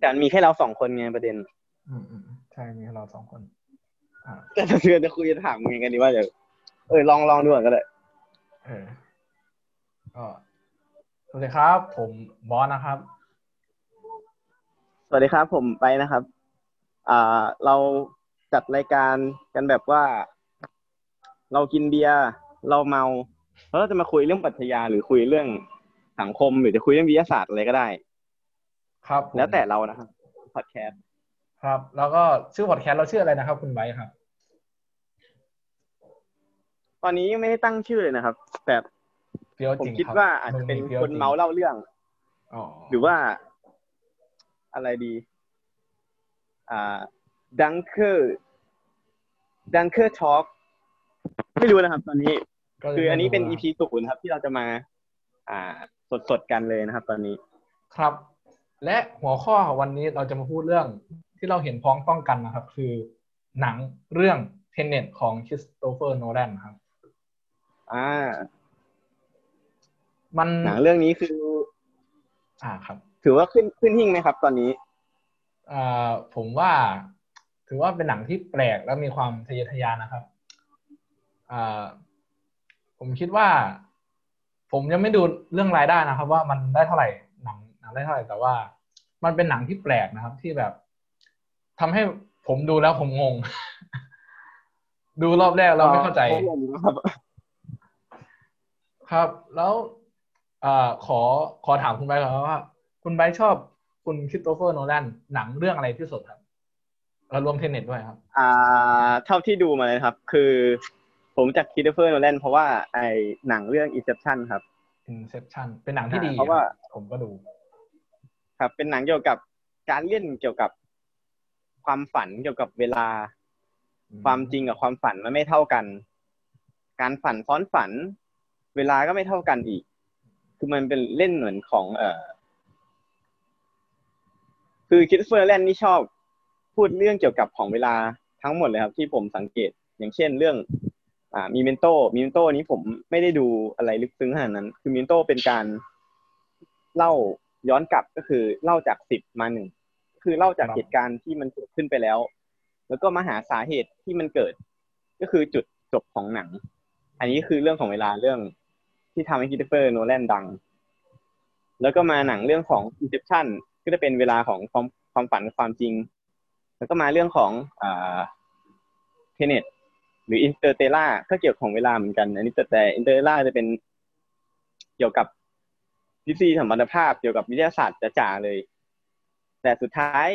แต่มีแค่เราสองคนไงประเด็น อืมอืมใช่มีแค่เราสองคนอ่าก็จะเชื่อจะคุยจะถามไงกันดีว่าเดี๋ยวเออลองลองดูก่อนก็ได้เออก็สวัสดีครับ ผมบอสนะครับ สวัสดีครับ ผมไปนะครับ อ่า เราจัดรายการกันแบบว่า เรากินเบียร์เราเมาแล้วเราจะมาคุยเรื่องปรัชญาหรือคุยเรื่องสังคม หรือจะคุยเรื่องวิทยาศาสตร์อะไรก็ได้ ครับผมแล้วแต่เรานะครับพอดแคสต์ครับ แล้วก็ชื่อพอดแคสต์เราชื่ออะไรนะครับ คุณไบร์ทครับ ตอนนี้ยังไม่ได้ตั้งชื่อเลยนะครับ แต่เฟี้ยวผมจริงคิดรับว่าอาจจะเป็นฟี้ยวคนจริงเมาเล่าเรื่องอ๋อหรือว่าอะไรดี อ่า ดังเคอร์ดังเคอร์ทอล์กไม่รู้นะครับ ตอนนี้ก็ยังคืออันนี้เป็นไม่ EP รู้ศูนย์ครับ ที่เราจะมา อ่า สดๆกันเลยนะครับ ตอนนี้ ครับ และหัวข้อวันนี้เราจะมาพูดเรื่องที่เราเห็นพ้องต้องกันนะครับ คือหนังเรื่อง Tenet ของคริสโตเฟอร์โนแลนครับ อ่า มันหนังเรื่องนี้คือ อ่าครับ ถือว่าขึ้นขึ้นหิ้งไหมครับ ตอนนี้อ่าผมว่า ถือว่าเป็นหนังที่แปลกและมีความทะเยอทะยานนะครับอ่าผมคิดว่า ผมยังไม่ดูเรื่องรายได้นะครับ ว่ามันได้เท่าไหร่หนังหนังได้เท่าไหร่แต่ว่า มันเป็นหนังที่แปลกนะครับ ที่แบบทำให้ผมดูแล้วผมงง ดูรอบแรกเราไม่เข้าใจ ครับครับแล้วอ่าขอขอถามคุณไบร์ทก่อนว่า คุณไบร์ทชอบคุณคริสโตเฟอร์โนแลนหนังเรื่องอะไรที่สุดครับแล้วรวม Tenet ด้วยครับ อ่า เท่าที่ดูมาเลยครับ คือ ผมรู้จักคริสโตเฟอร์โนแลนเพราะว่าไอหนังเรื่อง Inception ครับ Inception เป็นหนังที่ดีอ่าเพราะว่าคบผมก็ดู ครับ เป็นหนังเกี่ยวกับการเล่นเกี่ยวกับความฝันเกี่ยวกับเวลา ความจริงกับความฝันมันไม่เท่ากัน การฝันซ้อนฝัน เวลาก็ไม่เท่ากันอีก คือมันเป็นเล่นเหมือนของ เออคือคิดเฟอร์แลนด์นี่ชอบ พูดเรื่องเกี่ยวกับของเวลาทั้งหมดเลยครับ ที่ผมสังเกต อย่างเช่นเรื่อง อ่า มีเมนโตมีเมนโตนี้ผมไม่ได้ดูอะไรลึกซึ้งขนาดนั้น คือมีเมนโตเป็นการเล่า ย้อนกลับก็คือเล่าจากสิบมาหนึ่งคือเล่าจากครับเหตุการณ์ที่มันเกิดขึ้นไปแล้ว แล้วก็มาหาสาเหตุที่มันเกิด ก็คือจุดจบของหนัง อันนี้คือเรื่องของเวลาเรื่องที่ทำให้คริสโตเฟอร์โนแลนดัง แล้วก็มาหนังเรื่องของ Inception ก็จะเป็นเวลาของความความฝันกับความจริง แล้วก็มาเรื่องของอ่า Tenet หรือ Interstellar ก็เกี่ยวของเวลาเหมือนกัน อันนี้แต่แต่ Interstellar จะเป็นเกี่ยวกับท ฤษฎีสัมพันธภาพเกี่ยวกับวิทยาศาสตร์จ๋าๆเลย แต่สุดท้าย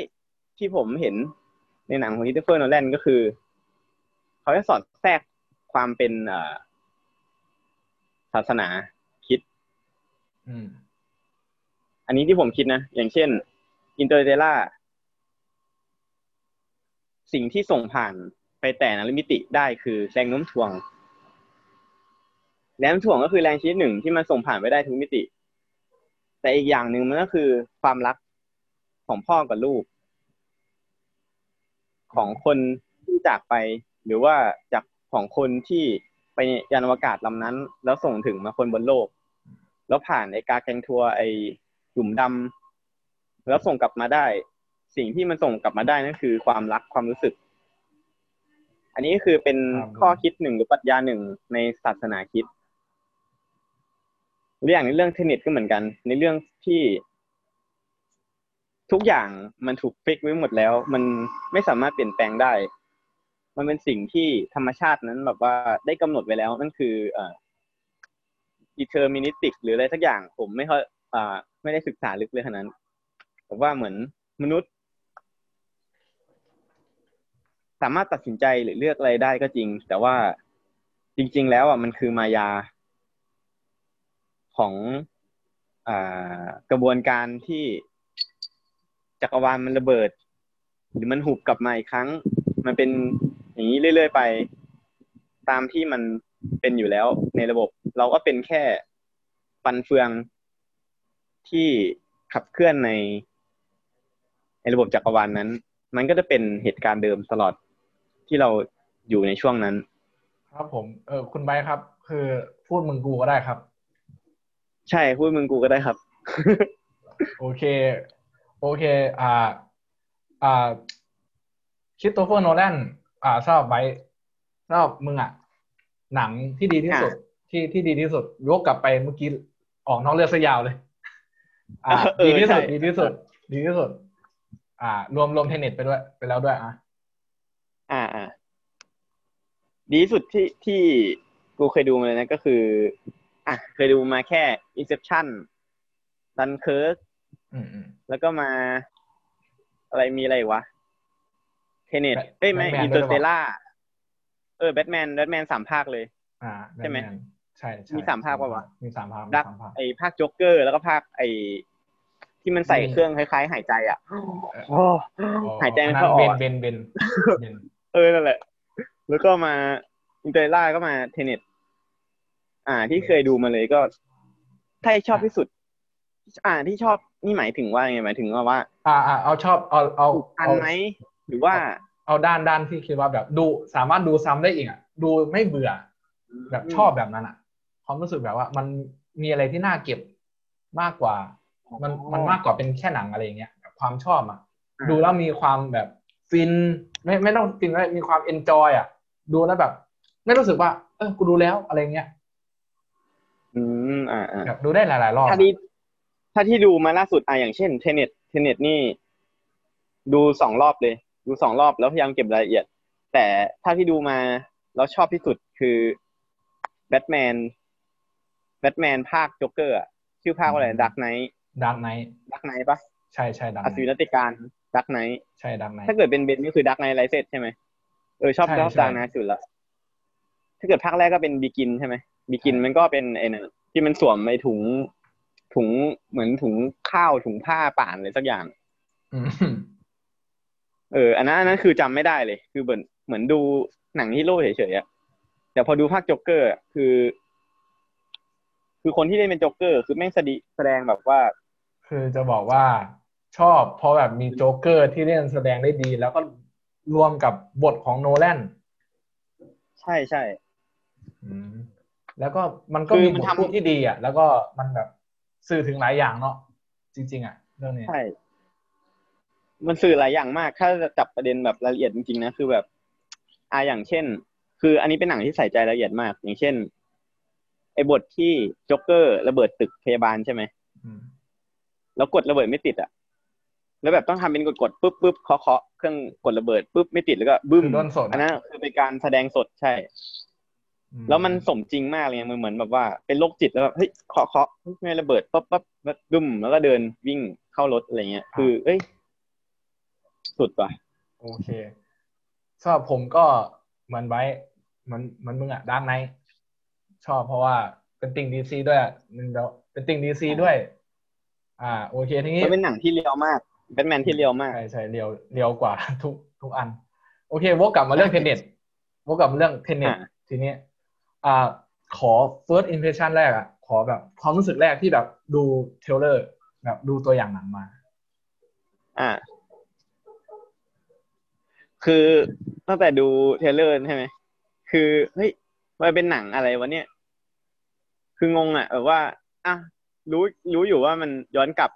ที่ผมเห็นในหนังของคริสโตเฟอร์โนแลนก็คือ เขาจะสอดแทรกความเป็นอ่าศาสนาคริสต์อืมอันนี้ที่ผมคิดนะ อย่างเช่นอินเตอร์เ l ล่าสิ่งที่ส่งผ่านไปแต่ละมิติได้คือแรงโน้มถ่วง แรงโน้มถ่วงก็คือแรงชนิดหนึ่งที่มันส่งผ่านไปได้ทุกมิติ แต่อีกอย่างหนึ่งมันก็คือความรักของพ่อกับลูก ของคนที่จากไป หรือว่าจากของคนที่ไปยานอวกาศลำนั้น แล้วส่งถึงมาคนบนโลก แล้วผ่านไอการแกงทัวร์ไอหลุมดำแล้วส่งกลับมาได้ สิ่งที่มันส่งกลับมาได้นั่นคือความรักความรู้สึก อันนี้คือเป็นครับข้อคิดหนึ่งหรือปรัชญาหนึ่งในศาสนาคริด หรือองในเรื่องเทนนิสก็เหมือนกัน ในเรื่องที่ ทุกอย่างมันถูกฟิกไว้หมดแล้ว มันไม่สามารถเปลี่ยนแปลงได้ มันเป็นสิ่งที่ธรรมชาตินั้นแบบว่าได้กำหนดไว้แล้ว นั่นคือเอ่อ deterministic หรืออะไรสักอย่าง ผมไม่ค่อยอ่า ไม่ได้ศึกษาลึกเลยขนาดนั้นผมว่าเหมือนมนุษย์ สามารถตัดสินใจหรือเลือกอะไรได้ก็จริง แต่ว่าจริง ๆ แล้วอะมันคือมายา ของอกระบวนการที่จักรวาลมันระเบิด หรือมันหุบกลับมาอีกครั้ง มันเป็นอย่างนี้เรื่อยๆไป ตามที่มันเป็นอยู่แล้วในระบบ เราก็เป็นแค่ฟันเฟืองที่ขับเคลื่อนในในระบบจักรวาลนั้น มันก็จะเป็นเหตุการณ์เดิมตลอดที่เราอยู่ในช่วงนั้น ครับผม เออคุณไบครับ คือพูดมึงกูก็ได้ครับ ใช่พูดมึงกูก็ได้ครับ โอเค โอเค อ่า อ่าคริสโตเฟอร์โนแลนอ่าชอบไบชอบมึงอะ หนังที่ดีที่สุด ที่ที่ดีที่สุดยกกลับไปเมื่อกี้ออกนอกเรื่องซะยาวเลย อ่าเออดีที่สุดใช่ดีที่สุด ดีที่สุด อ่า รวมรวม Tenet ไปด้วย ไปแล้วด้วยอะอ่าอ่าดีที่สุดที่ที่กูเคยดูมาเลยนะก็คือ อะเคยดูมาแค่ Inception Dunkirk อืมอืมแล้วก็มา อะไรมีอะไรอีกวะ Tenet Bat- เอ้ยไม่ Batman อินเตอร์เ l ล่าเออ Batman Batman สามภาคเลย อ่าใช่ไหม Batman ใช่ใช่มีสามภาคปะวะมีสามภาคมี Dark สามภาคไอภาคโจ๊กเกอร์ แล้วก็ภาคไอที่มันใส่มีเครื่องคล้ายๆ หายใจอะเออโอ้หายใจไม่ค่อยออกอะเบนเบนเบนเออนั่นแหละ แล้วก็มา Interstellar ก็มา Tenet อ่า ที่เคยดูมาเลยก็ ถ้าชอบที่สุด อ่าที่ชอบนี่หมายถึงว่าไงหมายถึงว่าว่า อ่าอ่าเอาชอบเอาเอาอันเอาไหมหรือว่า เอาด้านด้านที่คิดว่าแบบดูสามารถดูซ้ำได้อีกอะดูไม่เบื่อ แบบชอบแบบนั้นอะความรู้สึกแบบว่า มันมีอะไรที่น่าเก็บมากกว่า มันมันมากกว่าเป็นแค่หนังอะไรอย่างเงี้ยแบบความชอบอะอ่าดูแล้วมีความแบบฟินไม่ไม่ต้องฟินก็ได้มีความ enjoy อะ ดูแล้วแบบ ไม่รู้สึกว่า เออกูดูแล้วอะไรเงี้ยอื มอ่าอ่าแบบดูได้หลายๆรอบถ้าที่ถ้าที่ดูมาล่าสุดอะอย่างเช่น Tenet Tenet นี่ ดูสองรอบเลย ดูสองรอบแล้วพยายามเก็บรายละเอียด แต่ถ้าที่ดูมาแล้วชอบที่สุดคือ Batman Batman ภาคโจ๊กเกอร์อะชื่อภาคว่าอะไร Dark Knight Dark Knight Dark Knight ปะใช่ใช่ Dark Knight อัศวินรัตติกาล Dark Knight ใช่ Dark Knight ถ้าเกิดเป็นเบนนี่คือ Dark Knight Rises ใช่ไหมเออชอบใช่ชอบใช่ Dark Knight สุดละถ้าเกิดภาคแรกก็เป็น Begins ใช่ไหม Begins ใช่มันก็เป็นไอ้นั่น ที่มันสวมไอ้ถุง ถุงเหมือนถุงข้าวถุงผ้าป่านอะไรสักอย่างอืมเอออันนั้นอันนั้นคือจำไม่ได้เลย คือเหมือนเหมือนดูหนังฮีโร่เฉยๆอะแต่พอดูภาคโจ๊กเกอร์อะคือ คือคนที่เล่นเป็นโจ๊กเกอร์คือแม่งแสดงแสดงแบบว่า คือจะบอกว่าชอบเพราะแบบมีโจ๊กเกอร์ที่เล่นแสดงได้ดี แล้วก็รวมกับบทของโนแลนใช่ใช่อืม แล้วก็มันก็คือมีมันบททำพูดที่ดีอะ แล้วก็มันแบบสื่อถึงหลายอย่างเนาะจริง ๆ อะ เรื่องนี้ใช่มันสื่อหลายอย่างมาก ถ้าจะจับประเด็นแบบรายละเอียดจริงๆนะคือแบบอ่าอย่างเช่น คืออันนี้เป็นหนังที่ใส่ใจรายละเอียดมาก อย่างเช่น ไอ้บทที่โจ๊กเกอร์ระเบิดตึกพยาบาลใช่ไหมอืมแล้วกดระเบิดไม่ติดอะ แล้วแบบต้องทำเป็นกดกดๆปุ๊บปุ๊บเคาะเคาะเครื่องกดระเบิดปุ๊บไม่ติดแล้วก็บึ้มคือโดนสดอันนั้นคือเป็นการแสดงสดใช่อื แล้วมันสมจริงมากเลยไงมันเหมือนแบบว่าเป็นโรคจิตแล้วแบบเฮ้ยเคาะเคาะเฮ้ยไม่ระเบิดปั๊บปั๊บแล้วบึ้มแล้วก็เดินวิ่งเข้ารถอะไรเงี้ย คือ เอ้ย สุดว่ะโอเคสำหรับผมก็เหมือนไว้เหมือนเหมือนมึงอะ Dark Knight ชอบเพราะว่าเป็นติ่ง DC ด้วยอะหนึ่งเดียวเป็นติ่ง DC ด้วย อ่า โอเคทีนี้มันเป็นหนังที่ real มากแบทแมนที่ real มากใช่ใช่ real real กว่าทุกทุกอัน โอเควกกลับมาเรื่อง Tenet วกกลับมาเรื่อง Tenet อ่าทีนี้ อ่าขอ first impression แรกอะขอแบบความรู้สึกแรกที่แบบดู trailer แบบดูตัวอย่างหนังมา อ่า คือตั้งแต่ดู trailer ใช่ไหมคือเฮ้ยมันเป็นหนังอะไรวะเนี่ย คืองงอะแบบว่า อะรู้รู้อยู่ว่ามันย้อนกลับ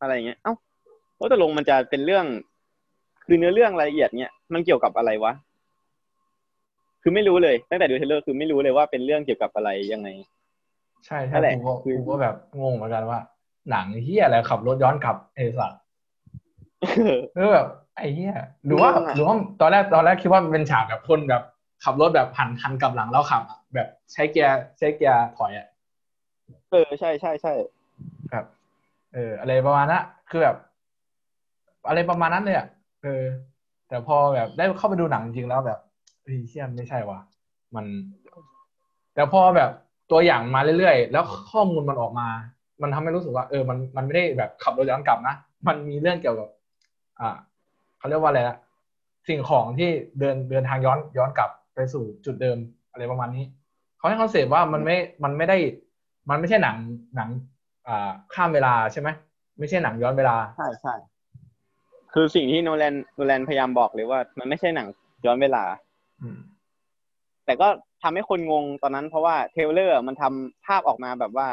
อะไรเงี้ย เอ้าว่าตกลงมันจะเป็นเรื่อง คือเนื้อเรื่องรายละเอียดเนี่ยมันเกี่ยวกับอะไรวะ คือไม่รู้เลยตั้งแต่ดูเทรลเลอร์คือไม่รู้เลยว่าเป็นเรื่องเกี่ยวกับอะไรยังไง ใช่นั่ใช่นแหละกูก็คือกูก็แบบงงเหมือนกันว่า หนังเฮียอะไรขับรถย้อนกลับไอ้สัตว์เออแบบไอ้เฮียหรือว่างงอะหรือว่าตอนแรกตอนแรกคิดว่ามันเป็นฉากแบบคนแบบ ขับรถแบบหันหันกลับหลังแล้วขับอะแบบใช้เกียร์ใช้เกียร์ถอยอะเออใช่ใช่ใช่แบบเออ อะไรประมาณนั้นคือแบบ อะไรประมาณนั้นเลยอะเออ แต่พอแบบได้เข้าไปดูหนังจริงๆแล้วแบบ เฮ้ยเชี่ยไม่ใช่ว่ะ มัน แต่พอแบบตัวอย่างมาเรื่อยๆ แล้วข้อมูลมันออกมา มันทำให้รู้สึกว่า เออมันมันไม่ได้แบบขับรถย้อนกลับนะมันมีเรื่องเกี่ยวกับ อ่าเขาเรียกว่าอะไรนะสิ่งของที่เดินเดินทางย้อนย้อนกลับไปสู่จุดเดิมอะไรประมาณนี้เขาให้ concept ว่ามันไม่มันไม่ได้ มันไม่ใช่หนังหนัง อ่าข้ามเวลาใช่ไหมไม่ใช่หนังย้อนเวลาใช่ใช่คือสิ่งที่โนแลนโนแลนพยายามบอกเลยว่า มันไม่ใช่หนังย้อนเวลา แต่ก็ทำให้คนงงตอนนั้นเพราะว่า trailer มันทำภาพออกมาแบบว่า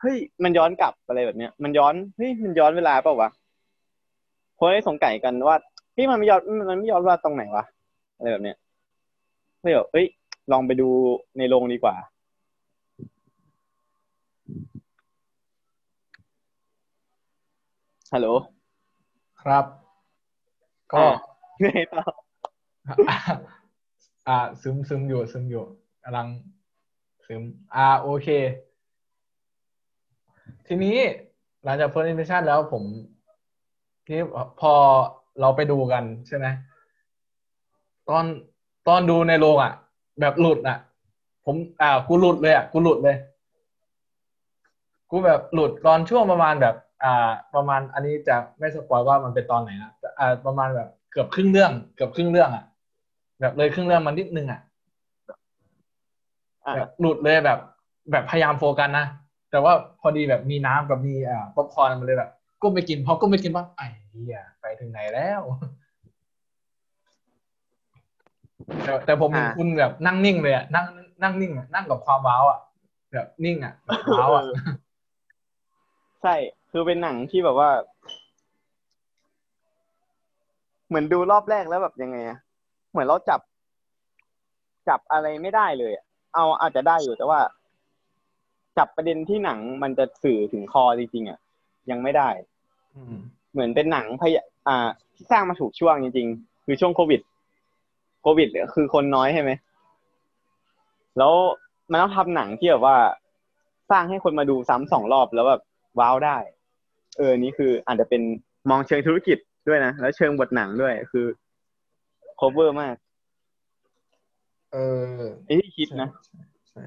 เฮ้ยมันย้อนกลับอะไรแบบเนี้ย มันย้อนเฮ้ยมันย้อนเวลาเปล่าวะคนได้สงสัยกันว่าพี่มันไม่ยอดมันไม่ยอดว่าตรงไหนวะอะไรแบบเนี้ยก็เลยแบบเอ้ย ลองไปดูในโรงดีกว่า ฮัลโหล ครับ ก็อ่าไงต่อ อ่าซึมซึมอยู่ซึมอยู่กำลังซึมอ่าโอเค ทีนี้หลังจาก first impression แล้วผมที่พอเราไปดูกันใช่ไหมตอนตอนดูในโรงอะ แบบหลุดอะ ผม อ่ากูหลุดเลยอะกูหลุดเลย กูแบบหลุดตอนช่วงประมาณแบบ อ่า ประมาณอันนี้จะไม่สปอยว่ามันเป็นตอนไหนนะอ่า ประมาณแบบเกือบครึ่งเรื่อง เกือบครึ่งเรื่องอะ แบบเลยครึ่งเรื่องมันนิดนึงอะอะแบบหลุดเลยแบบ แบบพยายามโฟกัสนะแต่ว่าพอดีแบบมีน้ำกับมีอ่าป๊อปคอร์นมันเลยแบบก้มไปกินพอก้มไปกินปั๊บไอ้เหี้ยไปถึงไหนแล้วแต่แต่ผมเห็นอ่าคุณแบบนั่งนิ่งเลยอะนั่งนั่งนิ่งอะนั่งกับความว้าวอะแบบนิ่งอะแบบว้าวอะใช่คือเป็นหนังที่แบบว่า เหมือนดูรอบแรกแล้วแบบยังไงอะ เหมือนเราจับ จับอะไรไม่ได้เลยอะเอาอาจจะได้อยู่แต่ว่า จับประเด็นที่หนังมันจะสื่อถึงคอจริงๆอะยังไม่ได้อืมเหมือนเป็นหนังพยาอ่า ที่สร้างมาถูกช่วงจริง ๆ คือช่วงโควิด โควิดเนี่ยคือคนน้อยใช่ไหมแล้วมันต้องทำหนังที่แบบว่า สร้างให้คนมาดูซ้ำสองรอบแล้วแบบว้าวได้ เออนี่คืออาจจะเป็นมองเชิงธุรกิจด้วยนะแล้วเชิงบทหนังด้วย คือ cover มาก เออไอ้ที่คิดนะใช่ใช่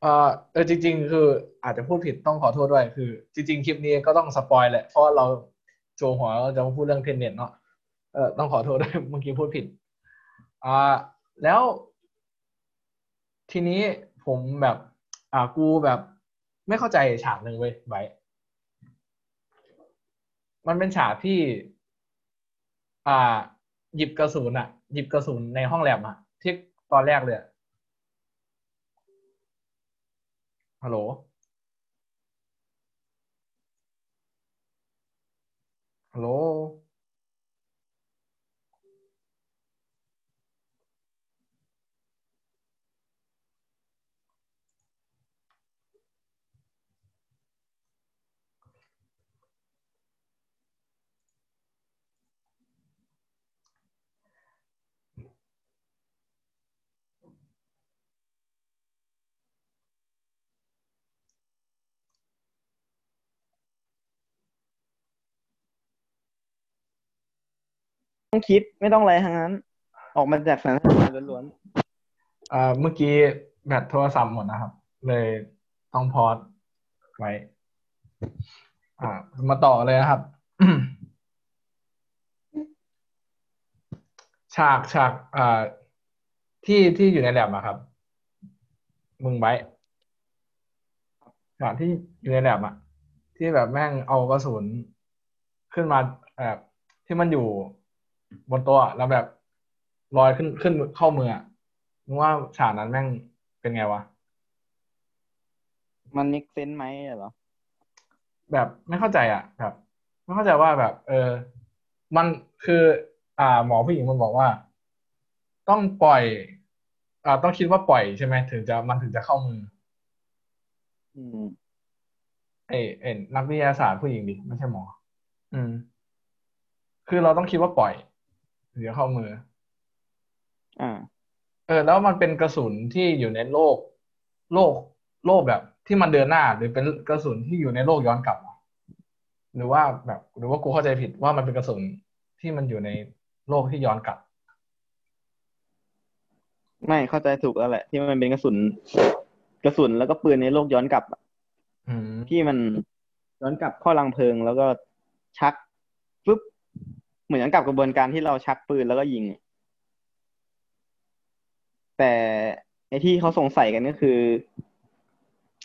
เออเออจริง ๆ คืออาจจะพูดผิดต้องขอโทษด้วย คือ จริง ๆ คลิปนี้ก็ต้องสปอยแหละเพราะว่าเราโจหัวเราจะมาพูดเรื่องเทนเน็ตเนาะเออต้องขอโทษด้วยเมื่อกี้พูดผิดอ่าแล้ว ทีนี้ผมแบบ อ่ากูแบบ ไม่เข้าใจฉากหนึ่งเว้ยไว้มันเป็นฉากที่ อ่า หยิบกระสุนอะหยิบกระสุนในห้องแลบอะที่ตอนแรกเลยฮัลโหลฮัลโหล ต้องคิดไม่ต้องอะไรทั้งนั้น ออกมาจากสถานการณ์ล้วนๆเอ่าเมื่อกี้แบตโทรศัพท์หมดนะครับ เลยต้องพอดไว้อ่า มาต่อเลยนะครับ ฉากฉากอ่าที่ที่อยู่ในแลบอะครับ มึงไว้ฉากที่อยู่ในแลบอะที่แบบแม่งเอากระสุนขึ้นมาแบบที่มันอยู่ บนโต๊ะอะแล้วแบบลอยขึ้นขึ้นเข้ามืออะมึงว่าฉากนั้นแม่งเป็นไงวะๆมันนิกเซนไหมเหรอ แบบไม่เข้าใจอะแบบไม่เข้าใจว่าแบบ เออ มันคือ อ่า หมอผู้หญิงมันบอกว่า ต้องปล่อย อ่า ต้องคิดว่าปล่อยใช่ไหมถึงจะมันถึงจะเข้ามือ อืมเอเอ็นนักวิทยาศาสตร์ผู้หญิงดิไม่ใช่หมอ อืม คือเราต้องคิดว่าปล่อย ถึงจะเข้ามือ อ่า เออ แล้วมันเป็นกระสุนที่อยู่ในโลก โลก โลกแบบที่มันเดินหน้า หรือเป็นกระสุนที่อยู่ในโลกย้อนกลับอะหรือว่าแบบ หรือว่ากูเข้าใจผิดว่ามันเป็นกระสุนที่มันอยู่ในโลกที่ย้อนกลับ ไม่เข้าใจถูกแล้วแหละ ที่มันเป็นกระสุน กระสุนแล้วก็ปืนในโลกย้อนกลับอะอืมที่มันย้อนกลับเข้ารังเพลิง แล้วก็ชักปุ๊บ เหมือนย้อนกลับกระบวนการที่เราชักปืนแล้วก็ยิง แต่ไอ้ที่เขาสงสัยกันก็คือ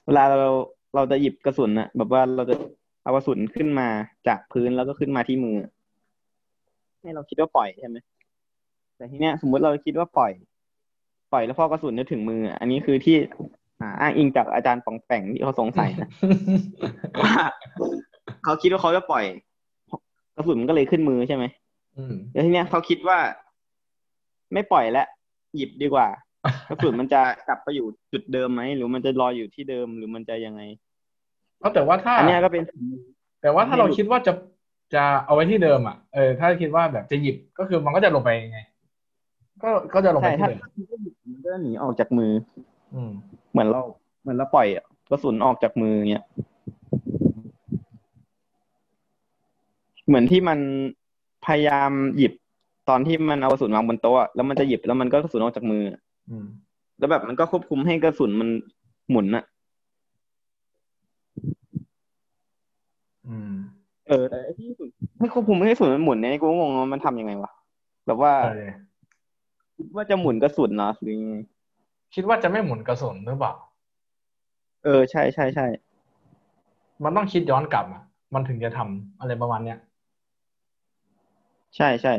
เวลาเราเราจะหยิบกระสุนอะแบบว่าเราจะเอากระสุนขึ้นมาจากพื้นแล้วก็ขึ้นมาที่มือ ให้เราคิดว่าปล่อยใช่ไหมแต่ทีเนี้ยสมมุติเราคิดว่าปล่อย ปล่อยแล้วพอกระสุนจะถึงมืออะอันนี้คือที่อ่าอ้างอิงจากอาจารย์ปองแปงที่เขาสงสัยนะว่าเขาคิดว่าเขาจะปล่อย กระสุนมันก็เลยขึ้นมือใช่ไหมอืมแล้วทีเนี้ยเขาคิดว่า ไม่ปล่อยแล้วหยิบดีกว่ากระสุนมันจะกลับไปอยู่จุดเดิมไหมหรือมันจะรออยู่ที่เดิมหรือมันจะยังไงก็แต่ว่าถ้าอันเนี้ยก็เป็น แต่ว่าถ้าเราคิดว่าจะจะเอาไว้ที่เดิมอะเออถ้าคิดว่าแบบจะหยิบก็คือมันก็จะลงไปไง ก็ก็จะลงไปใช่ที่ถ้าเดิมมันก็หนีออกจากมือ อืม เหมือนเราเหมือนเราปล่อยอะกระสุนออกจากมือเงี้ย เหมือนที่มันพยายามหยิบตอนที่มันเอากระสุนวางบนโต๊ะอะแล้วมันจะหยิบแล้วมันก็กระสุนออกจากมืออืมแล้วแบบมันก็ควบคุมให้กระสุนมันหมุนอะอืม เออแต่ไอ้ที่สุดให้ควบคุมให้กระสุนมันหมุนเนี่ยกูก็งงว่ามันทำยังไงวะแบบว่าเออคิดว่าจะหมุนกระสุนเหรอหรือยังไงคิดว่าจะไม่หมุนกระสุนหรือเปล่า เออใช่ใช่ใช่มันต้องคิดย้อนกลับอะ มันถึงจะทำอะไรประมาณเนี้ย ใช่ใช่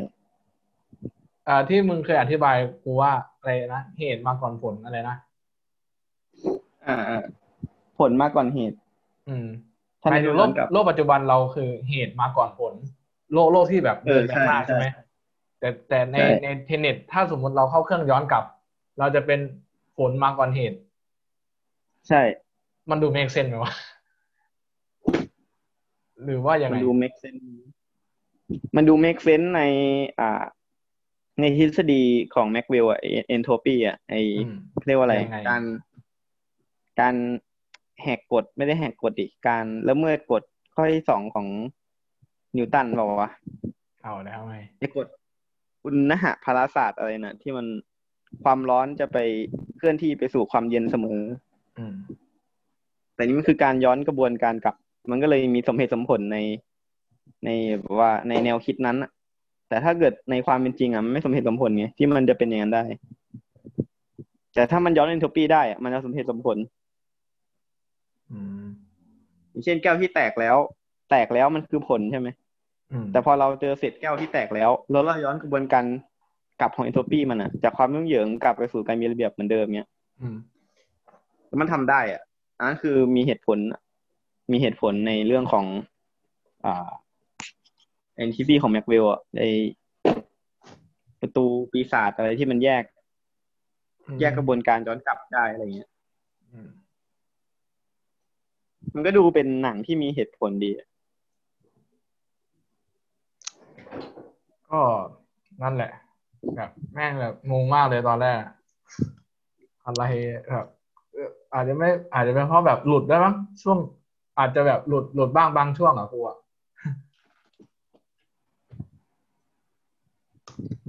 อ่าที่มึงเคยอธิบายกูว่าอะไรนะเหตุมาก่อนผลอะไรนะอ่าอ่าผลมากกว่าเหตุ อืมถ้าหมายถึงโลย้อกนกลับโลกปัจจุบันเราคือเหตุมาก่อนผล โลกโลกที่แบบเอเดิอนไปข้างหน้าใช่ใช่ไหมใช่แต่แต่ในใช่ในเทนเน็ตถ้าสมมติเราเข้าเครื่องย้อนกลับ เราจะเป็นผลมาก่อนเหตุ ใช่ มันดู make sense ไหมวะหรือว่ายังมัไงนดู make sense มันดู make sense ในอ่า ในทฤษฎีของแม็กเวลอะเอนโทปีอะไออืมเรียกว่าอะไรยังไงการการแหกกฎไม่ได้แหกกฎดิการละเมิดกฎข้อที่สองของนิวตันบอกว่าวะเอาแล้วไงไอ้กฎอุณหภาราศาสตร์อะไรนะที่มันความร้อนจะไปเคลื่อนที่ไปสู่ความเย็นเสมอ อืมแต่นี่มันคือการย้อนกระบวนการกลับ มันก็เลยมีสมเหตุสมผลใน ในแบบว่าในแนวคิดนั้นอะแต่ถ้าเกิดในความเป็นจริงอะมันไม่สมเหตุสมผลไงที่มันจะเป็นอย่างนั้นได้ แต่ถ้ามันย้อนเอนโทรปีได้อะมันจะสมเหตุสมผลอืมอย่างเช่นแก้วที่แตกแล้ว แตกแล้วมันคือผลใช่ไหมอืมแต่พอเราเจอเศษแก้วที่แตกแล้วแล้วเราย้อนกระบวนการกลับของเอนโทรปีมันอะ จากความยุ่งเหยิงกลับไปสู่การมีระเบียบเหมือนเดิมเนี้ยอืมแล้วมันทำได้ อะอันนั้นคือมีเหตุผล มีเหตุผลในเรื่องของ อ่า NTP ของแม็กเวลอะในประตูปีศาจอะไรที่มันแยก แยกกระบวนการย้อนกลับได้อะไรเงี้ยอืมมันก็ดูเป็นหนังที่มีเหตุผลดีอะก็นั่นแหละ แบบแม่งแบบงงมากเลยตอนแรก อะไรแบบเอ่ออาจจะไม่ อาจจะเป็นเพราะแบบหลุดได้มั้งช่วง อาจจะแบบหลุดหลุดบ้างบางช่วงอะกูอะ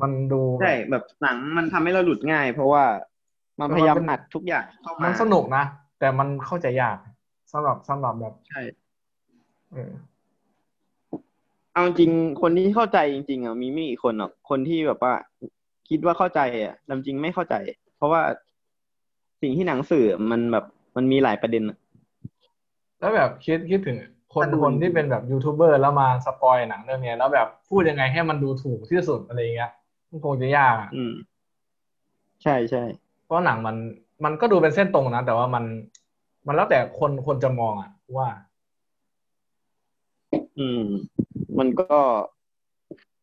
มันดูแบบใช่แบบหนังมันทำให้เราหลุดง่าย เพราะว่ามันพยายามอัดทุกอย่างเข้ามัมานสนุกนะ แต่มันเข้าใจยากสำหรับสำหรับแบบใช่เออเอาจริงคนที่เข้าใจจริง ๆอะมีไม่กี่คนหรอกคนที่แบบว่า คิดว่าเข้าใจอะแต่จริงไม่เข้าใจ เพราะว่าสิ่งที่หนังสื่อมันแบบมันมีหลายประเด็นอะแล้วแบบคิดคิดถึง คนถ้าดูคนที่เป็นแบบยูทูบเบอร์แล้วมา spoil หนังเรื่องเนี้ยแล้วแบบพูดยังไงให้มันดูถูกที่สุดอะไรเงี้ยมันคงจะยากอะอืมใช่ใช่เพราะหนังมันมันก็ดูเป็นเส้นตรงนะแต่ว่ามัน มันแล้วแต่คนคนจะมองอะ ว่า อืม มันก็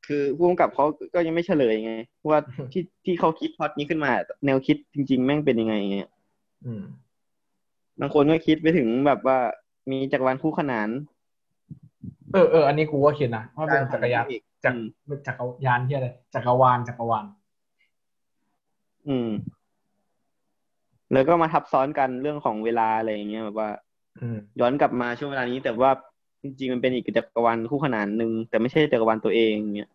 คือผู้กำกับเขาก็ยังไม่เฉลยไงว่าที่ที่เขาคิดพล็อตนี้ขึ้นมา แนวคิดจริง ๆ แม่งเป็นยังไงเงี้ยอืมบางคนก็คิดไปถึงแบบว่า มีจักรวาลคู่ขนาน เออเอออันนี้กูก็คิดนะว่าเป็นจักรยานอีกจักอืมรจักรยานที่อะไรจักรวาลจักรวาลอืม แล้วก็มาทับซ้อนกันเรื่องของเวลาอะไรอย่างเงี้ยแบบว่าอืมย้อนกลับมาช่วงเวลานี้ แต่ว่าจริงๆมันเป็นอีกจักรวาลคู่ขนานหนึ่งแต่ไม่ใช่จักรวาลตัวเองเงี้ย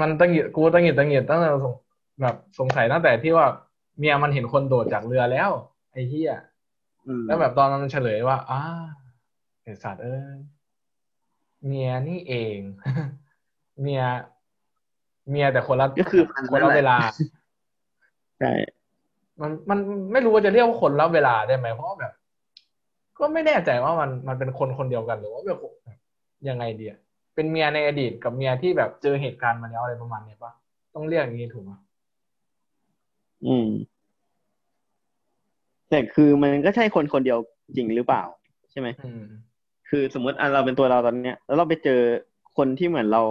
มันตั้งหงิดกูตั้งหงิดตั้งหงิดตั้งแต่สงแบบสงสัยตั้งแต่ที่ว่าเมียมันเห็นคนโดดจากเรือแล้ว ไอ้เหี้ยอืม แล้วแบบตอนมันเฉลยว่าอ้าไอสัตว์เอ้ยเมียนี่เอง เมีย เมียแต่คนละก็คือมันคนนั่ละนแหละเวลาใช่มันมันไม่รู้ว่าจะเรียกว่าคนละเวลาได้ไหมเพราะว่าแบบ ก็ไม่แน่ใจว่ามันมันเป็นคนคนเดียวกันหรือว่าแบบยังไงดีอะเป็นเมียในอดีตกับเมียที่แบบเจอเหตุการณ์มาแล้วอะไรประมาณเนี้ยปะต้องเรียกอย่างนี้ถูกไหมอืม แต่คือมันก็ใช่คนคนเดียวจริงหรือเปล่า ใช่ไหมอืมคือสมมติอะเราเป็นตัวเราตอนเนี้ย แล้วเราไปเจอคนที่เหมือนเรา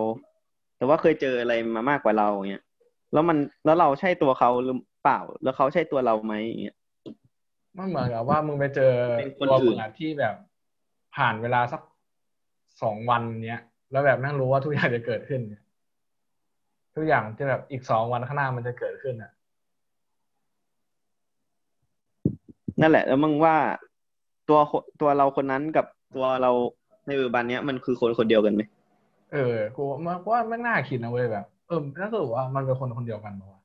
แต่ว่าเคยเจออะไรมามากกว่าเราเงี้ยแล้วมันแล้วเราใช่ตัวเขาหรือเปล่า แล้วเขาใช่ตัวเราไหมเงี้ยมันเหมือนกับว่ามึงไปเจอเป็นคนตัวอื่มึนงอะที่แบบผ่านเวลาสักสองวันเนี้ยแล้วแบบแม่งรู้ว่าทุกอย่างจะเกิดขึ้นเนี่ยทุกอย่างจะแบบอีกสองวันข้างหน้ามันจะเกิดขึ้นอะ นั่นแหละ แล้วมึงว่าตัวคนตัวเราคนนั้นกับตัวเราในปัจจุบันเนี้ยมันคือคนคนเดียวกันไหมเออกูว่าว่าไม่น่าคิดนะเว้ยแบบเออถ้าสรุปว่ามันเป็นคนคนเดียวกันปะวะ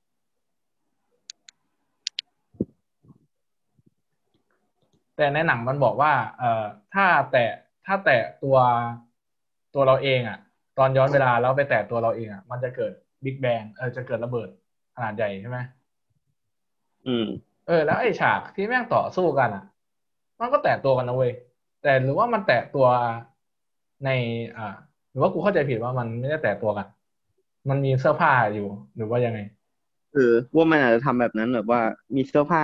แต่ในหนังมันบอกว่า เอ่อถ้าแตะถ้าแตะตัวตัวเราเองอะ ตอนย้อนเวลาแล้วไปแตะตัวเราเองอะ มันจะเกิดบิ๊กแบงเออจะเกิดระเบิดขนาดใหญ่ใช่ไหมอืม เออแล้วไอ้ฉากที่แม่งต่อสู้กันอะ มันก็แตะตัวกันนะเว้ยแต่หรือว่ามันแตะตัวใน อ่า หรือว่ากูเข้าใจผิดว่ามันไม่ได้แตะตัวกัน มันมีเสื้อผ้าอยู่หรือว่ายังไงเออว่ามันอาจจะทำแบบนั้นแบบว่ามีเสื้อผ้า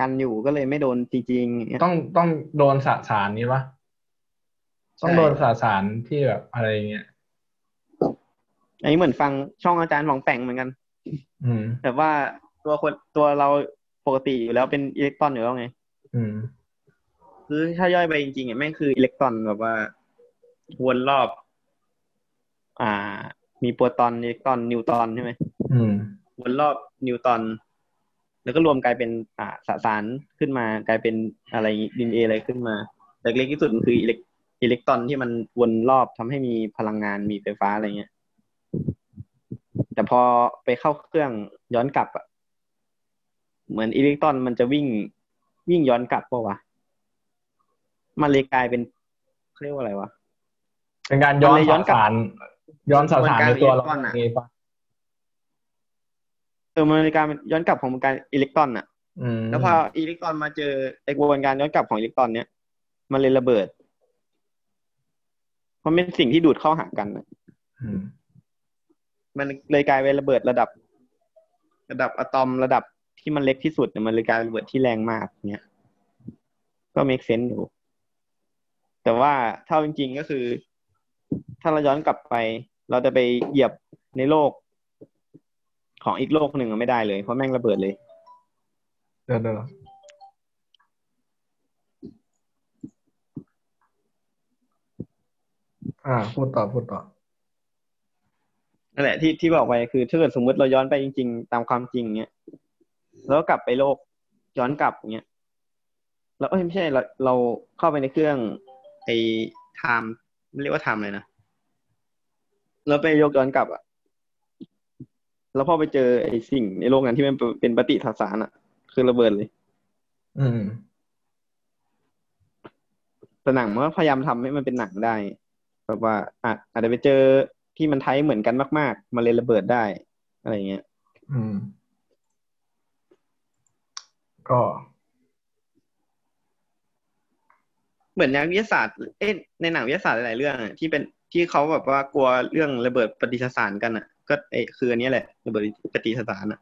กันอยู่ก็เลยไม่โดนจริงๆอย่างเงี้ยต้องต้องโดนสสารนี้ปะใช่ต้องโดนสสารที่แบบอะไรอย่างเงี้ยอันนี้เหมือนฟังช่องอาจารย์ของแต่งเหมือนกัน อืมแบบว่าตัวคนตัวเรา ปกติอยู่แล้วเป็นอิเล็กตรอนอยู่แล้วไง อืมคือถ้าย่อยไปจริงๆอะแม่งคืออิเล็กตรอนแบบว่าวนรอบ อ่า มีโปรตอนอิเล็กตรอนนิวตรอนใช่ไหมอืมวนรอบนิวตรอนแล้วก็รวมกลายเป็นอ่าสสารขึ้นมากลายเป็นอะไรดินเออะไรขึ้นมาแต่เล็กที่สุดมันคืออิเล็กอิเล็กตรอนที่มันวนรอบทำให้มีพลังงานมีไฟฟ้าอะไรเงี้ยแต่พอไปเข้าเครื่องย้อนกลับอะ เหมือนอิเล็กตรอนมันจะวิ่งวิ่งย้อนกลับปะวะ มันเลยกลายเป็นเขาเรียกว่าอะไรวะ เป็นการย้อนมันเลยย้สอนกลับสารย้อนสสารในตัวเรากลายเป็นอิเล็กตรอนอะเองปะเออมันเลยกลายเป็นย้อนกลับของการอิเล็กตรอนอะอืมแล้วพออิเล็กตรอนมาเจอไอกระบวนการย้อนกลับของอิเล็กตรอนเนี้ยมันเลยระเบิดมันเป็นสิ่งที่ดูดเข้าหากันน่ะอืมมันเลยกลายเป็นระเบิดระดับ ระดับอะตอมระดับ ที่มันเล็กที่สุดเนี่ยมันเลยกลายเป็นระเบิดที่แรงมากเนี้ย ก็ make sense อยู่ แต่ว่าเท่าจริง ๆ ก็คือ ถ้าเราย้อนกลับไป เราจะไปเหยียบในโลก ของอีกโลกหนึ่งอะไม่ได้เลย เพราะแม่งระเบิดเลยเดี๋ยวเดี๋ยวอ่าพูดต่อพูดต่อนั่นแหละที่ที่บอกไปคือถ้าเกิดสมมติเราย้อนไปจริง ๆ ตามความจริงเนี้ย แล้วก็กลับไปโลกย้อนกลับเงี้ยแล้วเอ้ยไม่ใช่เราเราเข้าไปในเครื่องไอ้ไทม์เรียกว่าไทม์เลยนะแล้วไปยกย้อนกลับอะแล้วพอไปเจอไอ้สิ่งในโลกนั้นที่มันเป็นปฏิสสารอะ คือระเบิดเลย อืมแต่หนังมันก็พยายามทำให้มันเป็นหนังได้แบบว่าอะอาจจะไปเจอที่มันไทยเหมือนกันมาก ๆมันเลยระเบิดได้ อะไรเงี้ย อืม ก็ เหมือนนักวิทยาศาสตร์เอ๊ะในหนังวิทยาศาสตร์หลายๆเรื่องอะที่เป็นที่เขาแบบว่ากลัวเรื่องระเบิดปฏิสสารกันอะ ก็เอะคืออันนี้แหละระเบิดปฏิสสารอะ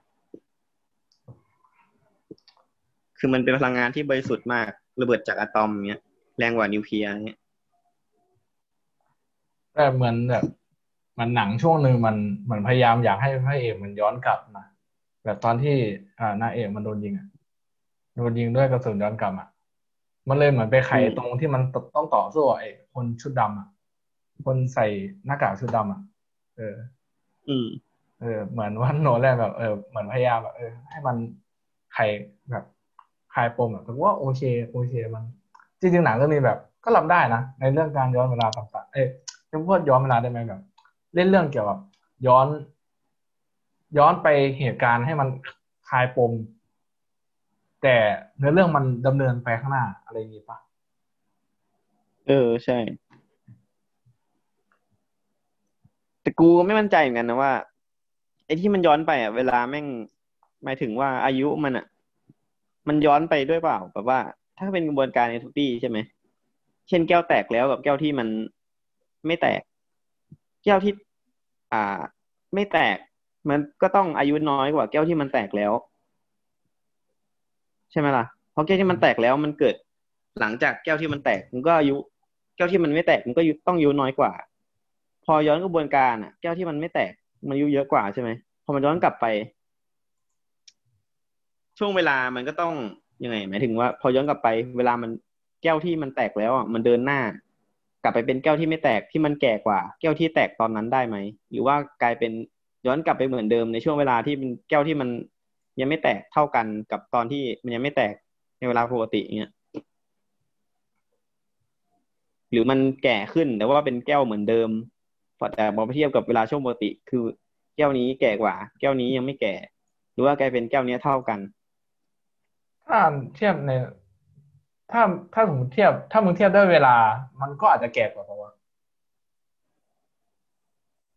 คือมันเป็นพลังงานที่บริสุทธิ์มากระเบิดจากอะตอมเงี้ยแรงกว่านิวเคลียร์เงี้ยแต่เหมือนแบบมันหนังช่วงหนึ่งมันเหมือนพยายามอยากให้พระเอกมันย้อนกลับนะแบบตอนที่อ่านางเอกมันโดนยิงอะ โดนยิงด้วยกระสุนย้อนกลับอะมันเลยเหมือนไปไขอืมตรงที่มันต้องต่อสู้กับไอ้คนชุดดำอะ คนใส่หน้ากากชุดดำอะ เออ อืมเออ เหมือนว่าโนแลนแบบเออเหมือนพยายามแบบเออ ให้มันไขแบบคลายปมอะแต่ว่าโอเค โอเคมัน จริงๆหนังเรื่องนี้แบบ ก็รับได้นะในเรื่องการย้อนเวลาต่างๆเอ้ยจะพูดย้อนเวลาได้ไหมแบบ เล่นเรื่องเกี่ยวกับย้อน ย้อนไปเหตุการณ์ให้มันคลายปม แต่เนื้อเรื่องมันดำเนินไปข้างหน้าอะไรอย่างงี้ปะเออใช่ แต่กูก็ไม่มั่นใจเหมือนกันนะว่าไอ้ที่มันย้อนไปอะเวลาแม่งหมายถึงว่าอายุมันอะ มันย้อนไปด้วยเปล่าแบบว่า ถ้าเป็นกระบวนการในทุกที่ใช่ไหมเช่นแก้วแตกแล้วกับแก้วที่มันไม่แตก แก้วที่ อ่า ไม่แตก มันก็ต้องอายุน้อยกว่าแก้วที่มันแตกแล้ว ใช่ไหมล่ะเพราะแก้วที่มันแตกแล้วมันเกิดหลังจากแก้วที่มันแตกมันก็อายุแก้วที่มันไม่แตกมันก็ต้องอายุน้อยกว่า พอย้อนกระบวนการอะ แก้วที่มันไม่แตกมันอายุเยอะกว่าใช่ไหมพอมันย้อนกลับไป ช่วงเวลามันก็ต้องยังไงหมายถึงว่า พอย้อนกลับไป เวลามันแก้วที่มันแตกแล้วอะมันเดินหน้า กลับไปเป็นแก้วที่ไม่แตกที่มันแก่กว่า แก้วที่แตกตอนนั้นได้ไหมหรือว่ากลายเป็นย้อนกลับไปเหมือนเดิมในช่วงเวลาที่เป็นแก้วที่มัน ยังไม่แตกเท่ากันกับตอนที่มันยังไม่แตกในเวลาปกติเงี้ยหรือมันแก่ขึ้นแต่ว่าเป็นแก้วเหมือนเดิมแต่พอไปเทียบกับเวลาช่วงปกติ คือแก้วนี้แก่กว่า แก้วนี้ยังไม่แก่ หรือว่ากลายเป็นแก้วนี้เท่ากัน ถ้าเทียบใน ถ้าถ้าสมมติเทียบ ถ้ามึงเทียบด้วยเวลา มันก็อาจจะแก่กว่าเพราะว่า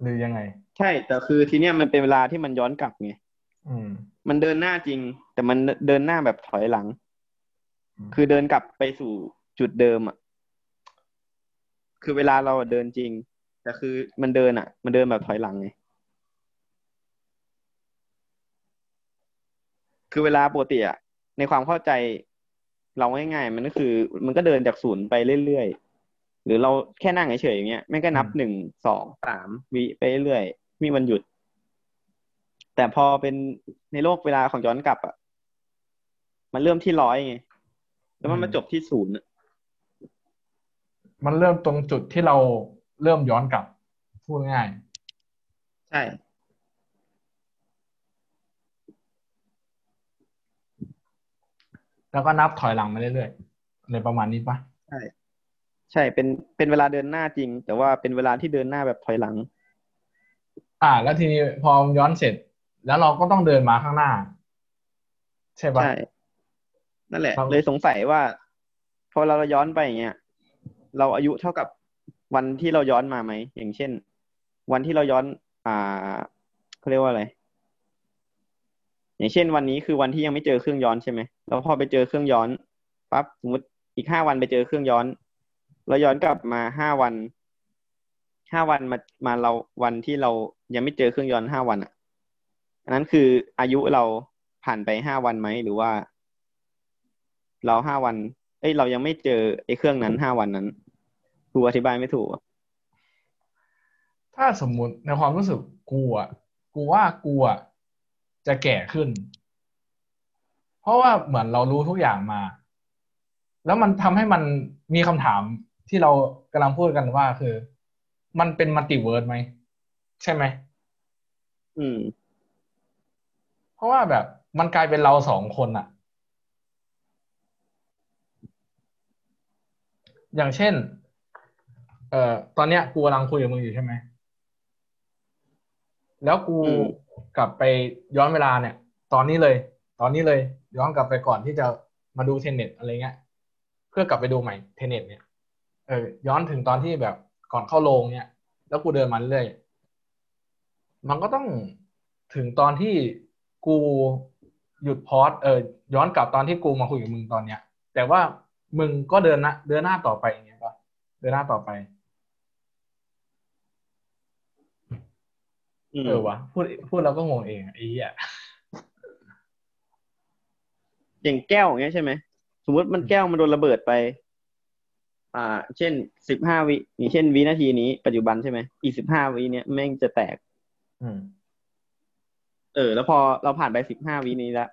หรือยังไง ใช่แต่คือทีเนี้ยมันเป็นเวลาที่มันย้อนกลับไงอื มมันเดินหน้าจริง แต่มันเดินหน้าแบบถอยหลังอืมคือเดินกลับไปสู่จุดเดิมอะ คือเวลาเราเดินจริง แต่คือมันเดินอะ มันเดินแบบถอยหลังไง คือเวลาปกติอะ ในความเข้าใจเราง่ายๆมันก็คือ มันก็เดินจากศูนย์ไปเรื่อยๆ หรือเราแค่นั่งเฉยๆอย่างเงี้ยแม่งก็นับหนึ่งสองสามวิไปเรื่อยๆมีวันหยุด แต่พอเป็นในโลกเวลาของย้อนกลับอะมันเริ่มที่ร้อยไงแล้วมันมาจบที่ศูนย์อะมันเริ่มตรงจุดที่เราเริ่มย้อนกลับพูดง่าย ใช่ แล้วก็นับถอยหลังมาเรื่อยๆอะไรประมาณนี้ปะใช่ใช่เป็นเป็นเวลาเดินหน้าจริง แต่ว่าเป็นเวลาที่เดินหน้าแบบถอยหลัง อ่า แล้วทีนี้พอย้อนเสร็จ แล้วเราก็ต้องเดินมาข้างหน้า ใช่ปะใช่นั่นแหละครับเลยสงสัยว่า พอเราย้อนไปอย่างเงี้ยเราอายุเท่ากับวันที่เราย้อนมาไหมอย่างเช่น วันที่เราย้อน อ่าเขาเรียกว่าอะไรอย่างเช่น วันนี้คือวันที่ยังไม่เจอเครื่องย้อนใช่ไหมแล้วพอไปเจอเครื่องย้อนปั๊บสมมติอีกห้าวันไปเจอเครื่องย้อนเราย้อนกลับมาห้าวันห้าวันมามาเราวันที่เรายังไม่เจอเครื่องย้อนห้าวันอะ อันนั้นคืออายุเราผ่านไปห้าวันไหมหรือว่า เราห้าวัน เอ้ยเรายังไม่เจอไอ้เครื่องนั้นห้าวันนั้นกูอธิบายไม่ถูกอะถ้าสมมุติในความรู้สึกกูอะกูว่ากูอะจะแก่ขึ้น เพราะว่าเหมือนเรารู้ทุกอย่างมา แล้วมันทำให้มันมีคำถามที่เรากำลังพูดกันว่าคือ มันเป็นมัลติเวิร์สไหม ใช่ไหมอืมเพ ราะว่าแบบมันกลายเป็นเราสองคนอะอย่างเช่น เอ่อ ตอนเนี้ยกูกำลังคุยกับมึงอยู่ใช่ไหม แล้วกูกลับไปย้อนเวลาเนี่ย ตอนนี้เลย ตอนนี้เลย ย้อนกลับไปก่อนที่จะมาดูเทนเน็ตอะไรเงี้ย เพื่อกลับไปดูใหม่เทนเน็ตเนี่ย เออ ย้อนถึงตอนที่แบบก่อนเข้าโรงเนี่ย แล้วกูเดินมาเรื่อย มันก็ต้องถึงตอนที่ กูหยุดพอดเออย้อนกลับตอนที่กูมาคุยกับมึงตอนเนี้ย แต่ว่ามึงก็เดินนะเดินหน้าต่อไปอย่างเงี้ยป่ะเดินหน้าต่อไปอืมเออวะพูดพูดเราก็งงเองอะไอ้เหี้ยอย่างแก้วอย่างเงี้ยใช่ไหมสมมติมันแก้วมันโดนระเบิดไป อ่า เช่นสิบห้าวิอย่างเช่นวินาทีนี้ปัจจุบันใช่ไหมอีกสิบห้าวิเนี้ยแม่งจะแตก อืม เออ แล้วพอเราผ่านไปสิบห้าวินี้ละ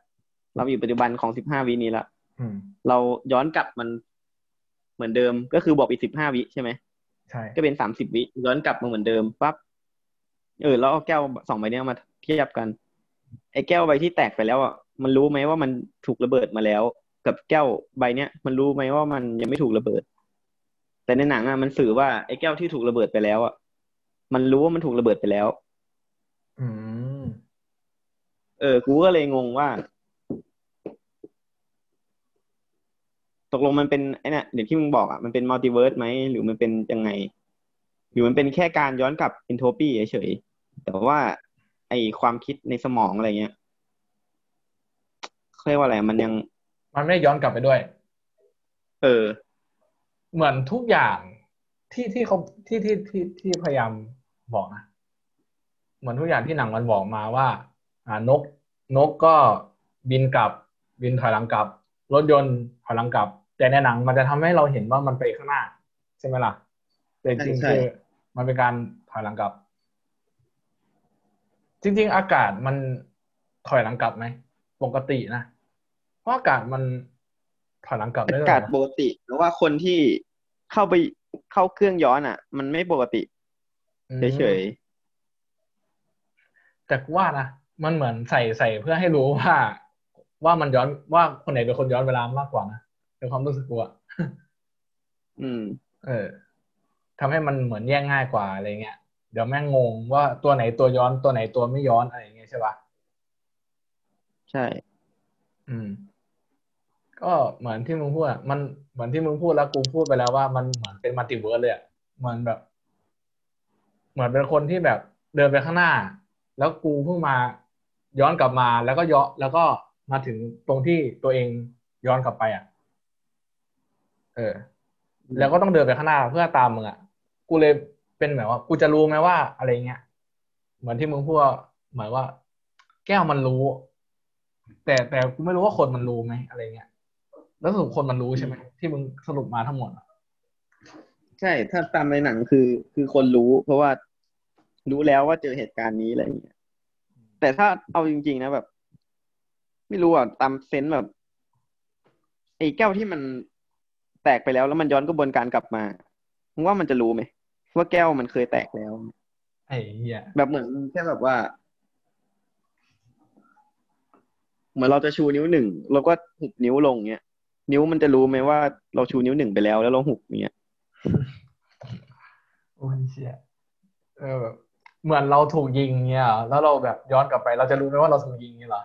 เราอยู่ปัจจุบันของสิบห้าวินี้ละอืมเราย้อนกลับมันเหมือนเดิมก็คือบอกอีกสิบห้าวิใช่ไหมใช่ก็เป็นสามสิบวิย้อนกลับมาเหมือนเดิมปั๊บเออแล้วเอาแก้วสองใบเนี้ยมาเทียบกัน ไอ้แก้วใบที่แตกไปแล้วอะมันรู้ไหมว่ามันถูกระเบิดมาแล้ว กับแก้วใบเนี้ยมันรู้ไหมว่ามันยังไม่ถูกระเบิด แต่ในหนังอะมันสื่อว่าไอ้แก้วที่ถูกระเบิดไปแล้วอะมันรู้ว่ามันถูกระเบิดไปแล้ว อืม เออ กูก็เลยงงว่า ตกลงมันเป็นไอ้เนี่ยเดี๋ยวที่มึงบอกอะ มันเป็น multiverse ไหม หรือมันเป็นยังไง หรือมันเป็นแค่การย้อนกลับ entropy เฉยๆ แต่ว่า ไอความคิดในสมองอะไรเงี้ยเขาเรียกว่าอะไร มันยัง มันไม่ได้ย้อนกลับไปด้วย เออ เหมือนทุกอย่างที่ที่เขาที่ที่ที่ที่พยายามบอกนะ เหมือนทุกอย่างที่หนังมันบอกมาว่าอ่า นกนกก็บินกลับบินถอยหลังกลับ รถยนต์ถอยหลังกลับ แต่ในหนังมันจะทำให้เราเห็นว่ามันไปข้างหน้า ใช่ไหมล่ะแต่จริงๆใช่คือมันเป็นการถถอยหลังกลับ จริง ๆ อากาศมันถอยหลังกลับไหมปกตินะเพราะอากาศมันถอยหลังกลับได้อาด้วยกาศเหรอปกติหรือว่าคนที่เข้าไปเข้าเครื่องย้อนอะ มันไม่ปกติอืมเฉยแต่กูว่านะ มันเหมือนใส่ใส่เพื่อให้รู้ว่า ว่ามันย้อนว่าคนไหนเป็นคนย้อนเวลามากกว่านะในความรู้สึกกูอะๆอืม เออทำให้มันเหมือนแยกง่ายกว่าอะไรเงี้ยเดี๋ยวแม่งงงว่าตัวไหนตัวย้อนตัวไหนตัวไม่ย้อนอะไรอย่างเงี้ยใช่ปะใช่ อืม ก็เหมือนที่มึงพูดอะมันเหมือนที่มึงพูดแล้วกูพูดไปแล้วว่ามันเหมือนเป็นมัลติเวิร์สเลยอะเหมือนแบบ เหมือนเป็นคนที่แบบเดินไปข้างหน้า แล้วกูเพิ่งมา ย้อนกลับมาแล้วก็ย้อนแล้วก็มาถึงตรงที่ตัวเองย้อนกลับไปอะ เออ แล้วก็ต้องเดินไปข้างหน้าเพื่อตามมึงอะ กูเลยเป็นแบบว่า กูจะรู้ไหมว่าอะไรเงี้ย เหมือนที่มึงพูดว่าหมายว่า แก้วมันรู้ แต่แต่กูไม่รู้ว่าคนมันรู้ไหมอะไรเงี้ย แล้วสรุปคนมันรู้ใช่ไหมที่มึงสรุปมาทั้งหมดใช่ ถ้าตามในหนังคือ คือคนรู้ เพราะว่ารู้แล้วว่าเจอเหตุการณ์นี้อะไรอย่างเงี้ย แต่ถ้าเอาจริง ๆ นะแบบ ไม่รู้อะตามเซนส์แบบไอ้แก้วที่มันแตกไปแล้วแล้วมันย้อนกระบวนการกลับมามึงว่ามันจะรู้ไหมว่าแก้วมันเคยแตกแล้ว ไอ้เหี้ยแบบเหมือนแค่แบบว่า เหมือนเราจะชูนิ้วหนึ่งเราก็หุบนิ้วลงเงี้ยนิ้วมันจะรู้ไหมว่าเราชูนิ้วหนึ่งไปแล้วแล้วเราหุบเงี้ยโอ้ยเชี่ยเออแบบ เหมือนเราถูกยิงเงี้ยเหรอแล้วเราแบบย้อนกลับไป เราจะรู้ไหมว่าเราถูกยิงเงี้ยเหรอ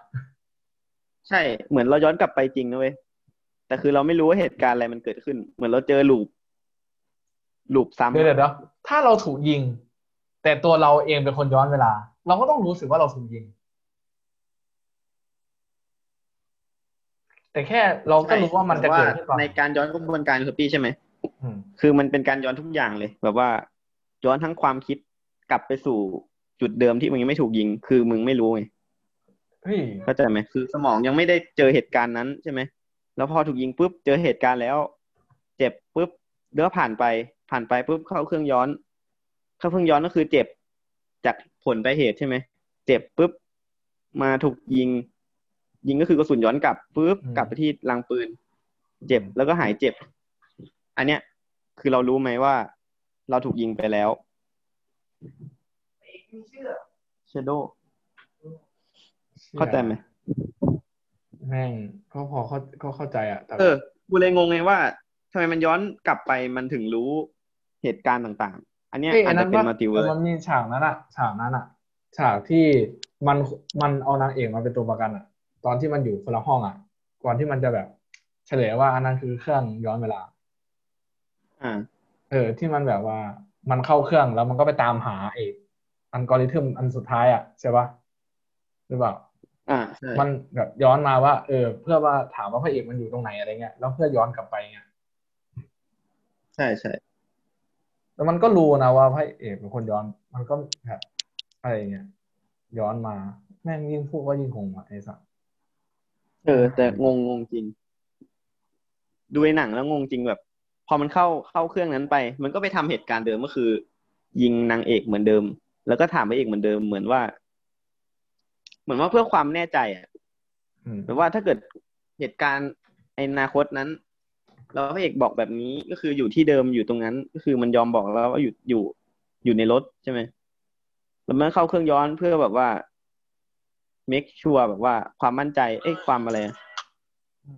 ใช่เหมือนเราย้อนกลับไปจริงนะเว้ยแต่คือเราไม่รู้ว่าเหตุการณ์อะไรมันเกิดขึ้น เหมือนเราเจอลูปลูปซ้ำเดี๋ยวเดี๋ยวเดี๋ยวถ้าเราถูกยิง แต่ตัวเราเองเป็นคนย้อนเวลา เราก็ต้องรู้สึกว่าเราถูกยิง แต่แค่เราก็รู้ว่ามันจะเกิดขึ้นแต่ว่าในการย้อนกระบวนการคือพี่ใช่ไหมอืมคือมันเป็นการย้อนทุกอย่างเลย แบบว่า ย้อนทั้งความคิด กลับไปสู่จุดเดิมที่มึงยังไม่ถูกยิง คือมึงไม่รู้ไงเฮ้ยเข้าใจไหมคือสมองยังไม่ได้เจอเหตุการณ์นั้นใช่ไหมแล้วพอถูกยิงปุ๊บเจอเหตุการณ์แล้ว เจ็บปุ๊บเดือผ่านไป ผ่านไปปุ๊บเข้าเครื่องย้อน เข้าเครื่องย้อนก็คือเจ็บจากผลไปเหตุใช่ไหมเจ็บปุ๊บมาถูกยิง ยิงก็คือกระสุนย้อนกลับปุ๊บกลับไปที่รังปืน เจ็บแล้วก็หายเจ็บ อันเนี้ย คือเรารู้ไหมว่า เราถูกยิงไปแล้ว เชโดเข้าใจไหมแม่งก็พอเข้าก็เข้าใจอะแต่เออกูเลยงงไงว่าทำไมมันย้อนกลับไปมันถึงรู้เหตุการณ์ต่างๆ อันเนี้ยเอ้ยอาจจะเป็นว่มัลติเวิร์มันมีฉากนั้นอะฉากนั้นอะฉากที่มันมันเอานางเอกมาเป็นตัวประกันอะตอนที่มันอยู่คนละห้องอะก่อนที่มันจะแบบ เฉลยว่าอันนั้นคือเครื่องย้อนเวลา อ่า เออ ที่มันแบบว่า มันเข้าเครื่องแล้วมันก็ไปตามหาเอกอัลกอริทึมอันสุดท้ายอะใช่ปะหรือเปล่าอ่าใช่มันแบบย้อนมาว่า เออ เพื่อว่าถามว่าพระเอกมันอยู่ตรงไหนอะไรเงี้ยแล้วเพื่อย้อนกลับไปเงี้ยใช่ใช่แล้วมันก็รู้นะว่าพระเอกเป็นคนย้อน มันก็แบบอะไรเงี้ยย้อนมา แม่งยิ่งพูดว่ายิ่งคงอะไอ้สัสเออ แต่งงงงจริง ดูในหนังแล้วงงจริงแบบ พอมันเข้าเข้าเครื่องนั้นไป มันก็ไปทำเหตุการณ์เดิมก็คือ ยิงนางเอกเหมือนเดิม แล้วก็ถามพระเอกเหมือนเดิมเหมือนว่า เหมือนว่าเพื่อความแน่ใจอะอืมหรือว่าถ้าเกิดเหตุการณ์ในอนาคตนั้นแล้วพระเอกบอกแบบนี้ก็คืออยู่ที่เดิมอยู่ตรงนั้น ก็คือมันยอมบอกแล้วว่าอยู่อยู่อยู่ในรถใช่ไหมแล้วมันเข้าเครื่องย้อนเพื่อแบบว่า make sure แบบว่าความมั่นใจ เอ้ยความอะไรอะ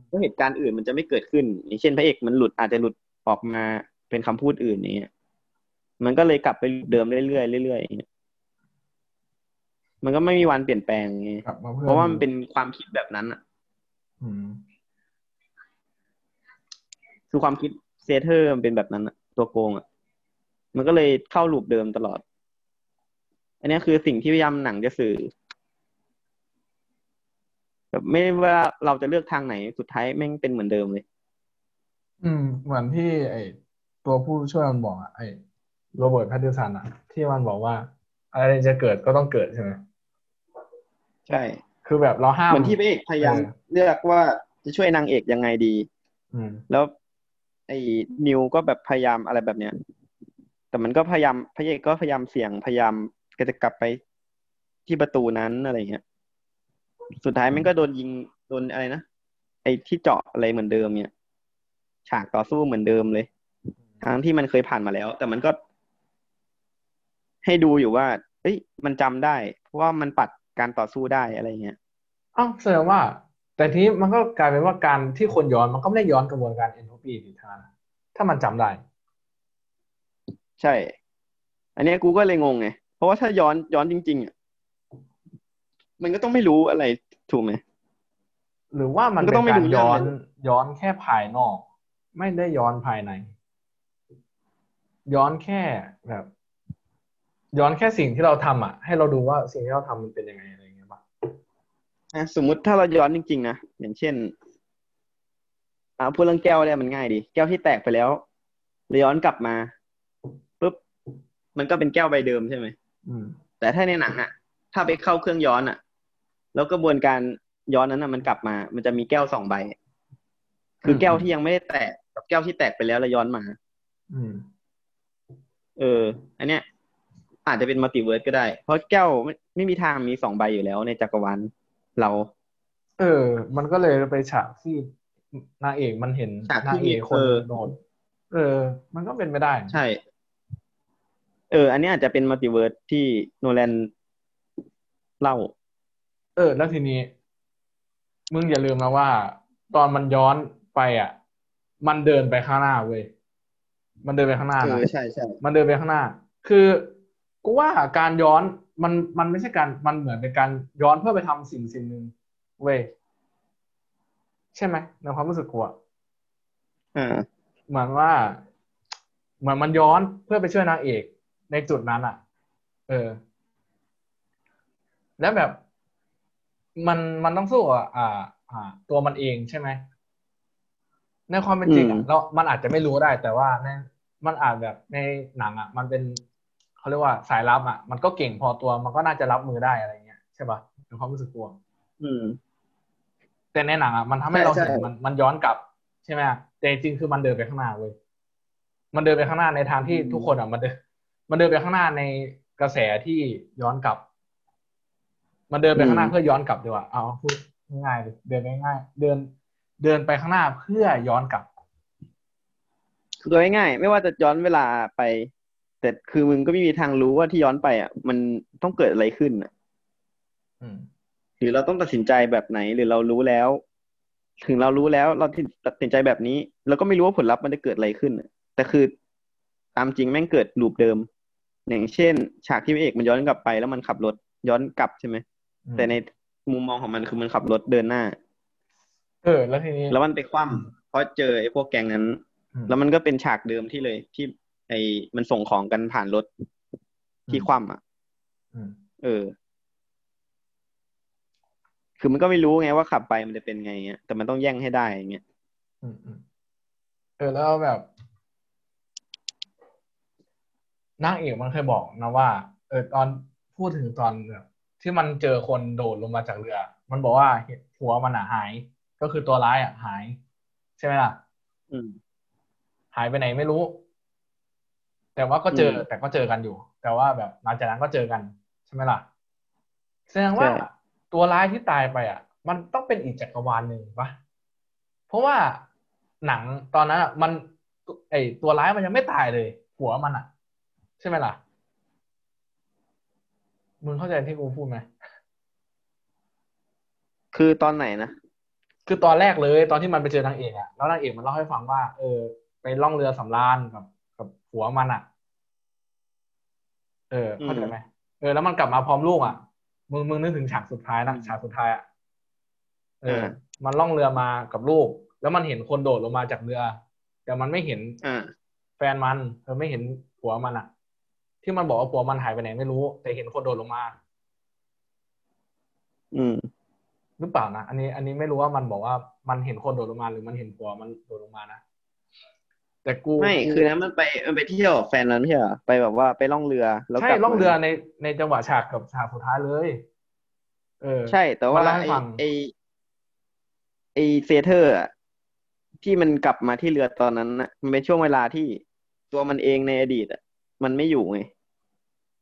เพราะเหตุการณ์อื่นมันจะไม่เกิดขึ้นอย่างเช่นพระเอกมันหลุดอาจจะหลุด ออกมาเป็นคำพูดอื่นอย่างเงี้ยมันก็เลยกลับไปเดิมเรื่อยๆเรื่อยๆอย่างเงี้ยมันก็ไม่มีวันเปลี่ยนแปลงไงกลับมาเพื่อเพราะว่ามันเป็นความคิดแบบนั้นอะอืมคือความคิดเซเทอร์มันเป็นแบบนั้นอะตัวโกงอะมันก็เลยเข้า loop เดิมตลอด อันเนี้ยคือสิ่งที่พยายามหนังจะสื่อแบบไม่ว่าเราจะเลือกทางไหนสุดท้ายแม่งเป็นเหมือนเดิมเลย อืม เหมือนที่ไอตัวผู้ช่วยมันบอกอะไอโรเบิร์ตแพตตินสันอะที่มันบอกว่า อะไรจะเกิดก็ต้องเกิดใช่ไหมใช่ คือแบบเราห้ามเหมือนที่พระเอกพยายามเออเลือกว่าจะช่วยนางเอกยังไงดี อืม แล้ว ไอ้นิวก็แบบพยายามอะไรแบบเนี้ย แต่มันก็พยายามพระเอกก็พยายามเสี่ยงพยายามก็จะกลับไปที่ประตูนั้นอะไรเงี้ย สุดท้ายมันก็โดนยิงโดนอะไรนะไอ้ที่เจาะอะไรเหมือนเดิมเนี่ย ฉากต่อสู้เหมือนเดิมเลย ทั้งที่มันเคยผ่านมาแล้ว แต่มันก็ ให้ดูอยู่ว่า เอ้ย มันจำได้ เพราะว่ามันปัดการต่อสู้ได้อะไรเงี้ยอ้าวแสดงว่า แต่ทีนี้มันก็กลายเป็นว่าการที่คนย้อนมันก็ไม่ได้ย้อนกระบวนการเอนโทรปีสิท่าถ้ามันจำได้ ใช่ อันเนี้ยกูก็เลยงงไงเพราะว่าถ้าย้อนย้อนจริง ๆอะมันก็ต้องไม่รู้อะไรถูกไหมหรือว่ามันมันก็เป็ต้องนไม่การรู้เรื่องย้อนเลยย้อนแค่ภายนอก ไม่ได้ย้อนภายใน ย้อนแค่แบบ ย้อนแค่สิ่งที่เราทำอะ ให้เราดูว่าสิ่งที่เราทำมันเป็นยังไงอะไรอย่างเงี้ยป่ะอะสมมุติถ้าเราย้อนจริงๆนะอย่างเช่นอ่าพูดเรื่องแก้วเนี่ยมันง่ายดี แก้วที่แตกไปแล้วเราย้อนกลับมาปุ๊บมันก็เป็นแก้วใบเดิมใช่ไหมอืมแต่ถ้าในหนังอะ ถ้าไปเข้าเครื่องย้อนอะ แล้วกระบวนการย้อนนั้นอะ มันกลับมา มันจะมีแก้วสองใบ คือแก้วที่ยังไม่ได้แตกกับแก้วที่แตกไปแล้วแล้วย้อนมา อืม เออ อันเนี้ย อาจจะเป็น multiverse ก็ได้ เพราะแก้วไม่ไม่มีทางมีสองใบอยู่แล้วในจักรวาลเรา เออ มันก็เลยไปฉากที่นางเอกมันเห็นฉากที่นางเอกคนเออโดดเออ มันก็เป็นไม่ได้ ใช่ เออ อันนี้อาจจะเป็น multiverse ที่โนแลนเล่า เออ แล้วทีนี้ มึงอย่าลืมนะว่า ตอนมันย้อน ไปอะ มันเดินไปข้างหน้าเว้ยมันเดินไปข้างหน้าเอนะอใช่ใช่มันเดินไปข้างหน้า คือกูว่าการย้อนมันมันไม่ใช่การมันเหมือนเป็นการย้อนเพื่อไปทำสิ่งสิ่งหนึ่งเว้ยใช่ไหมในความรู้สึกกูอะอ่าเหมือนว่าเหมือนมันย้อนเพื่อไปช่วยนางเอก ในจุดนั้นอะ เออ แล้วแบบมันมันต้องสู้อะอ่า อ่า ตัวมันเองใช่ไหม ในความเป็นจริงอะอืมเรามันอาจจะไม่รู้ได้แต่ว่าในมันอาจแบบในหนังอะ มันเป็นเขาเรียกว่าสายลับอะมันก็เก่งพอตัวมันก็น่าจะรับมือได้อะไรเงี้ยใช่ปะในความรู้สึกตัวอืม แต่ในหนังอะมันทำให้ใช่เราเห็นใช่มันมันย้อนกลับ ใช่ไหมแต่จริงๆคือมันเดินไปข้างหน้าเว้ยมันเดินไปข้างหน้าในทางที่ทุกคนอะมันเดินมันเดินไปข้างหน้าในกระแสที่ย้อนกลับ มันเดินไปข้างหน้าเพื่อย้อนกลับดีกว่าเอาพูดง่ายๆเลยเดินไปง่ายๆเดิน เดินไปข้างหน้าเพื่อย้อนกลับ คือง่ายๆไม่ว่าจะย้อนเวลาไป แต่คือมึงก็ไม่มีทางรู้ว่าที่ย้อนไปอะ มันต้องเกิดอะไรขึ้นอะอืมหรือเราต้องตัดสินใจแบบไหนหรือเรารู้แล้ว ถึงเรารู้แล้วเราตัดสินใจแบบนี้ เราก็ไม่รู้ว่าผลลัพธ์มันจะเกิดอะไรขึ้นน่ะแต่คือตามจริงแม่งเกิดลูปเดิม อย่างเช่น ฉากที่พระเอกมันย้อนกลับไปแล้วมันขับรถย้อนกลับใช่ไหมอืมแต่ในมุมมองของมันคือมันขับรถเดินหน้า เออ แล้วทีนี้ แล้วมันไปคว่ำเพราะเจอไอ้พวกแก๊งนั้นอืมแล้วมันก็เป็นฉากเดิมที่เลย ที่ไอ้มันส่งของกันผ่านรถที่คว่ำอะอืมเออ คือมันก็ไม่รู้ไงว่าขับไปมันจะเป็นไงเงี้ยแต่มันต้องแย่งให้ได้อย่างเงี้ยอืมอืมเออแล้วแบบนางเอกมันเคยบอกนะว่า เออตอนพูดถึงตอนแบบที่มันเจอคนโดดลงมาจากเรือ มันบอกว่าเห็นหัวมันอะหาย ก็คือตัวร้ายอะหาย ใช่ไหมล่ะอืมหายไปไหนไม่รู้ แต่ว่าก็เจออืมแต่ก็เจอกันอยู่ แต่ว่าแบบหลังจากนั้นก็เจอกันใช่ไหมล่ะแสดงว่าใช่ตัวร้ายที่ตายไปอะ มันต้องเป็นอีกจักรวาลหนึ่งปะเพราะว่าหนังตอนนั้นอะมัน ไอตัวร้ายมันยังไม่ตายเลย หัวมันอะ ใช่ไหมล่ะมึงเข้าใจที่กูพูดไหมคือตอนไหนนะ คือตอนแรกเลยตอนที่มันไปเจอนางเอกอะแล้วนางเอกมันเล่าให้ฟังว่า เออ ไปล่องเรือสำราญกับ กับผัวมันอะเออเข้าใจไหมเออแล้วมันกลับมาพร้อมลูกอะมึงมึงนึกถึงฉากสุดท้ายนะฉากสุดท้ายอะเออ มันล่องเรือมากับลูก แล้วมันเห็นคนโดดลงมาจากเรือ แต่มันไม่เห็นอ่าแฟนมันเออไม่เห็นผัวมันอะ ที่มันบอกว่าผัวมันหายไปไหนไม่รู้ แต่เห็นคนโดดลงมา อืม หรือเปล่านะอันนี้อันนี้ไม่รู้ว่ามันบอกว่ามันเห็นคนโดดลงมาหรือมันเห็นผัวมันโดดลงมานะแต่กูไม่กูคือนั้นมันไปมันไปเที่ยวกับแฟนนั้นไม่ใช่เหรอไปแบบว่าไปล่องเรือ แล้วใช่กลับล่องมาเรือในในจังหวะฉากกับฉากสุดท้ายเลย เออ ใช่ แต่ว่ามาเล่าให้ไอ้ฟังไอ้ไอ้เซเทอร์อะที่มันกลับมาที่เรือตอนนั้นน่ะมันเป็นช่วงเวลาที่ตัวมันเองในอดีตอะมันไม่อยู่ไง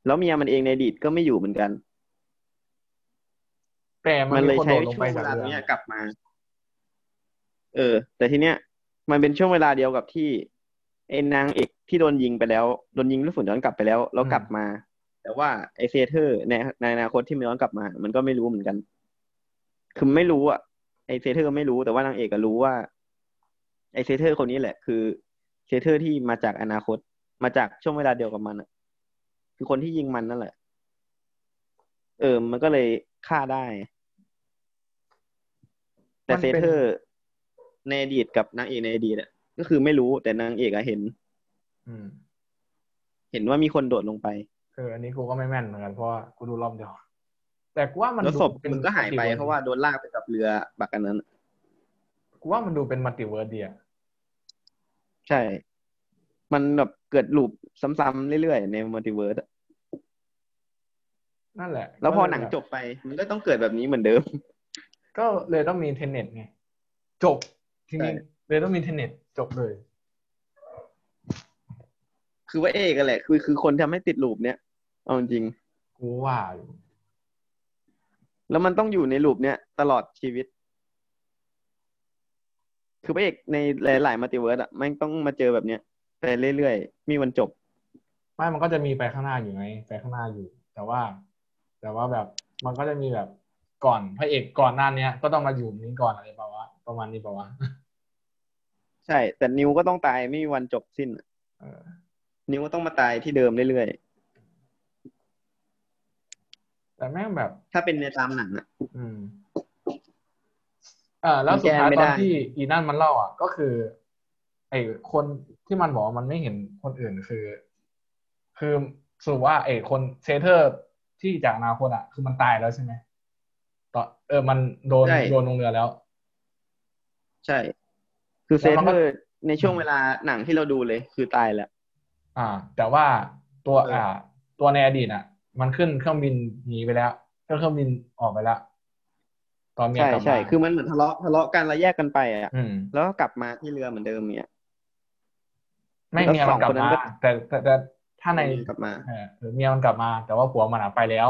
แล้วเมียมันเองในอดีตก็ไม่อยู่เหมือนกัน แต่มัมันนมีเลยคนใช้โดดลงช่ไปวงเวจากลาเรือเนี้ยกลับมา เออ แต่ทีเนี้ย มันเป็นช่วงเวลาเดียวกับที่ไอ้นางเอกที่โดนยิงไปแล้วโดนยิงลูกศรย้อนกลับไปแล้วแล้วกลับมา แต่ว่าไอ้เซเทอร์ในในอนาคตที่มันย้อนกลับมา มันก็ไม่รู้เหมือนกัน คือไม่รู้อะไอ้เซเทอร์ไม่รู้แต่ว่านางเอกก็รู้ว่า ไอ้เซเทอร์คนนี้แหละ คือเซเทอร์ที่มาจากอนาคตมาจากช่วงเวลาเดียวกับมันอะ คือคนที่ยิงมันนั่นแหละ เออ มันก็เลยฆ่าได้ แต่มันเซเป็นเทอร์ในอดีตกับนางเอกในอดีตอะก็คือไม่รู้แต่นางเอกอะเห็น อืม เห็นว่ามีคนโดดลงไปเอออันนี้กูก็ไม่แม่นเหมือนกันเพราะว่ากูดูรอบเดียว แต่กูว่ามันแล้วดูศพเป็นมันก็หายไปมัลติวิร์สเพราะว่าโดนลากไปกับเรือบักอันนั้นกูว่ามันดูเป็นมัลติเวิร์สดีอะใช่ มันแบบเกิดลูปซ้ำๆเรื่อยๆในมัลติเวิร์สอะนั่นแหละ แล้วพอก็เยหนังแบบจบไป มันก็ต้องเกิดแบบนี้เหมือนเดิม ก็เลยต้องมีเทนเน็ตไง จบจใช่ริงๆเลยต้องมีเทนเน็ตจบเลย คือว่าเอกกันแหละ คือคือคนทำให้ติดลูปเนี้ยเอาจริงกูว่าอยู่แล้วมันต้องอยู่ในลูปเนี้ยตลอดชีวิต คือพระเอกในหลาย ๆ multiverse อะมันต้องมาเจอแบบเนี้ยไปเรื่อยๆ มีวันจบ ไม่มันก็จะมีไปข้างหน้าอยู่ไงไปข้างหน้าอยู่ แต่ว่า แต่ว่าแบบมันก็จะมีแบบ ก่อนพระเอกก่อนหน้าเนี้ย ก็ต้องมาอยู่นี้ก่อนอะไรเปล่าวะประมาณนี้เปล่าวะใช่ แต่นีลก็ต้องตายไม่มีวันจบสิ้นอะเออนีลก็ต้องมาตายที่เดิมเรื่อยแต่แม่งแบบๆถ้าเป็นในตามหนังอะอืมเออแล้วมันสุดท้ายแก้ไม่ตอนได้ที่อีนั่นมันเล่าอะ ก็คือ ไอ้คนที่มันบอกว่ามันไม่เห็นคนอื่นคือ คือสรุปว่าไอ้คนเซเทอร์ที่จากอนาคตอะ คือมันตายแล้วใช่ไหมตอน เออมันโดนใช่โดนลงเรือแล้ว ใช่ คือเซแล้วมันเทก็อร์ในช่วงเวลาหนังที่เราดูเลย คือตายแล้ว อ่า แต่ว่าตัวเอออ่อ่า ตัวในอดีตอะ มันขึ้นเครื่องบินหนีไปแล้วเครื่องบินออกไปแล้วตอนเมียใช่กลับใช่มาคือมันเหมือนทะเลาะทะเลาะกันแล้วแยกกันไปอะอืมแล้วก็กลับมาที่เรือเหมือนเดิมเนี่ยไม่แล้วเมียมันกลัสอบงคนนั้มานก็แต่แต่แต่ถ้าในกลับมาเออเออเมียมันกลับมา แต่ว่าผัวมันอะไปแล้ว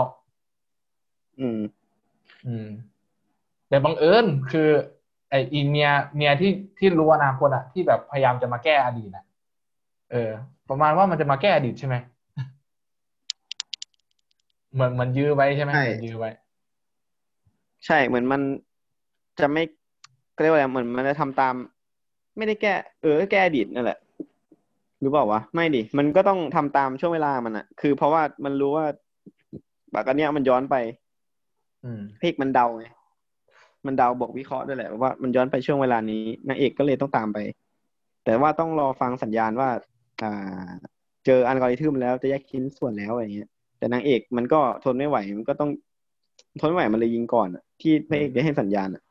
อืม อืม แต่บังเอิญคือไออีเมียเมียที่ที่รู้อนาคตอะที่แบบพยายามจะมาแก้อดีตอะเออ ประมาณว่ามันจะมาแก้อดีตใช่ไหมเหมือนเหมือนยื้อไว้ใช่ไหมใช่เหมือนยื้อไว้ ใช่เหมือนมันจะไม่ก็เรียกว่าอะไรเหมือนมันจะทำตาม ไม่ได้แก้ เออแก้อดีตนั่นแหละหรือเปล่าวะไม่ดิมันก็ต้องทำตามช่วงเวลามันอะคือเพราะว่ามันรู้ว่าบักอันเนี้ยมันย้อนไป อืมเพกมันเดาไงมันเดาบอกวิเคราะห์ด้วยแหละว่ามันย้อนไปช่วงเวลานี้นางเอกก็เลยต้องตามไป แต่ว่าต้องรอฟังสัญญาณว่า อ่า เจออัลกอริทึมแล้วจะแยกชิ้นส่วนแล้วอะไรเงี้ย แต่นางเอกมันก็ทนไม่ไหวมันก็ต้องทนไม่ไหวมันเลยยิงก่อนอะที่พระเอกได้ให้สัญญาณอะ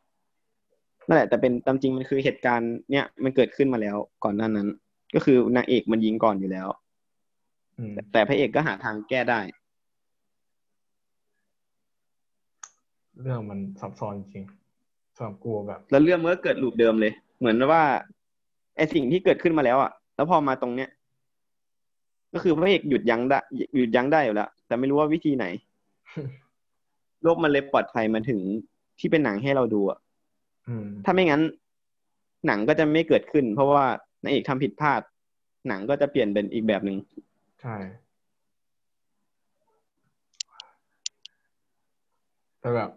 นั่นแหละ แต่เป็นตามจริงมันคือเหตุการณ์เนี้ยมันเกิดขึ้นมาแล้วก่อนหน้านั้น ก็คือนางเอกมันยิงก่อนอยู่แล้วอืมแต่พระเอกก็หาทางแก้ได้ เรื่องมันซับซ้อนจริงสำหรับกูแบบ แล้วเรื่องมันก็เกิดลูปเดิมเลย เหมือนว่าไอสิ่งที่เกิดขึ้นมาแล้วอะ แล้วพอมาตรงเนี้ย ก็คือพระเอกหยุดยั้งได้หยุดยั้งได้อยู่แล้วแต่ไม่รู้ว่าวิธีไหน โลกมันเลยปลอดภัยมาถึงที่เป็นหนังให้เราดูอะอืมถ้าไม่งั้น หนังก็จะไม่เกิดขึ้น เพราะว่านางเอกทำผิดพลาด หนังก็จะเปลี่ยนเป็นอีกแบบหนึ่งใช่แต่แบบ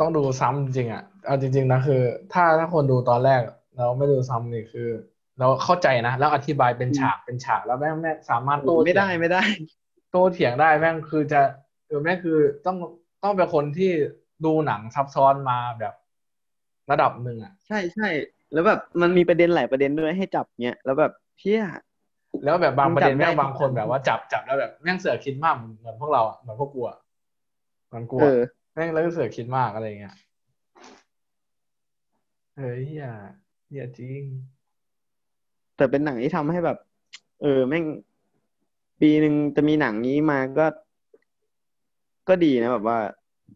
ต้องดูซ้ำจริงๆอะเอาจริง ๆ นะคือ ถ้าถ้าคนดูตอนแรกแล้วไม่ดูซ้ำนี่คือ เราเข้าใจนะแล้วอธิบายเป็นฉากเป็นฉากแล้วแม่งแม่งสามารถโต้ไม่ได้เถียงไม่ได้ โต้เถียงได้แม่งคือจะเออแม่งคือต้องต้องเป็นคนที่ดูหนังซับซ้อนมาแบบ ระดับหนึ่งอะ ใช่ใช่แล้วแบบมันมีประเด็นหลายประเด็นด้วยให้จับเนี้ยแล้วแบบเพี้ยแล้วแบบบางประเด็นมันจับได้แม่งบางคนแบบว่าจับจับแล้วแบบแม่งเสือกคิดมากเหมือนเหมือนพวกเราอะเหมือนพวกกูอะเหมือนกูเออะอ แม่งแล้วก็เสือกคิดมากอะไรเงี้ยเฮ้ยเฮียเฮียจริง แต่เป็นหนังที่ทำให้แบบ เออ แม่ง ปีหนึ่งจะมีหนังนี้มาก็ ก็ดีนะแบบว่า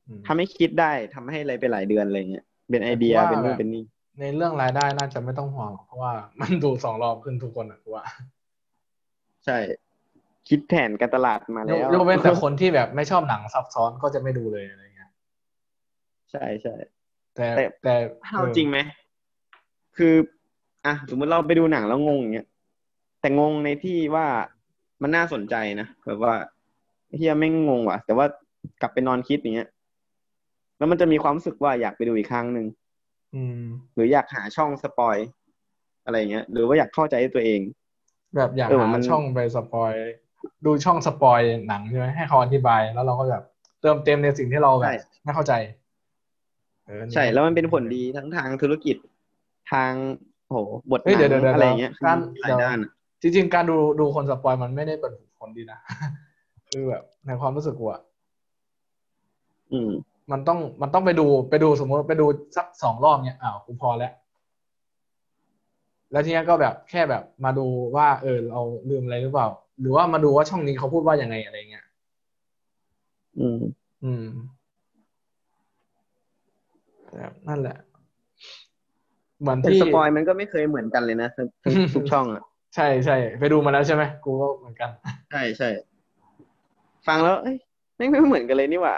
อืมทำให้คิดได้ทำให้อะไรไปหลายเดือนอะไรเงี้ยเป็นไอเดียแต่เป็นว่านู่นแบบเป็นนี่ในเรื่องรายได้น่าจะไม่ต้องห่วงหรอกเพราะว่ามันดูสองรอบขึ้นทุกคนอะกูว่า ใช่ คิดแผนการตลาดมายกแล้วยกเว้นแต่คนที่แบบไม่ชอบหนังซับซ้อนก็จะไม่ดูเลยอะไรเงี้ย ใช่ใช่แต่แต่แต่เอาจริงไหมคืออะสมมติเราไปดูหนังแล้วงงอย่างเงี้ยแต่งงในที่ว่ามันน่าสนใจนะแบบว่าเฮียไม่งงว่ะ แต่ว่ากลับไปนอนคิดอย่างเงี้ย แล้วมันจะมีความรู้สึกว่าอยากไปดูอีกครั้งหนึ่งอืมหรืออยากหาช่องสปอยอะไรเงี้ย หรือว่าอยากเข้าใจด้วยตัวเอง แบบอยากเออหามันช่องไปสปอยดูช่องสปอยหนังใช่ไหมให้เขาอธิบาย แล้วเราก็แบบเติมเต็มในสิ่งที่เราแบบไม่เข้าใจเออ ใช่แล้วมันเป็นผลดีทั้งทางธุรกิจทางโอ้โหบทหเฮ้ยนัเดี๋ยวเดี๋ยวงเดี๋ยวอะไรเงี้ยการหลายด้านอะจริงๆ การดูดูคนสปอยมันไม่ได้เป็นผลดีนะคือแบบในความรู้สึกกูอะอืม มันต้องมันต้องไปดูไปดูสมมติไปดูสักสองรอบเนี่ยอ้าวกูพอแล้วแล้วทีเนี้ยก็แบบแค่แบบมาดูว่า เออเราลืมอะไรหรือเปล่า หรือว่ามาดูว่าช่องนี้เขาพูดว่ายังไงอะไรเงี้ย อืม อืมแบบ นั่นแหละเหมือนแต่ที่สปอยมันก็ไม่เคยเหมือนกันเลยนะทุกทุกช่องอะใช่ใช่ไปดูมาแล้วใช่ไหมกูก็เหมือนกัน ใช่ใช่ฟังแล้วเอ้ยแม่งไม่เหมือนกันเลยนี่หว่า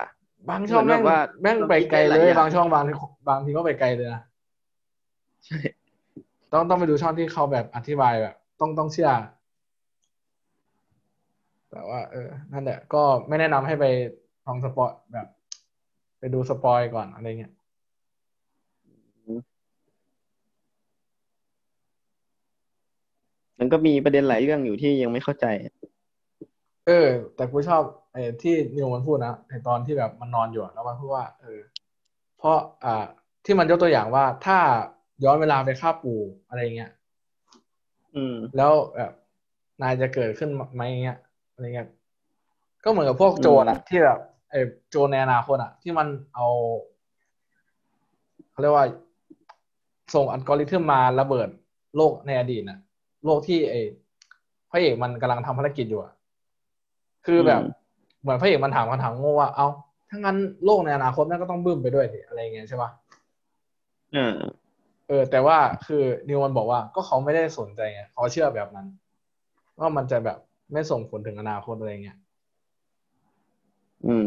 บางช่องเหมืแม่องนแบบว่าแม่งไปไกลเราคิดได้หเลลายยอย่างบางช่องบางบางทีก็ไปไกลเลยนะใช่ต้องต้องไปดูช่องที่เขาแบบอธิบายแบบ ต้องต้องเชื่อ แต่ว่า เออ นั่นแหละ ก็ไม่แนะนำให้ไปลองสปอยแบบ ไปดูสปอยก่อนอะไรเงี้ย มันก็มีประเด็นหลายเรื่องอยู่ที่ยังไม่เข้าใจ เออ แต่กูชอบไอ้ที่นิวมันพูดนะไอ้ตอนที่แบบมันนอนอยู่อะแล้วมันพูดว่า เออ เพราะอ่าที่มันยกตัวอย่างว่าถ้าย้อนเวลาไปฆ่าปู่อะไรเงี้ยอืม แล้วแบบนายจะเกิดขึ้นไหมเงี้ยอะไรเงี้ยก็เหมือนกับพวกโจรอะที่แบบไอ้โจรในอนาคตอะที่มันเอาเขาเรียกว่า ส่งอัลกอริทึมมาระเบิดโลกในอดีตน่ะ โลกที่ไอ้พระเอกมันกำลังทำภารกิจอยู่อะคือแบบอืมเหมือนพระเอกมันถามคำถามโง่ว่าเอาถ้างั้นโลกในอนาคตนั่นก็ต้องบึ้มไปด้วยสิอะไรเงี้ยใช่ปะเออ เออ แต่ว่าคือนิวมันบอกว่าก็เขาไม่ได้สนใจไงเขาเชื่อแบบนั้น ว่ามันจะแบบไม่ส่งผลถึงอนาคตอะไรเงี้ยอืม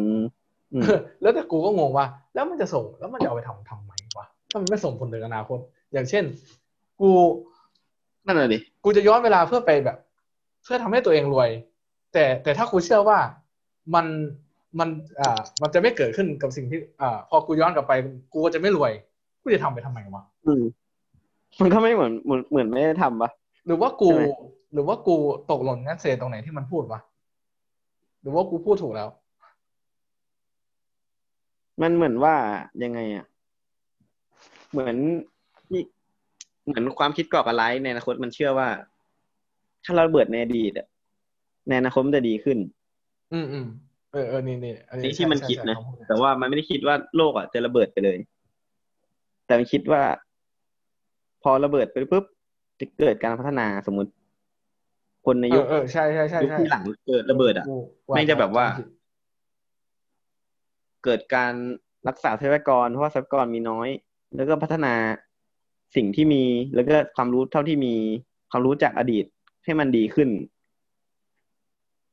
อืมแล้วแต่กูก็งงว่า แล้วมันจะส่งแล้วมันจะเอาไปทำทำไมวะถ้ามันไม่ส่งผลถึงอนาคต อย่างเช่น กู นั่นแหละดิกูจะย้อนเวลาเพื่อไปแบบ เพื่อทำให้ตัวเองรวย แต่แต่ถ้ากูเชื่อว่ามันมันอ่ามันจะไม่เกิดขึ้นกับสิ่งที่อ่าพอกูย้อนกลับไป กูก็จะไม่รวย กูจะทำไปทำไมวะอืมมันก็ไม่เหมือนเหมือนเหมือนไม่ได้ทำปะหรือว่ากูใช่ไหมหรือว่ากูตกหล่นงั้นเซตรงไหนที่มันพูดวะหรือว่ากูพูดถูกแล้ว มันเหมือนว่ายังไงอะ เหมือนที่ เหมือนความคิดก่อการร้ายในอนาคตมันเชื่อว่า ถ้าเราระเบิดในอดีตอะในอนาคตมันจะดีขึ้น อืมอืมเออเออนี่นี่อันี่ที่มันใช่คิดใช่นะเขาพูดแต่ว่ามันไม่ได้คิดว่าโลกอะจะระเบิดไปเลย แต่มันคิดว่า พอระเบิดไปปุ๊บจะเกิดการพัฒนาสมมติ คนในเอยุอคเออใช่ใช่ใช่ยุคใช่ที่หลังเกิดระเบิด อะกูแม่งจะแบบว่าจำผิดเกิดการรักษาทรัพยากรเพราะว่าทรัพยากรมีน้อย แล้วก็พัฒนา สิ่งที่มีแล้วก็ความรู้เท่าที่มีความรู้จากอดีตให้มันดีขึ้น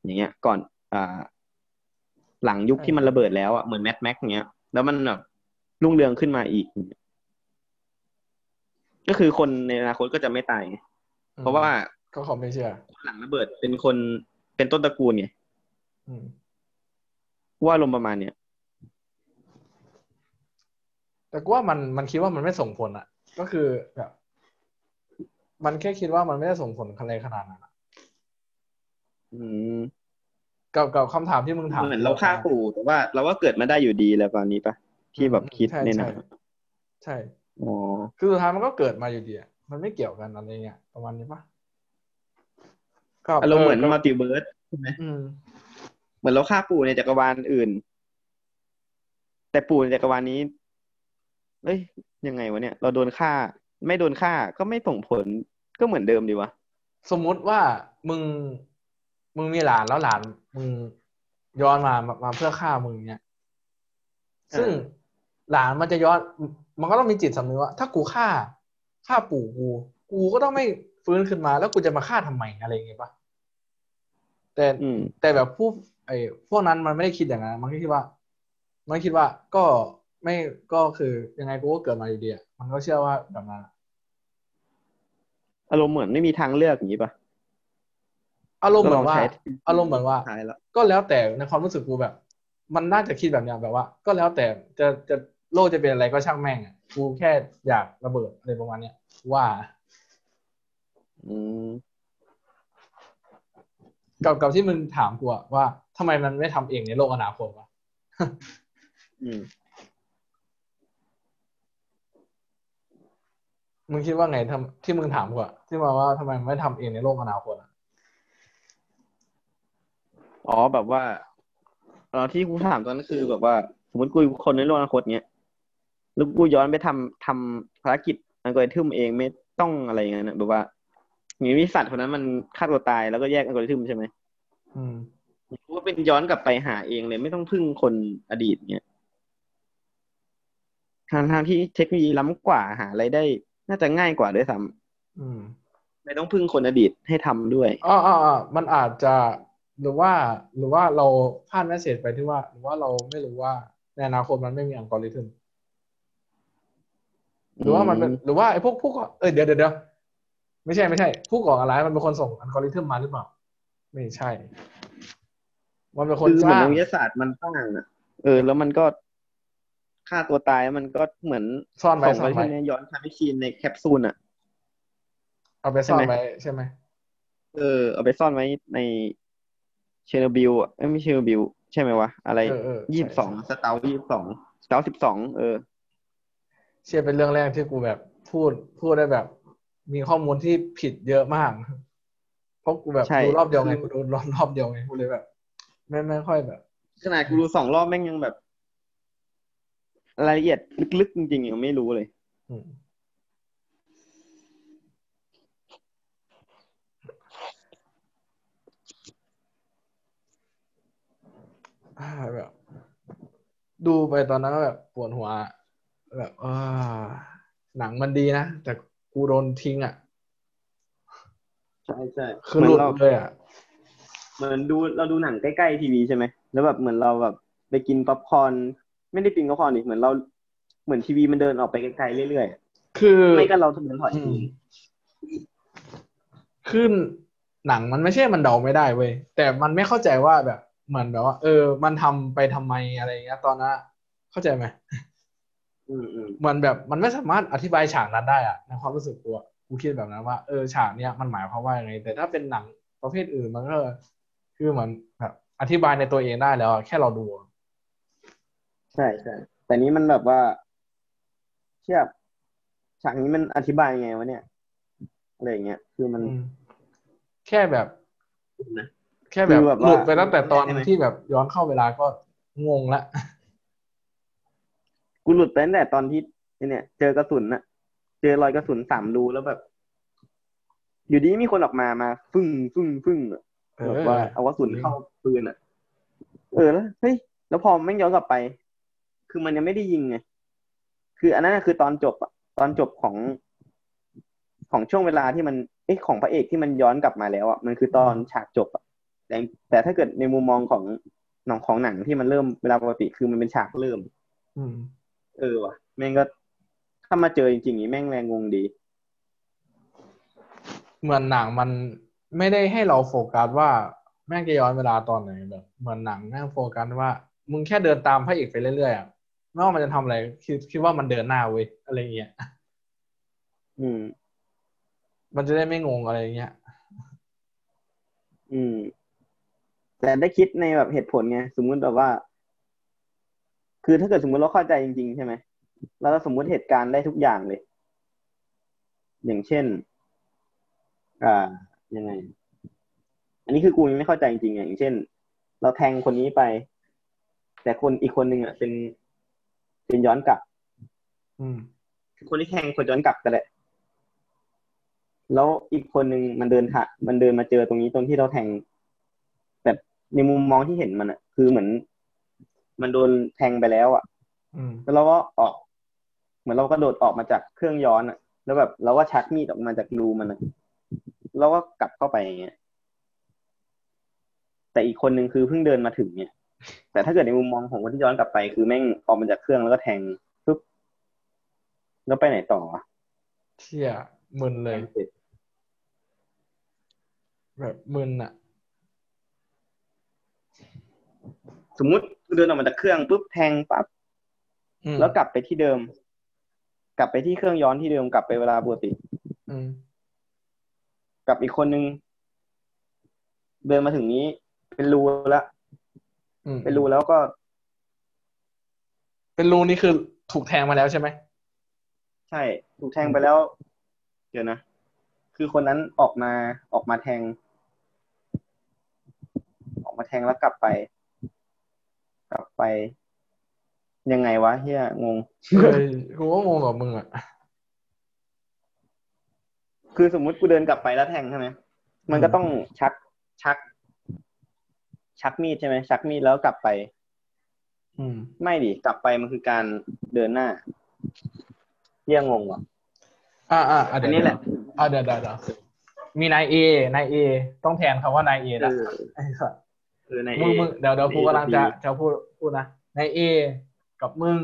อย่างเงี้ย ก่อนอ่าหลังยุคที่มันระเบิดแล้วอะเหมือนแมทแม็กเงี้ย แล้วมันแบบรุ่งเรืองขึ้นมาอีก ก็คือคนในอนาคตก็จะไม่ตายไงเพราะว่าก็เขาไม่เชื่อหลังระเบิดเป็นคนเป็นต้นตระกูลไงอืมว่าลมณ์ประมาณเนี้ยแต่กูว่ามันมันคิดว่ามันไม่ส่งผลอะ ก็คือแบบมันแค่คิดว่ามันไม่ได้ส่งผลอะไรขนาดนั้นอะอืมกับกับคำถามที่มึงถามเหมือนเราฆ่าปู่แต่ว่า เราก็เกิดมาได้อยู่ดีแล้วตอนนี้ปะที่แบบคิดใช่ในหนังใช่ใช่อ๋อคือสุดท้ายมันก็เกิดมาอยู่ดีอะมันไม่เกี่ยวกันอะไรเงี้ยประมาณนี้ปะก็อารมณ์เหมือนก็ multiverse ใช่ไหมอืมเหมือนเราฆ่าปู่ในจักรวาลอื่น แต่ปู่ในจักรวาลนี้ เอ้ยยังไงวะเนี่ย เราโดนฆ่า ไม่โดนฆ่าก็ไม่ส่งผลก็เหมือนเดิมดีวะสมมุติว่ามึงมึงมีหลานแล้วหลานมึงย้อนมามามาเพื่อฆ่ามึงเนี้ยซึ่งหลานมันจะย้อน มันก็ต้องมีจิตสำนึกว่า ถ้ากูฆ่าฆ่าปู่กู กูก็ต้องไม่ฟื้นขึ้นมา แล้วกูจะมาฆ่าทำไมอะไรอย่างเงี้ยปะแต่อืมแต่แบบผู้ไอ้พวกนั้นมันไม่ได้คิดอย่างนั้นมันก็คิดว่า มันคิดว่าก็ ไม่ก็คือยังไงกูก็เกิดมาอยู่ดีอะมันก็เชื่อว่าแบบนั้นอะอารมณ์เหมือนไม่มีทางเลือกอย่างนี้ปะอารมณ์เหมือนว่าก็ลงใช้อารมณ์เหมือนว่าท้ายแล้วก็แล้วแต่ในความรู้สึกกูแบบ มันน่าจะคิดแบบเนี้ยแบบว่า ก็แล้วแต่จะจะโลกจะเป็นอะไรก็ช่างแม่งอะกูแค่อยากระเบิดอะไรประมาณเนี้ยว่า อืมกับกับที่มึงถามกูอะว่าทำไมมันไม่ทำเองในโลกอนาคตวะอืม มึงคิดว่าไงทำที่มึงถามกูอะที่มาว่าทำไมมันไม่ทำเองในโลกอนาคตอะอ๋อแบบว่าเออที่กูถามตอนนั้นคือแบบว่า สมมติกูคนในโลกอนาคตเนี้ยแล้วกูย้อนไปทำทำภารกิจอัลกอริทึมเองไม่ต้องอะไรอย่างนั้นนะแบบว่าอย่างนี้สัตว์คนนั้นมันฆ่าตัวตายแล้วก็แยกอัลกอริทึมใช่ไหมอืมกูว่าเป็นย้อนกลับไปหาเองเลยไม่ต้องพึ่งคนอดีตเนี้ยทางทางที่เทคโนโลยีล้ำกว่าหาอะไรได้ น่าจะง่ายกว่าด้วยซ้อืมำไม่ต้องพึ่งคนอดีตให้ทำด้วยอ๋ออ๋ออ๋อมันอาจจะหรือว่าหรือว่าเราพลาดแมสเซจไปที่ว่า หรือว่าเราไม่รู้ว่าในอนาคตมันไม่มีอัลกอริทึมหรือว่ามันเป็นอืมหรือว่าไอ้พวกผู้ก่อเออเดี๋ยวเดี๋ยวเดี๋ยวไม่ใช่ไม่ใช่ ผู้ก่อการร้ายมันเป็นคนส่งอัลกอริทึมมาหรือเปล่า ไม่ใช่ มันเป็นคนคือสเหมือนร้างนักวิทยาศาสตร์มันสร้างอะเออ แล้วมันก็ ฆ่าตัวตายมันก็เหมือนซ่อนไว้ส่งซ่อนไปไว้ที่ย้อนทำให้ชีนในแคปซูลอะเอาไปซ่อนใช่ไหมไว้ใช่ไหมเออเอาไปซ่อนไว้ในเชอร์โนบิลอะเอ้ยไม่เชอร์โนบิลใช่ไหมวะ อะไรเออเออยี่สิบสองสเตายี่สิบสองสเตาสิบสองเออ เชื่อเป็นเรื่องแรกที่กูแบบพูดพูดได้แบบ มีข้อมูลที่ผิดเยอะมากเพราะกูแบบใช่ดูรอบเดียวไงคือกูดูรอบรอบเดียวไงกูเลยแบบ ไม่ไม่ค่อยแบบ ขนาดกูดูสองรอบแม่งยังแบบ รายละเอียดลึกๆจริงๆยังไม่รู้เลยอืมอ่าแบบ ดูไปตอนนั้นก็แบบปวดหัว แบบอ่าหนังมันดีนะ แต่กูโดนทิ้งอะ ใช่ใช่คือหลุดเราเลยอะเหมือนดูเราดูหนังใกล้ๆทีวีใช่ไหม แล้วแบบเหมือนเราแบบไปกินป๊อปคอร์น ไม่ได้กินป๊อปคอร์นดิเหมือนเราเหมือนทีวีมันเดินออกไปไกลๆเรื่อยๆคือไม่ก็เราเดินถอยอืมขึ้นหนังมันไม่ใช่มันเดาไม่ได้เว้ยแต่มันไม่เข้าใจว่าแบบเหมือนแบบว่า เออ มันทำไปทำไมอะไรอย่างเงี้ยตอนนั้นอะเข้าใจไหมอืมอืมมันแบบมันไม่สามารถอธิบายฉากนั้นได้อะในความรู้สึกกูอะกูคิดแบบนั้นว่าเออฉากเนี้ยมันหมายความว่ายังไง แต่ถ้าเป็นหนังประเภทอื่นมันก็คือเหมือนแบบอธิบายในตัวเองได้แล้วอะแค่เราดูอะ ใช่ใช่แต่นี้มันแบบว่าเทียบฉากนี้มันอธิบายไงวะเนี่ยอะไรอย่างเงี้ยคือมันอืมแค่แบบนะแค่แบบคือแบบว่าหลุดไปตั้งแต่ตอนใช่ไหมที่แบบย้อนเข้าเวลาก็งงละกูหลุดไปตั้งแต่ตอนที่ไอ้เนี่ย เจอกระสุนน่ะเจอรอยกระสุนสามรูแล้วแบบ อยู่ดีมีคนออกมามาฟึ่งฟึ่งฟึ่งอะเออแบบว่าเอากระสุนเข้าปืนอะ เออแล้วเฮ้ยแล้วพอแม่งย้อนกลับไป คือมันยังไม่ได้ยิงไงคืออันนั้นนะคือตอนจบอะตอนจบของของช่วงเวลาที่มันเอ๊ะของพระเอกที่มันย้อนกลับมาแล้วอะมันคือตอนฉากจบอะแต่แต่ถ้าเกิดในมุมมองของหนังของหนังที่มันเริ่มเวลาปกติคือมันเป็นฉากเริ่ม อืม เออว่ะแม่งก็ถ้ามาเจอจริงๆนี่แม่งแรงงงดี เหมือนหนังมันไม่ได้ให้เราโฟกัสว่าแม่งจะย้อนเวลาตอนไหนแบบเหมือนหนังแม่งโฟกัสว่า มึงแค่เดินตามพระเอกไปเรื่อยๆอะ ไม่ว่ามันจะทำอะไรคิดคิดว่ามันเดินหน้าเว้ยอะไรเงี้ยอืม มันจะได้ไม่งงอะไรเงี้ยอืม แต่ได้คิดในแบบเหตุผลไงสมมุติแบบว่า คือถ้าเกิดสมมุติเราเข้าใจจริงๆใช่ไหมแล้วเราสมมุติเหตุการณ์ได้ทุกอย่างเลย อย่างเช่น อ่า ยังไง อันนี้คือกูยังไม่เข้าใจจริงๆอะอย่างเช่น เราแทงคนนี้ไป แต่คนอีกคนหนึ่งอะเป็น เป็นย้อนกลับ อืมคือคนที่แทงคนย้อนกลับกันแหละ แล้วอีกคนหนึ่งมันเดินถะมันเดินมาเจอตรงนี้ตรงที่เราแทง แต่ในมุมมองที่เห็นมันอะคือเหมือน มันโดนแทงไปแล้วอะอืมแล้วเราก็ออก เหมือนเราก็โดดออกมาจากเครื่องย้อนอะแล้วแบบเราก็ชักมีดออกมาจากรูมันอะเราก็กลับเข้าไปอย่างเงี้ยแต่อีกคนนึงคือเพิ่งเดินมาถึงเนี่ย แต่ถ้าเกิดในมุมมองของคนที่ย้อนกลับไป คือแม่งออกมาจากเครื่องแล้วก็แทงปุ๊บแล้วไปไหนต่อวะเชี่ยมึนเลยเสร็จแบบมึนอะสมมุติกูเดินออกมาจากเครื่องปุ๊บแทงปั๊บอืมแล้วกลับไปที่เดิม กลับไปที่เครื่องย้อนที่เดิมกลับไปเวลาปกติอืมกับอีกคนนึง เดินมาถึงนี้ เป็นรูแล้วอืม เป็นรูแล้วก็ เป็นรูนี่คือถูกแทงมาแล้วใช่ไหมใช่ ถูกแทงไปแล้ว เดี๋ยวนะ คือคนนั้นออกมาออกมาแทง ออกมาแทงแล้วกลับไป กลับไป ยังไงวะเฮียงงเฮ้ยกูก็งงกับมึงอะคือสมมุติกูเดินกลับไปแล้วแทงใช่ไหมมันก็ต้องชักชัก ชักมีดใช่ไหมชักมีดแล้วกลับไป อืม ไม่ดิกลับไปมันคือการเดินหน้าเรียงงงว่ะอ่าอ่าอะอัเดี๋ยนวนี้แหละอ่าเดี๋ยวเดี๋ยวเดี๋ยวมีนายเอนายเอต้องแทนคำว่านายเอเอละอไอ้สัสเออในมึงมึงเดี๋ยวเดี๋ยว A กูกำลังจะกับ B จะพูดพูดนะนายเอกับมึง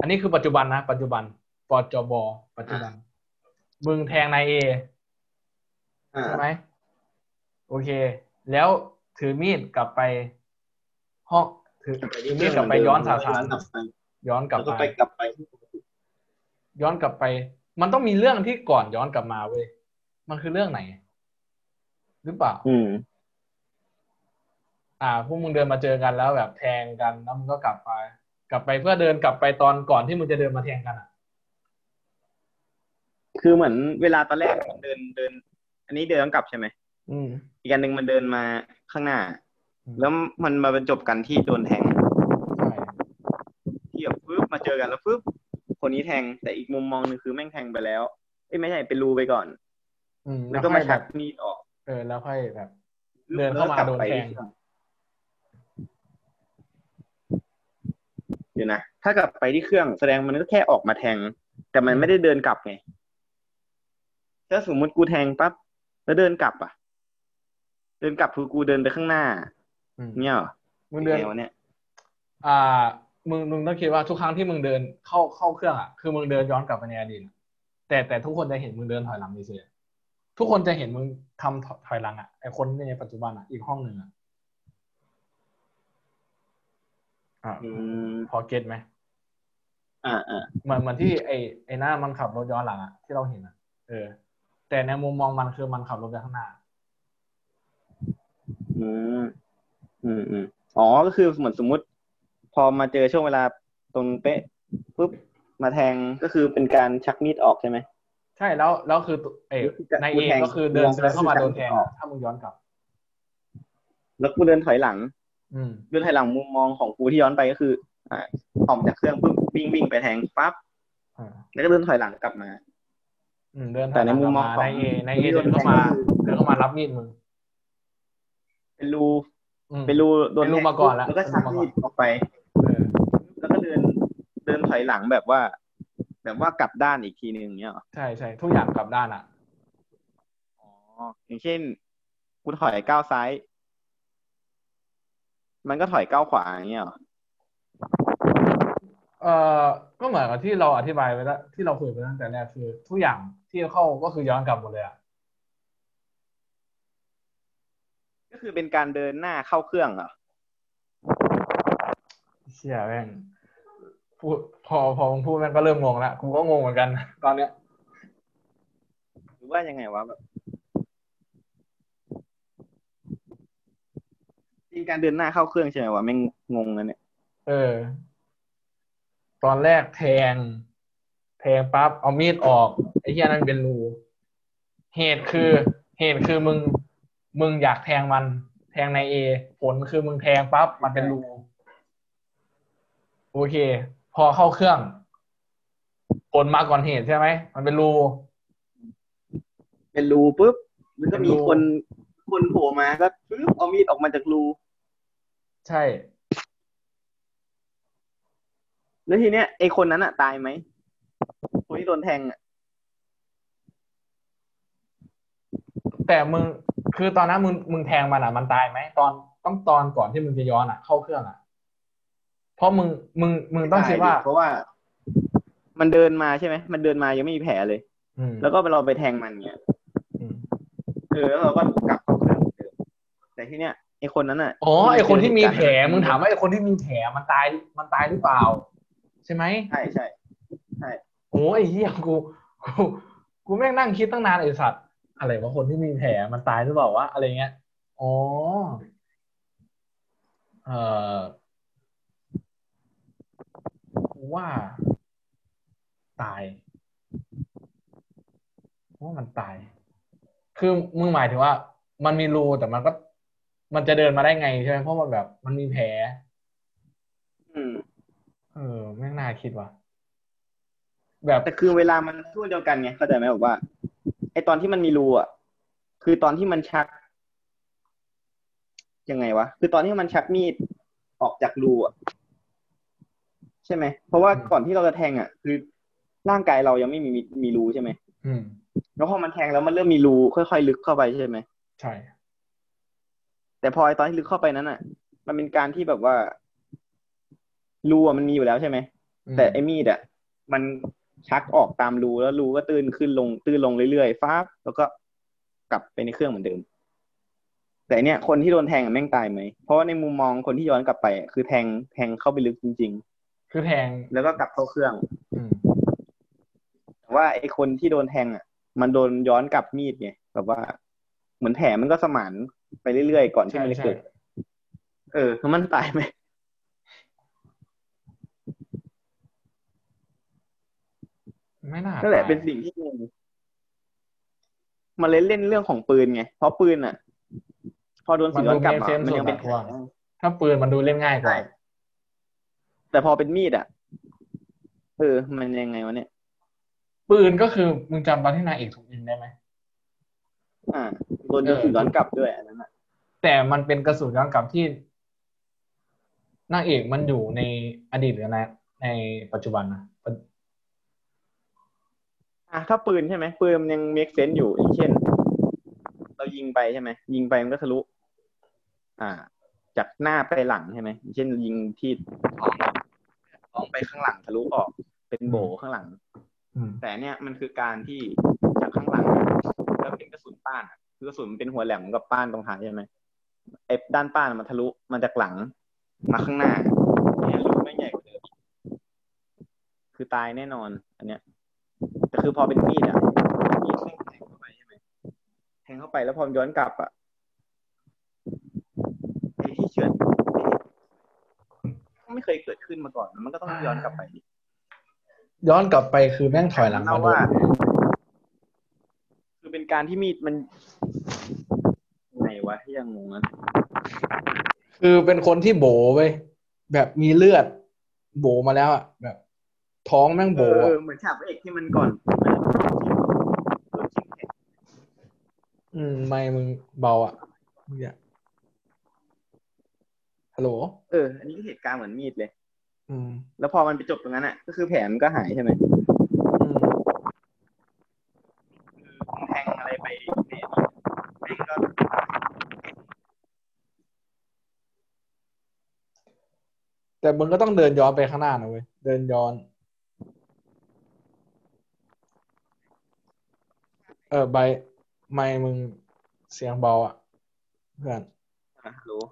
อันนี้คือปัจจุบันนะ ปัจจุบันปจบปัจจุบัน มึงแทงนายเออ่าใช่ไหมโอเค แล้ว ถือมีดกลับไปห้องถือถือมีดกลับไปย้อนสาสารกลับไปย้อนกลับแล้วก็ไปไปกลับไปที่ย้อนกลับไป มันต้องมีเรื่องที่ก่อนย้อนกลับมาเว้ยมันคือเรื่องไหน หรือเปล่า อืม อ่าพวกมึงเดินมาเจอกันแล้วแบบแทงกันแล้วมึงก็กลับไป กลับไปเพื่อเดินกลับไปตอนก่อนที่มึงจะเดินมาแทงกันอะ คือเหมือนเวลาตอนแรกมันเดินเดิน อันนี้เดินกลับใช่ไหม อืมอีกอันหนึ่งมันเดินมาข้างหน้าอืมแล้วมันมาบรรจบกันที่โดนแทงใช่ที่แบบปึ๊บมาเจอกันแล้วปึ๊บคนนี้แทงแต่อีกมุมมองหนึ่งคือแม่งแทงไปแล้วเอ้ยไม่ใช่เป็นรูไปก่อนอืมแล้วก็มาค่อยชัแบกบมีดออก เออ แล้วค่อยแบบ เดินเข้ามาแล้วกลับโดนไปแทงที่เครื่องเดี๋ยวนะถ้ากลับไปที่เครื่องแสดงมันก็แค่ออกมาแทง แต่มันไม่ได้เดินกลับไงถ้าสมมุติกูแทงปั๊บแล้วเดินกลับอะ เดินกลับคือกูเดินไปข้างหน้าอืมเนี่ยเหรอมึงเดินไงวะเนี่ย อ่า มึงมึงต้องคิดว่าทุกครั้งที่มึงเดินเข้าเข้าเครื่องอะคือมึงเดินย้อนกลับไปในอดีตแต่แต่ทุกคนจะเห็นมึงเดินถอยหลังเฉยๆทุกคนจะเห็นมึงทำถถอยหลังอะไอคนในปัจจุบันอะอีกห้องหนึ่งอะอ่าอืมพอเก็ตไหมอ่าอ่าเหมือนเหมือนที่ไอไอหน้ามันขับรถย้อนหลังอะที่เราเห็นอะเออ แต่ในมุมมองมันคือมันขับรถไปข้างหน้า อืมอืมอืมอ๋อก็คือเหมือนสมมุติ พอมาเจอช่วงเวลาตรงเป๊ะปุ๊บมาแทงก็คือเป็นการชักมีดออกใช่ไหมใช่แล้วแล้วคือตัวเอก็คือการในกูเอแทงก็คือเดินมองเดินเข้ามาแล้วคือโดนแทงออกถ้ามึงย้อนกลับ แล้วกูเดินถอยหลัง อืมเดินถอยหลังมุมมองของกูที่ย้อนไปก็คืออ่าออกจากเครื่องปุ๊บวิ่งวิ่งไปแทงปั๊บอ่าแล้วก็เดินถอยหลังกลับมา อืมเดินแต่ในมุมมองในของเอในเอที่โดเดินนเข้ามาแทงก็คือเดินเข้ามารับมีดมึง เป็นรูอืมเป็นรูโดนเป็นรูแทงมาก่อนแล้วแล้วก็ชักเป็นรูมาก่อนมีดออกไปเออแล้วก็เดินเดินถอยหลังแบบว่า แบบว่ากลับด้านอีกทีหนึ่งอย่างเงี้ยเหรอใช่ใช่ทุกอย่างกลับด้านอะอ๋ออย่างเช่นกูถอยก้าวซ้าย มันก็ถอยก้าวขวาอย่างเงี้ยเหรอเอ่อก็เหมือนกับที่เราอธิบายไปแล้วที่เราคุยไปตั้งแต่แรกคือ ทุกอย่างที่เข้าก็คือย้อนกลับหมดเลยอะ ก็คือเป็นการเดินหน้าเข้าเครื่องเหรอเชี่ยแม่งพูดพอพอมึงพูดแม่งก็เริ่มงงแล้วกูก็งงเหมือนกัน ตอนเนี้ยหรือว่ายังไงวะแบบจริงการเดินหน้าเข้าเครื่องใช่ไหมวะแม่งงงนะเนี่ย เออ ตอนแรกแทง แทงปั๊บเอามีดออกไอ้เหี้ยนั่นเป็นรูเหตุคือ เหตุคือมึง มึงอยากแทงมัน แทงในเอผลคือมึงแทงปั๊บมันเป็นรูโอเค พอเข้าเครื่องผลมาก่อนเหตุใช่ไหมมันเป็นรูเป็นรูปุ๊บมันก็มีเป็นรูคนคนโผล่มาก็ปุ๊บเอามีดออกมาจากรูใช่ แล้วทีเนี้ยไอคนนั้นอะตายไหมคนที่โดนแทงอะแต่มึง คือตอนนั้นมึงมึงแทงมันอะมันตายไหมตอนต้องตอนก่อนที่มึงจะย้อนอะ เข้าเครื่องอะ เพราะมึงมึงมึงต้องคิดว่า เพราะว่า มันเดินมาใช่ไหมมันเดินมายังไม่มีแผลเลยอืมแล้วก็เราไปแทงมันเงี้ยอืมเออแล้วเราก็กลับเข้าเครื่องเหมือนเดิมแต่ที่เนี้ยไอคนนั้นอะอ๋อไอคนที่มีแผลเจอเหตุการณ์มึงถามว่าไอคนที่มีแผลมันตายมันตายหรือเปล่า ใช่ไหมใช่ใช่ใช่โอ้ยไอ้เหี้ยกูกูกูแม่งนั่งคิดตั้งนานไอสัตว์ อะไรวะคนที่มีแผลมันตายหรือเปล่าวะอะไรเงี้ยอ๋อเออกูว่าตายว่ามันตาย คือมึงหมายถึงว่า มันมีรูแต่มันก็ มันจะเดินมาได้ไงใช่ไหมเพราะมันแบบ มันมีแผลอืมเออแม่งน่าคิดว่ะแบบแต่คือเวลามันช่วงเดียวกันไงเข้าใจไหมบอกว่า ไอตอนที่มันมีรูอะ คือตอนที่มันชัก ยังไงวะ คือตอนที่มันชักมีดออกจากรูอะ ใช่ไหม เพราะว่าก่อนที่เราจะแทงอะ คือร่างกายเรายังไม่มีมีรูใช่ไหมอืม แล้วพอมันแทงแล้วมันเริ่มมีรูค่อยๆลึกเข้าไปใช่ไหมใช่ แต่พอไอตอนที่ลึกเข้าไปนั้นอะ มันเป็นการที่แบบว่ารูอะมันมีอยู่แล้วใช่ไหมอืมแต่ไอ้มีดอะ มัน ชักออกตามรูแล้วรูก็ตื้นขึ้นลงตื้นลงเรื่อยๆฟ้าบแล้วก็กลับไปในเครื่องเหมือนเดิม แต่เนี่ยคนที่โดนแทงอะแม่งตายไหม เพราะว่าในมุมมองคนที่ย้อนกลับไปอะคือแทงแทงเข้าไปลึกจริงคือแทงๆแล้วก็กลับเข้าเครื่องอืมแต่ว่าไอ้คนที่โดนแทงอะ มันโดนย้อนกลับมีดไงแบบว่า เหมือนแผลมันก็สมานไปเรื่อยๆก่อนที่ใช่มันจะใช่เกิด เออแล้วมันตายไหม ไม่น่านั่นแหละตายเป็นสิ่งที่งงมันเลยเล่นเรื่องของปืนไง เพราะปืนอะ พอโดนสีย้อนกลับอะมันยังเป็นแผลถ้าปืนมันดูเล่นง่ายกว่าใช่แต่พอเป็นมีดอะเออมันยังไงวะเนี่ย ปืนก็คือมึงจำตอนที่นายเอกถูกยิงได้ไหมอ่าโดนยิงสีย้อนกลับด้วยอันนั้นอะแต่มันเป็นกระสุนย้อนกลับที่นางเอกมันอยู่ในอดีตหรือในในปัจจุบันนะ อะถ้าปืนใช่ไหมปืนมันยัง make sense อยู่อย่างเช่น เรายิงไปใช่ไหมยิงไปมันก็ทะลุ อ่า จากหน้าไปหลังใช่ไหมอย่างเช่น ยิงที่ท้องท้องไปข้างหลังทะลุออก เป็นโบข้างหลังอืมแต่เนี่ยมันคือการที่จากข้างหลังแล้วเป็นกระสุนป้านอะคือกระสุนมันเป็นหัวแหลมกับป้านตรงท้ายใช่ไหมไอ้ด้านป้านมันทะลุมาจากหลังมาข้างหน้าเนี่ยรูไม่งใหญ่กว่าเดิมอีกคือตายแน่นอน อันเนี้ย แต่คือพอเป็นมีดอะมีดแม่งแทงเข้าไปใช่ไหมแทงเข้าไปแล้วพอมันย้อนกลับอะไอ้ที่เฉือนไม่เคยเกิดขึ้นมาก่อน มันก็ต้องย้อนกลับไปดิย้อนกลับไปคือแม่งถอยหลังมาเล่าโดว่านคือเป็นการที่มีดมันไงวะที่ยังงงนะคือเป็นคนที่โบเว้ยแบบมีเลือดโบมาแล้วอะแบบ ท้องแม่งเอโบออะเหมือนฉากพระเอกที่มันก่อนมันโดนชิงแข็งอืมไม่มึงเบาอะมึงอะฮัลโหลเออ อันนี้ก็เหตุการณ์เหมือนมีดเลย อืม แล้วพอมันไปจบตรงนั้นอะ ก็คือแผลมันก็หายใช่ไหมอืมคือแทงอะไรไปเนี่ยแม่งก็แต่มึงก็ต้องเดินย้อนไปข้างหน้านะเว้ย เดินย้อน เออใบไม่มึงเสียงเบาอะเพื่อนอะรู้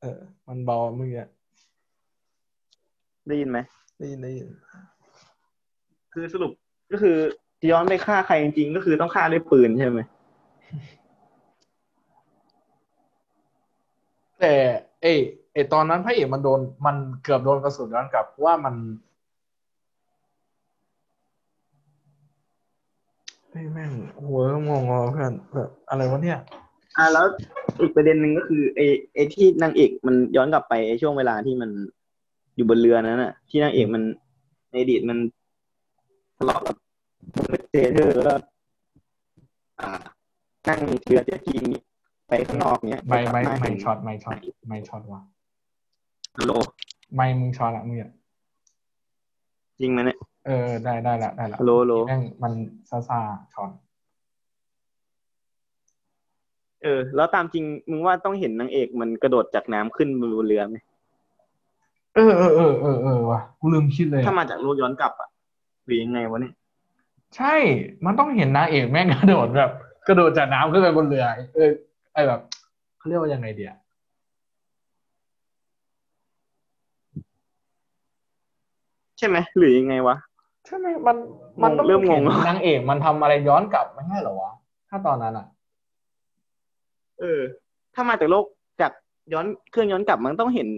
เออ มันเบาอะมึงอะได้ยินไหมได้ยินได้ยิน คือสรุปก็คือย้อนไปฆ่าใครจริงๆก็คือต้องฆ่าด้วยปืนใช่ไหมแต่เอยเอยตอนนั้นพระเอกมันโดน มันเกือบโดนกระสุนย้อนกลับเพราะว่ามัน ฮ้ยแม่งหัวงงอเพื่อนแบบอะไรวะเนี่ย อะแล้วอีกประเด็นหนึ่งก็คือไอ้ไอ้ที่นางเอกมันย้อนกลับไปไอ้ช่วงเวลาที่มันอยู่บนเรือนั้นน่ะ ที่นางเอกมันในอดีตมันทะเลาะกับ Sator แล้วก็อ่านั่งเรือเจ็ตสกีไปข้างนอกเนี้ยไม่ไม่ปกลับาไม่เห็นช็อตไม่ช็อตไม่ช็อตว่ะฮัลโหลไม่มึงช็อตละมึงอะจริงไหมเนี่ย เออได้ได้ละได้ละฮัลโหลฮัลโหลแม่งมันซาซาช็อตเออ แล้วตามจริงมึงว่าต้องเห็นนางเอกมันกระโดดจากน้ำขึ้นบนเรือไหมเออเออเออเออเออว่ะกูลืมคิดเลย ถ้ามาจากโลกย้อนกลับอะหรือยังไงวะเนี่ย ใช่ มันต้องเห็นนางเอกแม่งกระโดดแบบ กระโดดจากน้ำขึ้นไปบนเรือ เออไอแบบเขาเรียกว่ายังไงเดียใช่ไหมหรือยังไงวะ ใช่ไหมมันมันต้องเริ่มงงห็นแล้วนางเอกมันทำอะไรย้อนกลับไม่ใช่เหรอวะถ้าตอนนั้นอะ เออ ถ้ามาจากโลกจากย้อนเครื่องย้อนกลับมันต้องเห็น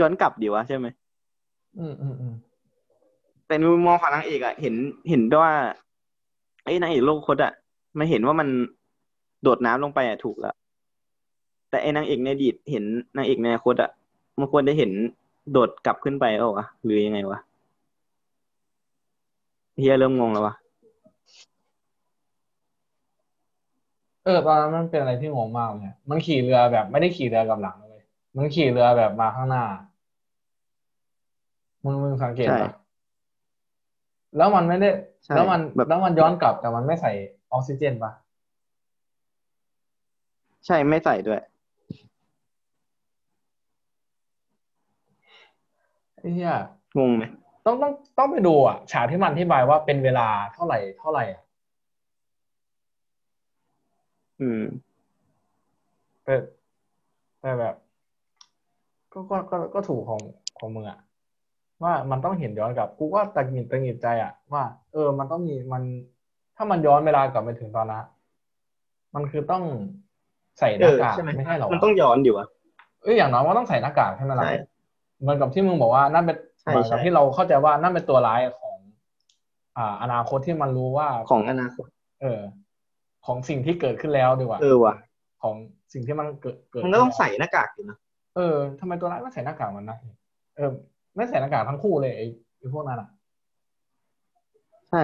ย้อนกลับดีวะใช่ไหมอืมอืมอืมแต่ในมุมมองของนางเอกอะเห็นเห็นว่าไอ้นางเอกโลกคตอะมันเห็นว่ามันโดดน้ำลงไปอะถูกแล้วแต่ไอ้นางเอกในอดีตเห็นนางเอกในอนาคตอะมันควรได้เห็นโดดกลับขึ้นไปเปล่าวะหรือยังไงวะ เฮียเริ่มงงแล้ววะเออตอนนั้นมันเป็นอะไรที่งงมากเลยมันขี่เรือแบบไม่ได้ขี่เรือกับหลังเลย มันขี่เรือแบบมาข้างหน้า มึงมึงสังเกตใช่ ปะแล้วมันไม่ได้ ใช่แล้วมันแบบ แล้วมันย้อนกลับแต่มันไม่ใส่ออกซิเจนปะใช่ไม่ใส่ด้วย ไอ้เหี้ยงงไหม ต้องต้องต้องไปดูอะฉากที่มันอธิบายว่าเป็นเวลาเท่าไหร่เท่าไหร่อะอืมแต่แต่แบบ ก็ก็ก็ก็ถูกของของมึงอะว่ามันต้องเห็นย้อนกลับกูก็ตะหงิดตะหงิดใจอะว่า เออ มันต้องมีมัน ถ้ามันย้อนเวลากลับไปถึงตอนนั้นมันคือต้องใส่หน้ากากเออใช่ไหมไม่ใช่หรอวะมันต้องย้อนดิวะเอ้ยอย่างน้อยมันต้องใส่หน้ากากใช่ไหมล่ะใช่เหมือนกับที่มึงบอกว่านั่นเป็น ใช่เหมือนกับใช่ที่เราเข้าใจว่านั่นเป็นตัวร้ายของ อ่า อนาคตที่มันรู้ว่าของอนาคต เออ ของสิ่งที่เกิดขึ้นแล้วดีกว่าเออว่ะของสิ่งที่มันเกิดเกิดมันก็ต้องขึ้นแล้วใส่หน้ากากอยู่นะเออทำไมตัวร้ายไม่ใส่หน้ากากมันนะเออ ไม่ใส่หน้ากากทั้งคู่เลยไอ้ไอ้พวกนั้นอะ ใช่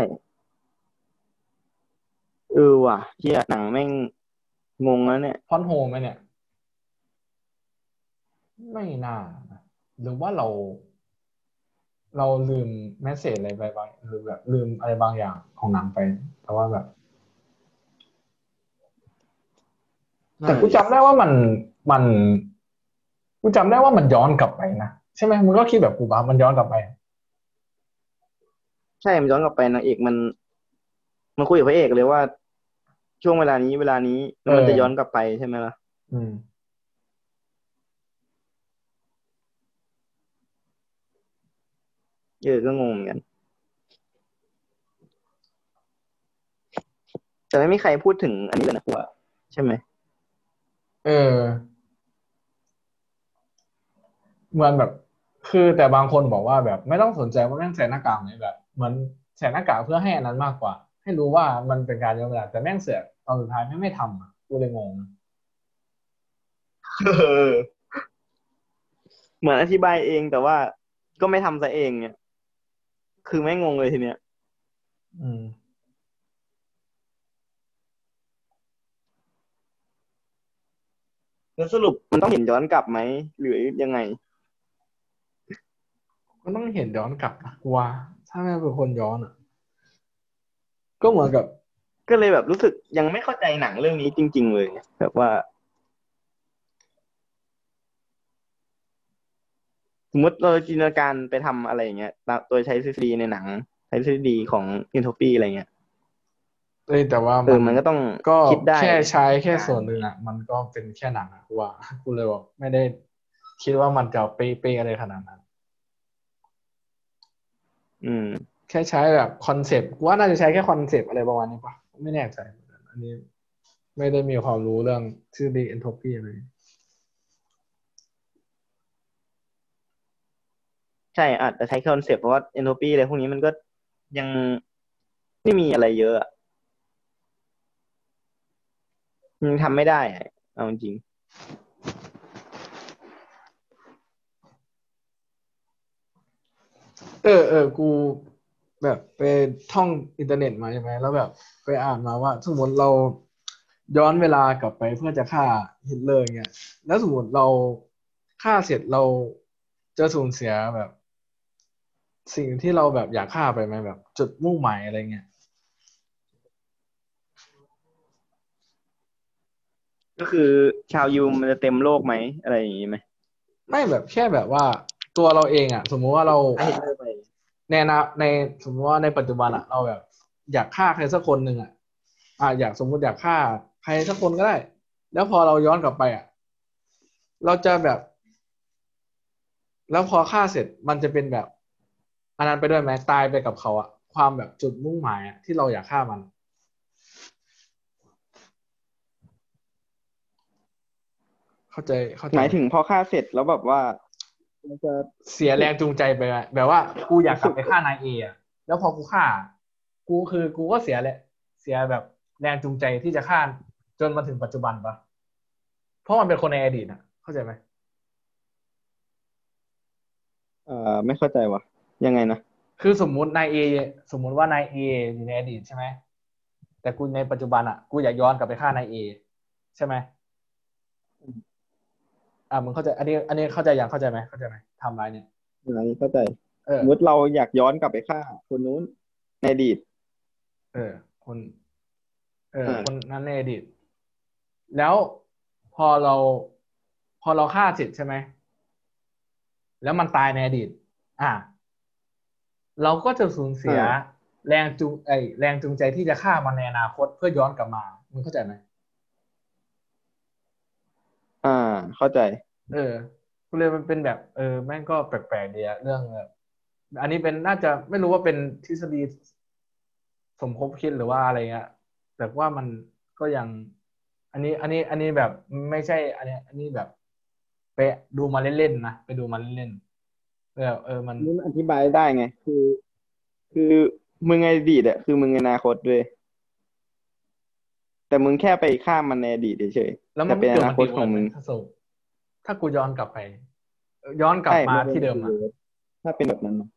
เออว่ะเฮียหนังแม่งงงแล้วเนี่ยพอนโฮมไหมเนี่ย ไม่น่านะหรือว่าเรา เราลืมแมสเซจอะไรไปบางหรือแบบลืมอะไรบางอย่างของหนังไป แต่ว่าแบบ แต่กูจำได้ว่ามันมันกูจำได้ว่ามันย้อนกลับไปนะใช่ไหมมึงก็คิดแบบกูบ้ามันย้อนกลับไป ใช่มันย้อนกลับไปนางเอกมัน มันคุยกับพระเอกเลยว่าช่วงเวลานี้เวลานี้แล้วมันเออจะย้อนกลับไปใช่ไหมล่ะอืม เออก็งงเหมือนกันแต่ไม่มีใครพูดถึงอันนี้เลยนะกูว่าใช่ไหมเออเหมือนแบบ คือแต่บางคนบอกว่าแบบ ไม่ต้องสนใจว่าแม่งใส่หน้ากากไหนแบบเหมือนใส่หน้ากากเพื่อให้อันนั้นมากกว่า ให้รู้ว่ามันเป็นการย้อนเวลาแต่แม่งเสือกตอนสุดท้ายแม่งไม่ทำอะกูเลยงงเออเหมือนอธิบายเองแต่ว่าก็ไม่ทำซะเองเนี่ย คือไม่งงเลยทีเนี้ย อืม แล้วสรุปมันต้องเห็นย้อนกลับไหม หรือยังไง ก็ต้องเห็นย้อนกลับนะกูว่า ถ้าแม่งเป็นคนย้อนอะ ก็เหมือนกับ ก็เลยแบบรู้สึกยังไม่เข้าใจหนังเรื่องนี้จริง ๆ เลย แบบว่า มมติเราจินตนาการไปทำอะไรอย่างเงี้ยตามโดยใช้ทฤษฎีในหนัง ใช้ทฤษฎีของ entropy อะไรเงี้ยเอ้ยแต่ว่าเออมันก็ต้องก็คิดได้แค่ใช้แค่ส่วนหนึ่งอะมันก็เป็นแค่หนังอะกูว่ากูเลยบอกไม่ได้คิดว่ามันจะเป๊ะๆอะไรขนาดนั้น อืม แค่ใช้แบบ concept กูว่าน่าจะใช้แค่ concept อะไรประมาณนี้ปะไม่แน่ใจเหมือนกันอันนี้ ไม่ได้มีความรู้เรื่องทฤษฎี entropy เลย ใช่อาจจะใช้ concept เพราะว่า entropy อะไรพวกนี้มันก็ยังไม่มีอะไรเยอะยังทำไม่ได้เอาจริงเออเออกูแบบไปท่องอินเทอร์เน็ตมาใช่ไหมแล้วแบบไปอ่านมาว่า สมมติเราย้อนเวลากลับไปเพื่อจะฆ่าฮิตเลอร์เงี้ยแล้วสมมติเราฆ่าเสร็จเราจะสูญเสียแบบ สิ่งที่เราแบบอยากฆ่าไปไหมแบบ จุดมุ่งหมายอะไรเงี้ยก็คือชาวยูมันจะเต็มโลกไหมอะไรอย่างงี้ไหมไม่แบบแค่แบบว่าตัวเราเองอะ สมมุติว่าเราให้เลิกไปในอนาในสมมติว่าในปัจจุบันอะ เราแบบ อยากฆ่าใครสักคนหนึ่งอะ อ่าอยากสมมุติอยากฆ่าใครสักคนก็ได้ แล้วพอเราย้อนกลับไปอะ เราจะแบบ แล้วพอฆ่าเสร็จมันจะเป็นแบบ อันนั้นไปด้วยไหมตายไปกับเขาอะความแบบจุดมุ่งหมายอะที่เราอยากฆ่ามัน เข้าใจเข้าใจหมายถึงพอฆ่าเสร็จแล้วแบบว่ามันจะเสียแรงจูงใจไปไหมแบบว่ากูอยากกลับไปฆ่านายเออะแล้วพอกูฆ่า กูคือกูก็เสียแหละ เสียแบบแรงจูงใจที่จะฆ่าจนมาถึงปัจจุบันปะเพราะมันเป็นคนในอดีตอะเข้าใจไหมเอ่อไม่เข้าใจว่ะ ยังไงนะคือสมมุตินายเอสมมุติว่านายเออยู่ในอดีตใช่ไหมแต่กูในปัจจุบันอะกูอยากย้อนกลับไปฆ่านายเอใช่ไหมอ่ามึงเข้าใจ อันนี้ อันนี้เข้าใจยังเข้าใจไหมเข้าใจไหมไทำไรเนี่ยอันนี้เข้าใจเออสมมติเราอยากย้อนกลับไปฆ่าคนนู้นในอดีตเออ คน เอออ่าคนนั้นในอดีตแล้วพอเรา พอเราฆ่าเสร็จใช่ไหมแล้วมันตายในอดีต อ่า เราก็จะสูญเสียแรงจูงไอแรงจูงใจที่จะฆ่ามันในอนาคตเพื่อย้อนกลับมามึงเข้าใจไหมอ่า เข้าใจ เออก็เลยมันเป็นแบบ เออ แม่งก็แปลกๆดีอะเรื่องแบบอันนี้เป็นน่าจะไม่รู้ว่าเป็นทฤษฎีสมคบคิดหรือว่าอะไรเงี้ยแต่ว่ามันก็ยัง อันนี้ อันนี้ อันนี้แบบไม่ใช่ อันนี้ อันนี้แบบ ไปดูมาเล่นๆนะไปดูมาเล่นๆ เออเออมันนี่มันอธิบายได้ไง คือ คือมึงในอดีตอะคือมึงในอนาคตด้วย แต่มึงแค่ไปฆ่ามันในอดีตเฉยๆแล้วมันแต่เป็นไม่อเกิดนามันคตดีของมึงถ้าสมถ้ากูย้อนกลับไป ย้อนกลับใช่มาเป็นที่เดิมอะถ้าเป็นแบบนั้นนะ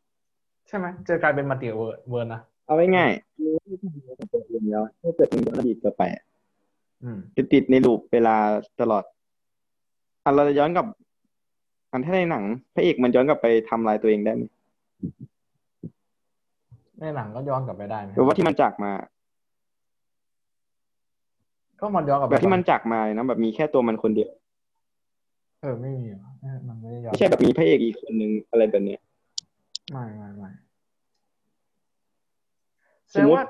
ใช่ไหมจะกลายเป็นมัลติเวิร์เวิร์นะเอาไว้ง่ายๆมึงไม่ทำอะไรกับตัวเองแล้วถ้าเกิดมึงย้อนอดีตกลับไปอะอืมจะติดในลูปเวลาตลอดอะเราจะย้อนกลับ อันถ้าในหนังพระเอกมันย้อนกลับไปทำลายตัวเองได้ไหมในหนังก็ย้อนกลับไปได้ไหมหรือว่าที่มันจากมา ก็มันย้อนกลับไปแบบที่มันตอจากมาเลยนะแบบมีแค่ตัวมันคนเดียว เออไม่มีหรอเออมันไม่ได้ย้อนไม่ใช่แบบมีพระเอกอีกคนนึงอะไรแบบเนี้ยไม่ไม่ไม่แสสมดงมุติว่า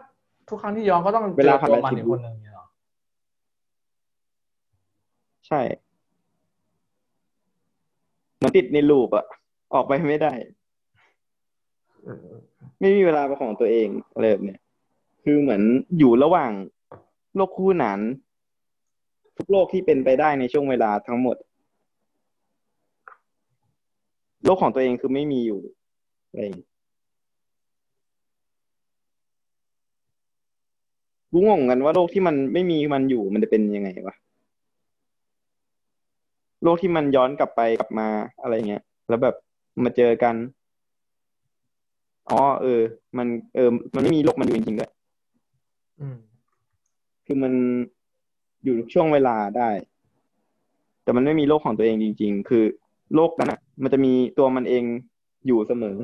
ทุกครั้งที่ย้อนก็ต้องเวเจลาอผ่านตัวไปมันสิบอีกคนหนึ่งเนี่ยหรอใช่เห มันติดในลูปอะออกไปไม่ได้ ไม่มีเวลาเป็นของตัวเองอะไรแบบเนี้ยคือเหมือนอยู่ระหว่างโลกคู่หนานทุกโลกที่เป็นไปได้ในช่วงเวลาทั้งหมด โลกของตัวเองคือไม่มีอยู่อะไรอย่างเงี้ยกูงงกันว่าโลกที่มันไม่มีมันอยู่มันจะเป็นยังไงวะ โลกที่มันย้อนกลับไปกลับมาอะไรเงี้ยแล้วแบบมาเจอกันอ๋อเออ มันเออ มันไม่มีโลกมันอยู่จริงๆด้วยอืมคือมันอยู่ทุกช่วงเวลาได้ แต่มันไม่มีโลกของตัวเองจริง ๆ คือโลกนั้นอะ มันจะมีตัวมันเองอยู่เสมอ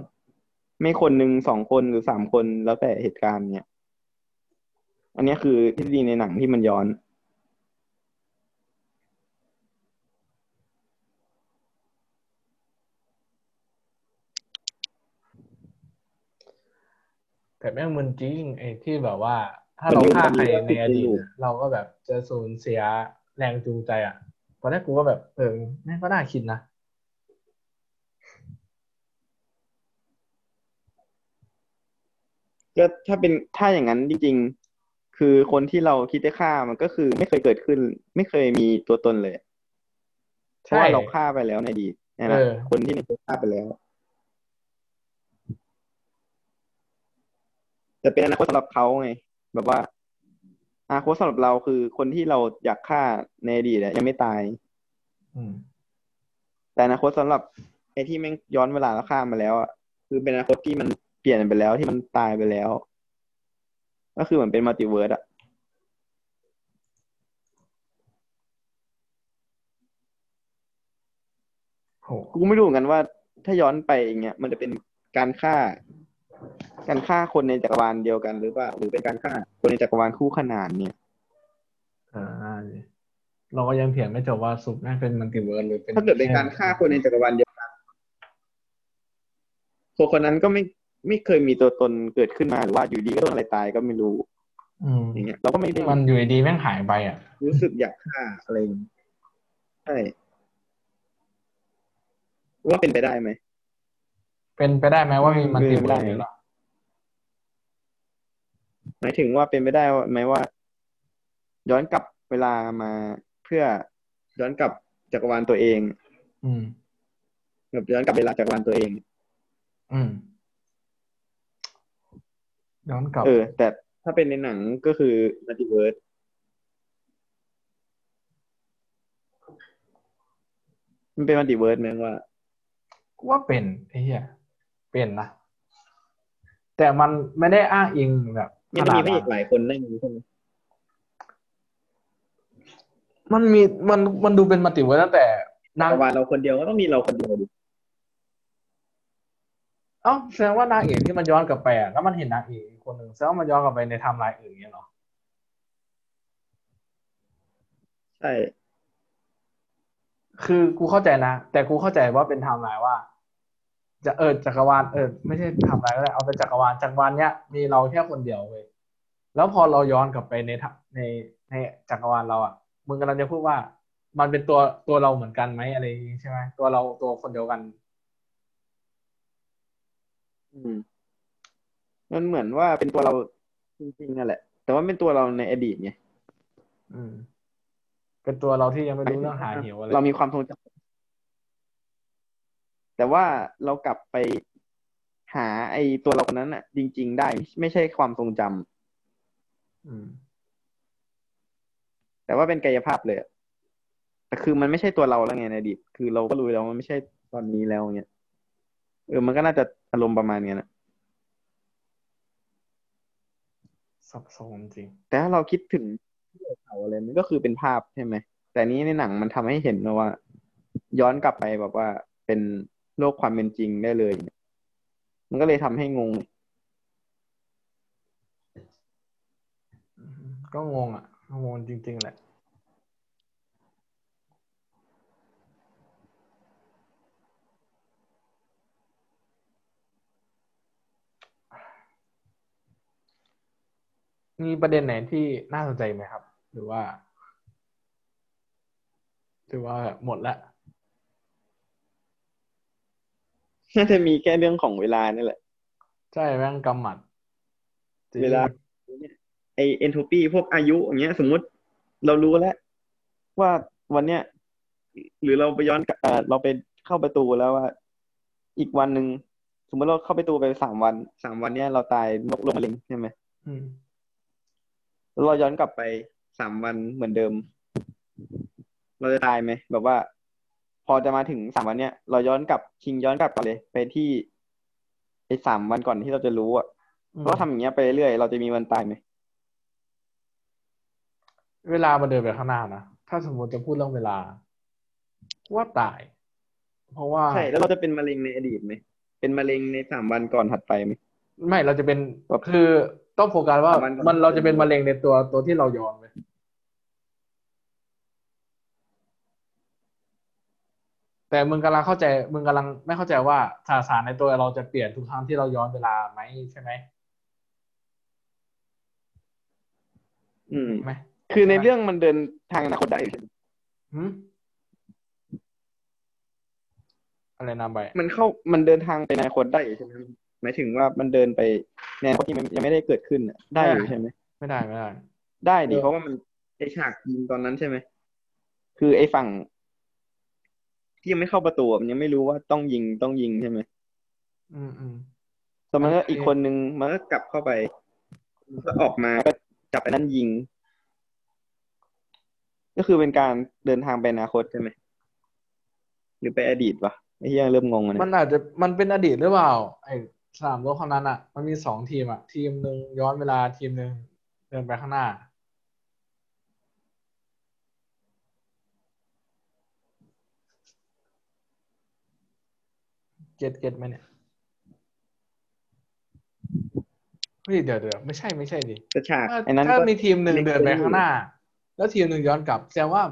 ไม่คนหนึ่งสองคนหรือสามคนแล้วแต่เหตุการณ์เนี่ย อันเนี้ยคือทฤษฎีในหนังที่มันย้อน แต่แม่งมึนจริงไอ้ที่แบบว่า ถ้าเราฆ่าใครในอดีตอะเราก็แบบจะสูญเสียแรงจูงใจอะตอนแรกกูก็แบบเออแม่งก็น่าคิดนะก็ถ้าเป็นถ้าอย่างนั้นจริงๆ คือคนที่เราคิดจะฆ่ามันก็คือไม่เคยเกิดขึ้น ไม่เคยมีตัวตนเลยเพราะว่าเราฆ่าไปแล้วในอดีตนะนะเออคนที่เราฆ่าไปแล้ว แต่เป็นอนาคตสำหรับเขาไงแบบว่าอนาคตสำหรับเราคือคนที่เราอยากฆ่าในอดีตอะยังไม่ตาย อืม แต่อนาคตสำหรับไอ้ที่แม่งย้อนเวลาแล้วฆ่ามาแล้วอะคือเป็นอนาคตที่มันเปลี่ยนไปแล้วที่มันตายไปแล้ว ก็คือเหมือนเป็นมัลติเวิร์สอะโหกูไม่รู้เหมือนกันว่าถ้าย้อนไปอย่างเงี้ยมันจะเป็นการฆ่า การฆ่าคนในจักรวาลเดียวกันหรือเปล่าหรือเป็นการฆ่าคนในจักรวาลคู่ขนานเนี่ยอ่าเราก็ยังเถียงไม่จบว่าสุปแม่งเป็นมัลติเวิร์สหรือเป็นถ้าเกิดเป็นการฆ่าคนในจักรวาลเดียวกันคนคนนั้นก็ไม่ไม่เคยมีตัวตนเกิดขึ้นมาหรือว่าอยู่ดีก็โดนอะไรตายก็ไม่รู้ อืมอย่างเงี้ยเราก็ไม่ได้มันอยู่ดีๆแม่งหายไปอะ รู้สึกอยากฆ่าอะไรอย่างงี้ใช่ว่าเป็นไปได้ไหมเป็นไปได้ไหมว่ามี multiverse เป็นไปได้หรือเปล่าห มายถึงว่าเป็นไปได้ไหมว่า ย้อนกลับเวลามาเพื่อย้อนกลับจักรวาลตัวเอง อืมแบบย้อนกลับเวลาจักรวาลตัวเอง อืม ย้อนกลับ เออ แต่ถ้าเป็นในหนังก็คือมัลติเวิร์สมันเป็นมัลติเวิร์สไหมว่ากูว่าเป็นไอ้เหี้ยเป็นนะแต่มันไม่ได้อ้างอิงแบบ มันขนามีดพระเอนั้กนหลายคนได้นี้ใช่ไหมมันมีมันมันดูเป็นมัลติเวิร์สตั้งแต่นาจังกรวาลเราคนเดียวก็ต้องมีเราคนเดียวดิเอ้าแสดงว่านางเอกที่มันย้อนกลับไปอะแล้วมันเห็นนางเอกอีกคนหนึ่งแสดงว่ามันย้อนกลับไปในไทม์ไลน์อื่นอย่างเงี้ยเหรอใช่คือกูเข้าใจนะ แต่กูเข้าใจว่าเป็นไทม์ไลน์ว่า จะเออจักรวาลเออไม่ใช่ไทม์ไลน์ก็ได้เอาเป็นจักรวาลจักรวาลเนี้ยมีเราแค่คนเดียวเว้ยแล้วพอเราย้อนกลับไปในทะในในจักรวาลเราอะมึงกำลังจะพูดว่ามันเป็นตัวตัวเราเหมือนกันไหมอะไรอย่างงี้ใช่ไหมตัวเราตัวคนเดียวกัน อืมมันเหมือนว่าเป็นตัวเราจริงๆนั่นแหละ แต่ว่าเป็นตัวเราในอดีตไงอืม เป็นตัวเราที่ยังไม่รู้เรื่องหาเหวอะไรเรามีความทรงจำ แต่ว่าเรากลับไปหาไอ้ตัวเราคนนั้นอะจริง ๆ ได้ไม่ใช่ความทรงจำอืมแต่ว่าเป็นกายภาพเลยอะแต่คือมันไม่ใช่ตัวเราแล้วไงในอดีตคือเราก็รู้แล้วมันไม่ใช่ตอนนี้แล้วเงี้ยเออมันก็น่าจะอารมณ์ประมาณเนี้ยนะสับสนจริง แต่ถ้าเราคิดถึงเขาอะไรมันก็คือเป็นภาพใช่ไหมแต่นี้ในหนังมันทำให้เห็นนะว่า ย้อนกลับไปแบบว่าเป็น โลกความเป็นจริงได้เลย มันก็เลยทำให้งง ก็งงอะงงจริง ๆ แหละ มีประเด็นไหนที่น่าสนใจไหมครับ หรือว่า หรือว่าหมดละ น่าจะมีแค่เรื่องของเวลานี่แหละ ใช่แม่งกำหมัดจริงเวลาไอเอนโทรปีพวกอายุอย่างเงี้ย สมมุติเรารู้แล้ว ว่าวันเนี้ยหรือเราไปย้อนกลับเอ่อเราไปเข้าประตูแล้วว่า อีกวันหนึ่งสมมติเราเข้าประตูไปสามวันสามวันเนี้ยเราตายโรคโรคมะเร็งใช่ไหมอืมแล้วเราย้อนกลับไปสามวันเหมือนเดิม เราจะตายไหมแบบว่า พอจะมาถึงสามวันเนี้ยเราย้อนกลับชิงย้อนกลับไปเลย ไปที่ไอ้สามวันก่อนที่เราจะรู้อะอืมเราทำอย่างเงี้ยไปเรื่อยๆเราจะมีวันตายไหมเวลามันเดินไปข้างหน้านะถ้าสมมติจะพูดเรื่องเวลา ว่าตาย เพราะว่าใช่แล้วเราจะเป็นมะเร็งในอดีตไหมเป็นมะเร็งในสามวันก่อนถัดไปไหมไม่เราจะเป็นแบบคือต้องโฟกัสว่าประมาณก่อนมันเราจะเป็นมะเร็งในตัวตัวที่เราย้อนไป แต่มึงกำลังเข้าใจมึงกำลังไม่เข้าใจว่าสสารในตัวเราจะเปลี่ยนทุกครั้งที่เราย้อนเวลาไหมใช่ไหมอืมไหมคือในเรื่องมันเดินทางอนาคตได้ใช่ไหมหืมอะไรนะใบมันเข้ามันเดินทางไปในอนาคตได้ใช่ไหมหมายถึงว่ามันเดินไปในอนาคตที่มันยังไม่ได้เกิดขึ้นน่ะได้อยู่ใช่ไหมไม่ได้ไม่ได้ ได้ดิเออเพราะว่ามันไอฉากยิงตอนนั้นใช่ไหมคือไอฝั่ง ที่ยังไม่เข้าประตูอะมันยังไม่รู้ว่าต้องยิงต้องยิงใช่ไหมอืมอืมแต่มันก็โอเคอีกคนนึงมันก็กลับเข้าไปมันก็ออกมาก็จับไอ้นั่นยิง ก็คือเป็นการเดินทางไปอนาคตใช่ไหมหรือไปอดีตวะไอ้เหี้ยเริ่มงงแล้วมันเนี่ยอาจจะมันเป็นอดีตหรือเปล่า ไอ้สนามรบครั้งนั้นอะ มันมีสองทีมอะ ทีมหนึ่งย้อนเวลาทีมหนึ่งเดินไปข้างหน้า เก็ตเก็ตไหมเนี่ยเฮ้ยเดี๋ยวเดี๋ยวไม่ใช่ไม่ใช่ดิแต่ฉากถ้าไอ้นั้นถ้าก็ มีทีมหนึ่งเล็กเดินไปเกินอยู่ข้างหน้า แล้วทีมหนึ่งย้อนกลับแสดงว่า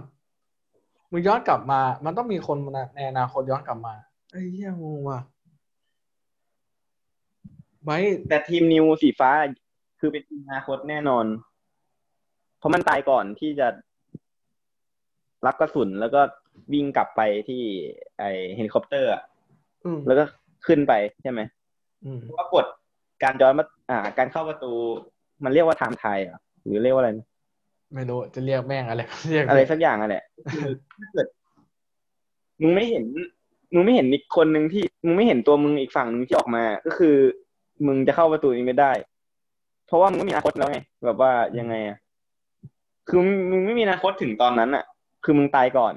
มึงย้อนกลับมา มันต้องมีคนในอนาคตย้อนกลับมาไอ้เหี้ยงงว่ะไบร์ทแต่ทีมนิวสีฟ้าคือเป็นทีมอนาคตแน่นอน เพราะมันตายก่อนที่จะรับกระสุนแล้วก็วิ่งกลับไปที่ไอเฮลิคอปเตอร์อะอืม แล้วก็ขึ้นไปใช่ไหมอืมปรากฏการย้อนมาอ่า การเข้าประตู มันเรียกว่าไทม์ไทยอะหรือเรียกว่าอะไรนะไม่รู้จะเรียกแม่งอะไรก็เรียกอะไรสักอย่างอะแหละคือถ้าเกิดมึงไม่เห็นมึงไม่เห็นอีกคนหนึ่งที่มึงไม่เห็นตัวมึงอีกฝั่งหนึ่งที่ออกมา ก็คือ มึงจะเข้าประตูนี้ไม่ได้ เพราะว่ามึงไม่มีอนาคตแล้วไงแบบว่ายังไงอะคือมึงมึงไม่มีอนาคตถึงตอนนั้นอะ คือมึงตายก่อน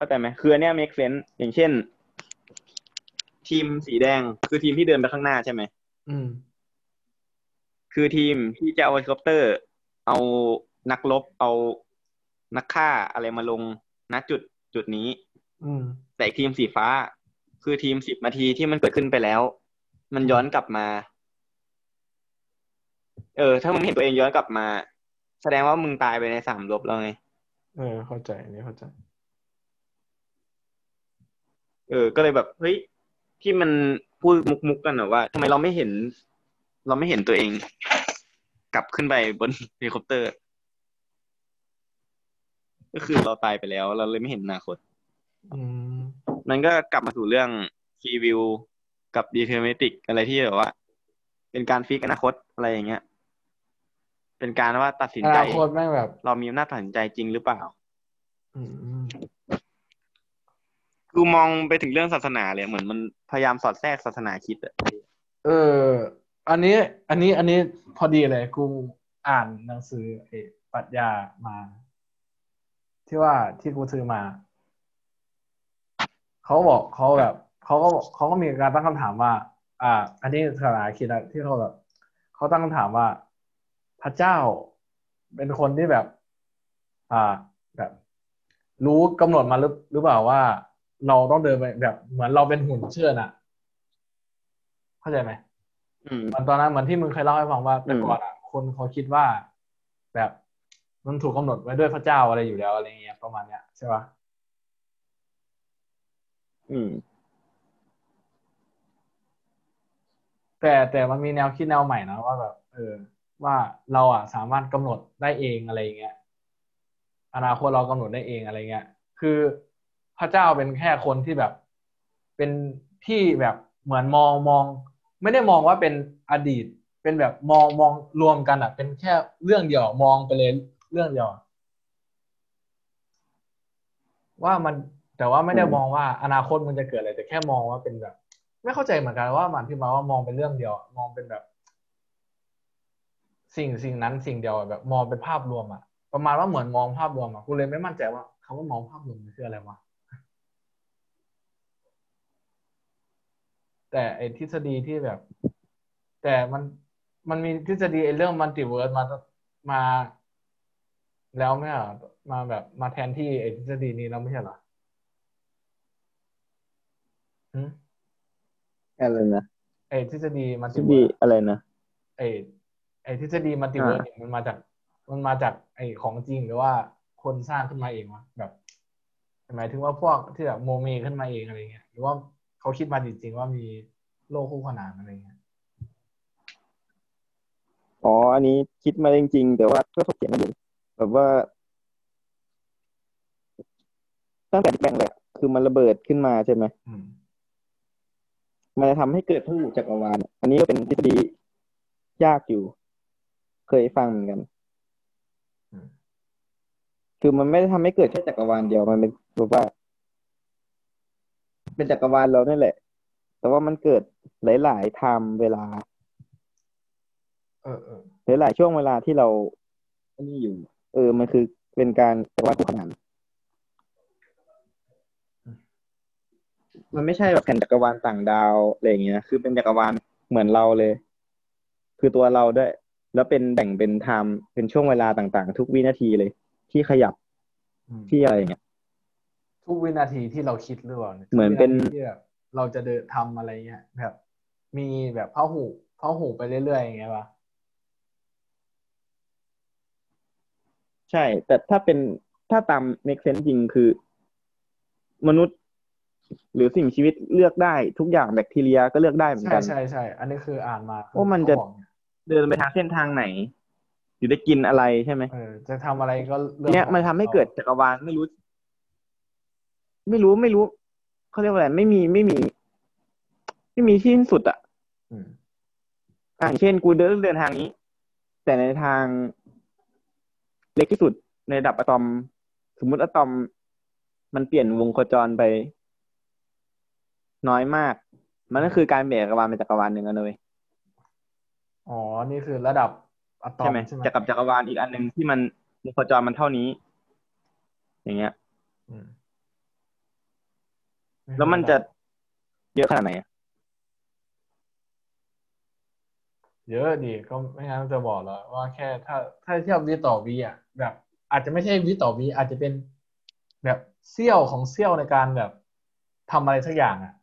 เข้าใจไหมคืออันเนี้ย make sense อย่างเช่น ทีมสีแดงคือทีมที่เดินไปข้างหน้าใช่ไหมอืม คือทีมที่จะเอาเฮลิคอปเตอร์ เอานักรบเอานักฆ่าอะไรมาลงณจุดจุดนี้ อืม แต่อีกทีมสีฟ้า คือทีมสิบนาทีที่มันเกิดขึ้นไปแล้ว มันย้อนกลับมา เออ ถ้ามึงเห็นตัวเองย้อนกลับมา แสดงว่ามึงตายไปในสนามรบแล้วไง เออ เข้าใจอันนี้เข้าใจ เออ ก็เลยแบบเฮ้ยที่มันพูดมุกๆกันอะว่าทำไมเราไม่เห็น เราไม่เห็นตัวเอง กลับขึ้นไปบนเฮลิคอปเตอร์ ก็คือเราตายไปแล้ว เราเลยไม่เห็นอนาคตอืมมันก็กลับมาสู่เรื่องคีวิวกับ deterministic อะไรที่แบบว่า เป็นการ fix อนาคตอะไรอย่างเงี้ย เป็นการว่าตัดสินใจอนาคตแม่งแบบ เรามีอำนาจตัดสินใจจริงหรือเปล่า อืมคือมองไปถึงเรื่องศาสนาเลยเหมือนมันพยายามสอดแทรกศาสนาคิดอะเออ อันนี้ อันนี้ อันนี้พอดีเลย กูอ่านหนังสือไอ้ปรัชญามา ที่ว่าที่กูซื้อมา เขาบอกเขาแบบเขาก็เขาก็มีการตั้งคำถามว่า อ่า อันนี้ศาสนาคิดอะที่เขาแบบเขาตั้งคำถามว่า พระเจ้าเป็นคนที่แบบ อ่า แบบ รู้กำหนดมาหรือหรือเปล่าว่า เราต้องเดินไปแบบเหมือนเราเป็นหุ่นเชื่อดอะเข้าใจไหมอืมเหมือนตอนนั้นเหมือนที่มึงเคยเล่าให้ฟังว่าแต่อืมก่อนอะ คนเขาคิดว่าแบบมันถูกกำหนดไว้ด้วยพระเจ้าอะไรอยู่แล้วอะไรเงี้ยประมาณเนี้ยใช่ปะอืม แต่แต่มันมีแนวคิดแนวใหม่นะว่าแบบ เออ ว่าเราอะสามารถกำหนดได้เองอะไรเงี้ยอนาคตเรากำหนดได้เองอะไรเงี้ย คือ พระเจ้าเป็นแค่คนที่แบบ เป็นที่แบบเหมือนมองมอง ไม่ได้มองว่าเป็นอดีต เป็นแบบมองมองรวมกันอะ เป็นแค่เรื่องเดียวมองไปเลยเรื่องเดียวว่ามันแต่ว่าไม่ได้มองว่าอนาคตมันจะเกิดอะไรแต่แค่มองว่าเป็นแบบ ไม่เข้าใจเหมือนกันว่ามันที่มาว่ามองเป็นเรื่องเดียว มองเป็นแบบ สิ่งสิ่งนั้นสิ่งเดียวแบบ มองเป็นภาพรวมอะประมาณว่าเหมือนมองภาพรวมอะกูเลยไม่มั่นใจว่าคำว่ามองภาพรวมมันคืออะไรวะ แต่ไอ้ทฤษฎีที่แบบ แต่มันมันมีทฤษฎีไอ้เรื่องมัลติเวิร์สมามา แล้วไม่ใช่เหรอมาแบบมาแทนที่ไอ้ทฤษฎีนี้แล้วไม่ใช่เหรอหืมอะไรนะไอ้ทฤษฎี multiverse อะไรนะไอ้ไอ้ทฤษฎี multiverse อ่าเนี่ยมันมาจาก มันมาจาก ไอ้ของจริงหรือว่าคนสร้างขึ้นมาเองวะแบบหมายถึงว่าพวกที่แบบโมเมขึ้นมาเองอะไรเงี้ยหรือว่า เขาคิดมาจริงๆว่ามีโลกคู่ขนานอะไรเงี้ยอ๋อ อันนี้คิดมาจริงๆ แต่ว่าก็ถกเถียงกันอยู่แบบว่า ตั้งแต่แบงเลยอะคือมันระเบิดขึ้นมาใช่ไหมอืมมันจะทำให้เกิดพหุจักรวาลอะอันนี้ก็เป็นทฤษฎียากอยู่ เคยฟังเหมือนกันอืมคือมันไม่ได้ทำให้เกิดแค่จักรวาลเดียวมันเป็นแบบว่า เป็นจักรวาลเรานั่นแหละ แต่ว่ามันเกิดหลายๆ time เวลาเออเออหลายๆช่วงเวลาที่เราอันนี้อยู่ เออ มันคือเป็นการจักรวาลคู่ขนานมันไม่ใช่แบบแผ่นจักรวาลต่างดาวอะไรอย่างเงี้ยคือเป็นจักรวาลเหมือนเราเลย คือตัวเราด้วย แล้วเป็นแบ่งเป็น time เป็นช่วงเวลาต่างๆ ทุกวินาทีเลย ที่ขยับอืมที่อะไรอย่างเงี้ย ทุกวินาทีที่เราคิดหรือเปล่าเนี่ยเหมือนเป็นทุกวิาทีที่แบบเราจะเดินทำอะไรเงี้ยแบบ มีแบบเข้าหูเข้าหูไปเรื่อยๆอย่างเงี้ยป่ะใช่ แต่ถ้าเป็นถ้าตาม make sense จริงคือ มนุษย์ หรือสิ่งชีวิตเลือกได้ทุกอย่างแบคทีเรียก็เลือกได้เหมือนใช่กันใช่ใช่อันนี้คืออ่านมาว่ามันจะเขาบอกเดินไปทางเส้นทางไหนหรือได้กินอะไรใช่ไหมเออจะทำอะไรก็เรื่เนี่ยของมันทำให้เกิดจักรวาลไม่รู้ ไม่รู้ไม่รู้เขาเรียกว่าอะไรไม่มีไม่มี ไม่มีที่สิ้นสุดอะอืมอ่าเช่นกูเดินเดินทางนี้ แต่ในทางเล็กที่สุดในระดับอะตอม สมมุติอะตอม มันเปลี่ยนวงโคจรไป น้อยมาก มันก็คือการเปลี่ยนจักรวาลเป็นจักรวาลหนึ่งกันเลยอ๋อ นี่คือระดับอะตอใช่มไหมใช่ไหมจะกับจักรวาลอีกอันหนึ่งที่มันวงโคจรมันเท่านี้ อย่างเงี้ยอืม แล้วมันจะเยอะขนาดไหนอะเยอะดีก็ไม่งั้นจะบอกแล้วว่าแค่ถ้าถ้าเทียบวิต่อวิอะแบบ อาจจะไม่ใช่วิต่อวิอาจจะเป็นแบบเสี้ยวของเสี้ยวในการแบบทำอะไรสักอย่างอะ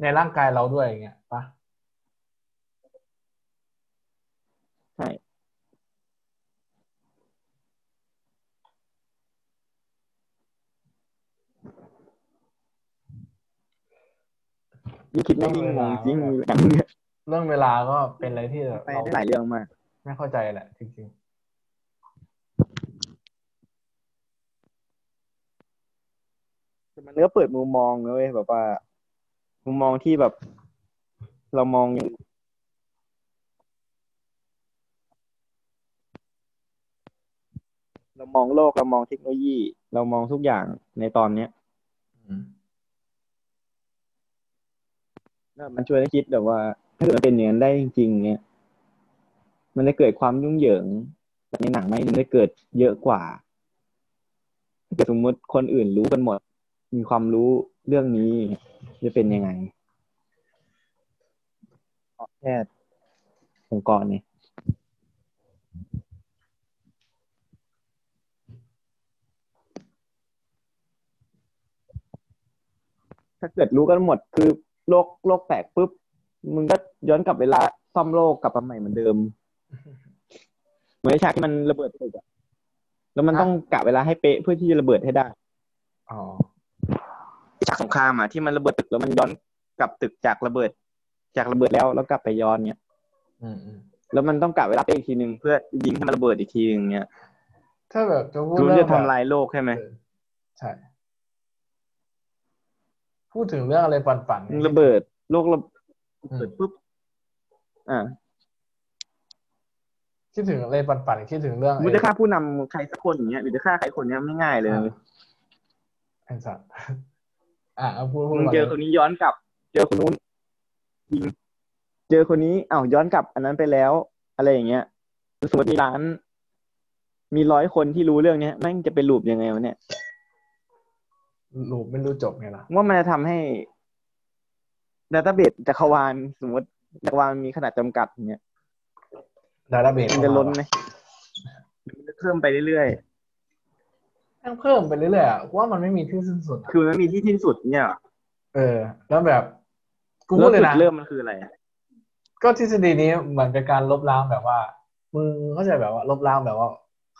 ในร่างกายเราด้วยอย่างเงี้ยปะ ใช่ ยิ่งคิดไม่ยิ่งงงยิ่งมีอย่างเนี้ยเรื่องเวลาก็เป็นอะไรที่ไปเราได้หลายเรื่องมาก ไม่เข้าใจแหละ จริงแต่มันก็เปิดมุมมองนะเว้ยแบบว่า มุมมองที่แบบ เรามองอย่างเรามองโลกเรามองเทคโนโลยี เรามองทุกอย่างในตอนเนี้ย ๆอื มันช่วยให้คิดแบบว่า ถ้าเกิดมันเป็นอย่างนั้นได้จริง ๆ เนี่ย มันจะเกิดความยุ่งเหยิงแต่ในหนังไหมมันจะเกิดเยอะกว่าถ้าเกิดสมมติคนอื่นรู้กันหมด มีความรู้เรื่องนี้จะเป็นยังไงเอาแค่องค์กรเนี่ยถ้าเกิดรู้กันหมดคือ โลกโลกแตกปุ๊บมึงก็ย้อนกลับเวลาซ่อมโลกกลับมาใหม่เหมือนเดิม เหมือนไอ้ฉากที่มันระเบิดตึกอะแล้วมันต้องกะเวลาให้เป๊ะเพื่อที่จะระเบิดให้ได้อ๋อฉากสงครามอะที่มันระเบิดตึกแล้วมันย้อนกลับตึกจากระเบิด จากระเบิดแล้วแล้วกลับไปย้อนเนี่ยอืมอืมแล้วมันต้องกะเวลาเป๊ะอีกทีหนึ่งเพื่อยิงให้มันระเบิดอีกทีหนึ่งเนี่ยถ้าแบบจะพูดคือมันเรื่อจะงแบบทำลายโลกใช่ไหมเออใช่ พูดถึงเรื่องอะไรปั่นๆมึงเนี่ยระเบิด โลกระอืมเบิดปุ๊บอ่าคิดถึงอะไรปั่นๆคิดถึงเรื่องมึงจะฆ่าผู้นำใครสักคนอย่างเงี้ยหรือจะฆ่าใครคนเนี้ยไม่ง่ายเลยอ่าไอ้สัตว์อะเอาพูดพูดมึงก่อนเจอลยคนนี้ย้อนกลับ เจอคนนู้นยิงเจอคนนี้อ้าวย้อนกลับ อันนั้นไปแล้ว อะไรอย่างเงี้ยสมมติมีร้าน มีร้อยคนที่รู้เรื่องเนี้ยแม่งจะเป็นลูปยังไงวะเนี่ย ลูปไม่รู้จบไงล่ะ ว่ามันจะทำให้ดัตต้าเบสจักรวาลสมมติจักรวาลมีขนาดจำกัดอย่างเงี้ยดาต้าเบสมันจะล้นไหมหรือมันจะเพิ่มไปเรื่อยต้องเพิ่มไปเรื่อยๆอะว่ามันไม่มีที่สิ้นสุดๆอะคือมันมีที่สิ้นสุดเนี่ยเหรอเออ แล้วแบบกูแล้พูวดเลยจุดนะเริ่มมันคืออะไรอะก็ทฤษฎีนี้เหมือนเป็นการลบล้างแบบว่า มึงเข้าใจแบบว่า ลบล้างแบบว่า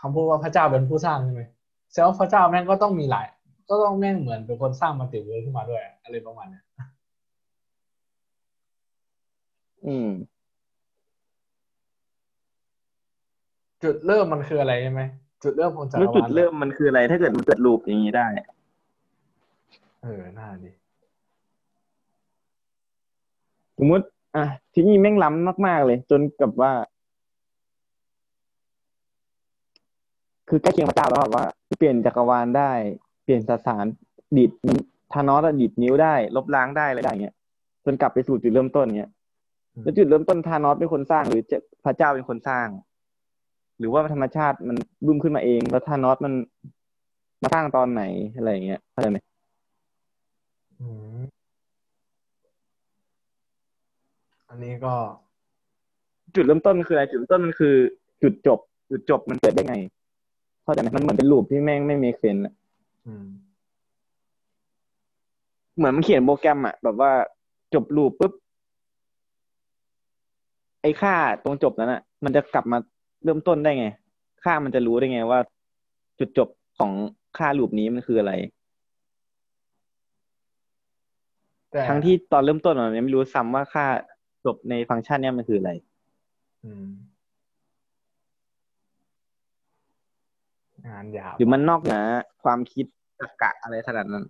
คำพูดว่าพระเจ้าเป็นผู้สร้างใช่ไหมแสดงว่าพระเจ้าแม่งก็ต้องมีหลาย ก็ต้องแม่งเหมือนเป็นคนสร้างมัลติเวิร์สขึ้นมาด้วย อะไรประมาณเนี้ยอืม จุดเริ่มมันคืออะไรใช่ไหมจุดเริ่มของจักรแล้ววาลจุดเริ่มมันคืออะไร ถ้าเกิดมันเกิดลูปอย่างนี้ได้ เออน่าดีสมมติอะที่นี่แม่งล้ำมาก ๆ เลย จนกับว่า คือใกล้เคียงพระเจ้าแล้วอะว่าเปลี่ยนจักรวาลได้ เปลี่ยนสสารดีดธานอสอะดีดนิ้วได้ ลบล้างได้อะไรได้เงี้ยจนกลับไปสู่จุดเริ่มต้นเงี้ยแล้วจุดเริ่มต้นธานอสเป็นคนสร้างหรือจะพระเจ้าเป็นคนสร้าง หรือว่าธรรมชาติมันบึ้มขึ้นมาเอง แล้วธานอสมันมาสร้างตอนไหนอะไรอย่างเงี้ยเข้าใจไหมอืมอันนี้ก็ จุดเริ่มต้นมันคืออะไรจุดเริ่มต้นมันคือ จุดจบ จุดจบมันเกิดได้ไงเข้าใจไหมมันเหมือนเป็นลูปที่แม่งไม่มีเซนอะอืม เหมือนมันเขียนโปรแกรมอะแบบว่าจบลูปปุ๊บ ไอ้ค่าตรงจบนั้นอะมันจะกลับมาเริ่มต้นได้ไง ค่ามันจะรู้ได้ไงว่า จุดจบของค่าลูปนี้มันคืออะไรแต่ทั้งที่ตอนเริ่มต้นมันยังไม่รู้ซ้ำว่าค่าจบในฟังก์ชันเนี้ยมันคืออะไร อืม งานยาวหรือมันนอกเหนือความคิดตรรกะอะไรขนาดนั้น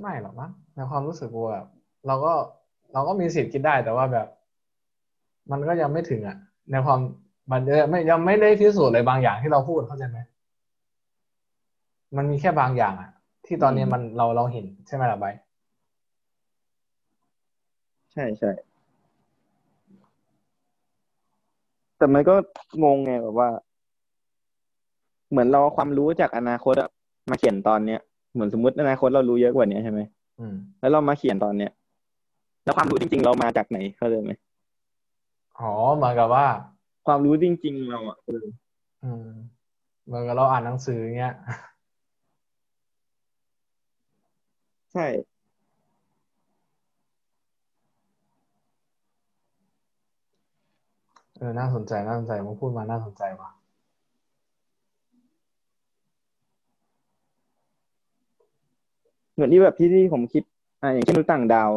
ไม่หรอกมั้งในความรู้สึกกูแบบเราก็เราก็มีสิทธิ์คิดได้แต่ว่าแบบ มันก็ยังไม่ถึงอะ ในความมันยังไม่ยังไม่ได้พิสูจน์อะไรบางอย่างที่เราพูดเข้าใจไหมมันมีแค่บางอย่างอะ ที่ตอนนี้อืมมันเราเราเห็นใช่ไหมล่ะใบร์ทใช่ใช่ แต่มันก็งงไงแบบว่า เหมือนเราเอาความรู้จากอนาคตอะมาเขียนตอนเนี้ยเหมือนสมมติอนาคตเรารู้เยอะกว่านี้ใช่ไหมอืมแล้วเรามาเขียนตอนเนี้ยแล้วความรู้จริง ๆ เรามาจากไหนเข้าใจไหมอ๋อเหมือนกับว่า ความรู้จริง ๆ เราอะเอออืมเหมือนกับเราอ่านหนังสือเงี้ยใช่ เออ น่าสนใจ น่าสนใจมึงพูดมา น่าสนใจว่ะเหมือนที่แบบที่ที่ผมคิด อ่า อย่างเช่นมนุษย์ต่างดาว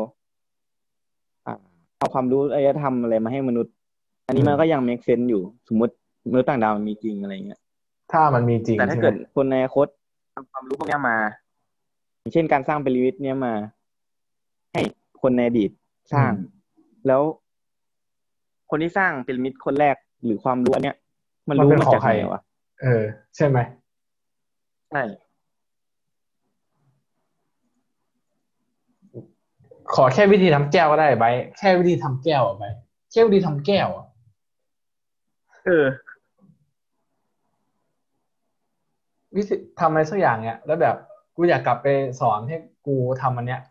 อ่า เอาความรู้อารยธรรมอะไรมาให้มนุษย์ อันนี้มันก็ยัง make sense อยู่ สมมติมนุษย์ต่างดาวมันมีจริงอะไรเงี้ย ถ้ามันมีจริง แต่ถ้าใช่ไหมเกิดคนในอนาคตเอาความรู้พวกเนี้ยมา อย่างเช่นการสร้างพีระมิดเนี้ยมา ให้คนในอดีตสร้าง แล้ว คนที่สร้างพีระมิดคนแรกหรือความรู้อันเนี้ย มันรู้มาจากไหนวะเออ ใช่ไหมใช่ขอแค่วิธีทำแก้วก็ได้ใบร์ทแค่วิธีทำแก้วอะใบร์ทแค่วิธีทำแก้วอะเออ วิธีทำอะไรสักอย่างเนี้ยแล้วแบบกูอยากกลับไปสอนให้กูทำอันเนี้ย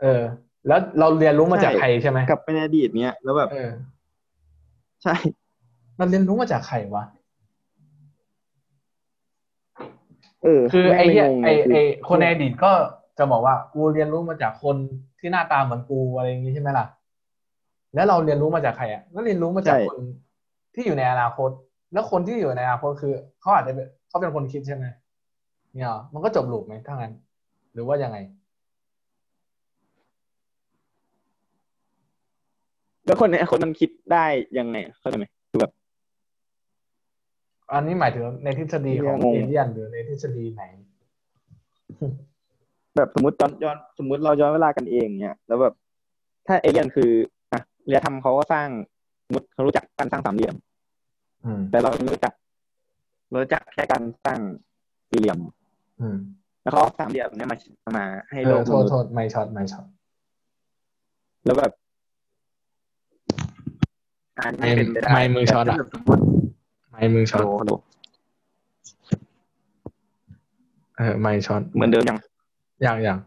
เออ แล้วเราเรียนรู้มาจากใช่ใครใช่ไหมกลับไปในอดีตเนี้ยแล้วแบบเออใช่เราเรียนรู้มาจากใครวะเออคือไอ้เหี้ยม่งงไอ้เลยไอ้คนในอดีตก็จะบอกว่ากูเรียนรู้มาจากคนที่หน้าตาเหมือนกูอะไรอย่างงี้ใช่ไหมล่ะ แล้วเราเรียนรู้มาจากใครอะก็เรียนรู้มาจากคนที่อยู่ในอนาคต แล้วคนที่อยู่ในอนาคตคือเขาอาจจะเป็นเขาเป็นคนคิดใช่ไหมเนี่ยเหรอมันก็จบลูปไหมถ้างั้น หรือว่ายังไง แล้วคนในอนาคตมันคิดได้ยังไงเข้าใจไหมคือแบบอันนี้หมายถึงในทฤษฎีของงงเอเลียนหรือในทฤษฎีไหน แบบสมมติย้อนย้อนสมมติเราย้อนเวลากันเองเนี่ยแล้วแบบถ้าเอเลียนคืออะเรียธรรมเขาก็สร้างสมมติเขารู้จักการสร้างสามเหลี่ยมอืมแต่เราไม่รู้จักเรารู้จักแค่การสร้างสี่เหลี่ยมอืมแล้วเขาเอาสามเหลี่ยมเนี้ยมามาให้เอโลอกโทมษนุษโทย์ษไม่ช็อตไม่ช็อตแล้วแบบ อันนี้เป็นไปได้ไม่มือช็อตอะแต่ถ้าแบบสมมติไม่มือช็อฮัตลโหลฮัลโหลเออไม่ช็อตเหมือนเดิมยังอย่างอย่าง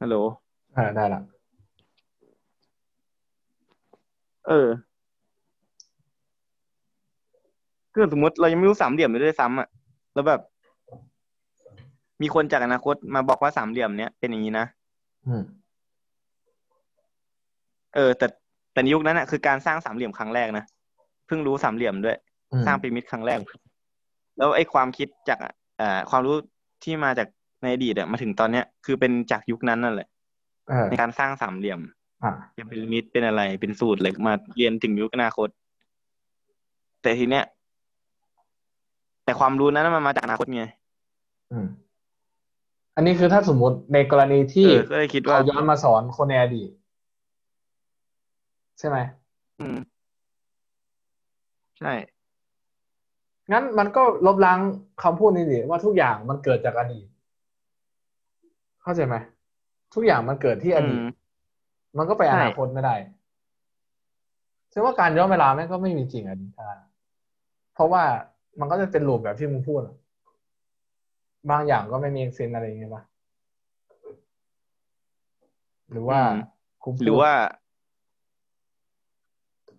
ฮัลโหลเออได้ละเออคือสมมติเรายังไม่รู้สามเหลี่ยมเลยด้วยซ้ำอะ แล้วแบบ มีคนจากอนาคตมาบอกว่าสามเหลี่ยมเนี้ยเป็นอย่างนี้นะอืมเออ แต่แต่ในยุคนั้นอะคือการสร้างสามเหลี่ยมครั้งแรกนะเพิ่งรู้สามเหลี่ยมด้วยอืมสร้างพีระมิดครั้งแรก แล้วไอ้ความคิดจากอ่าความรู้ที่มาจากในอดีตอะมาถึงตอนเนี้ยคือเป็นจากยุคนั้นนั่นแหละเออในการสร้างสามเหลี่ยมอะเป็นพีระมิดเป็นอะไรเป็นสูตรเลยมาเรียนถึงยุคอนาคต แต่ทีเนี้ยแต่ความรู้นั้นมันมาจากอนาคตไง อืมอันนี้คือถ้าสมมุติในกรณีที่เออก็เลยคิดว่า เขาย้อนมาสอนคนในอดีตใช่ไหม อืม ใช่ งั้นมันก็ลบล้างคำพูดนี้ดิว่าทุกอย่างมันเกิดจากอดีต เข้าใจไหมทุกอย่างมันเกิดที่ออืดีต ม มันก็ไปใช่อนาคตไม่ได้ซึ่งว่าการย้อนเวลาแม่งก็ไม่มีจริงอะดิท่าเพราะว่ามันก็จะเป็นลูปแบบที่มึงพูดอะ บางอย่างก็ไม่มีเซนอะไรอย่างเงี้ยป่ะหรือว่าอืมกูพูดหรือว่า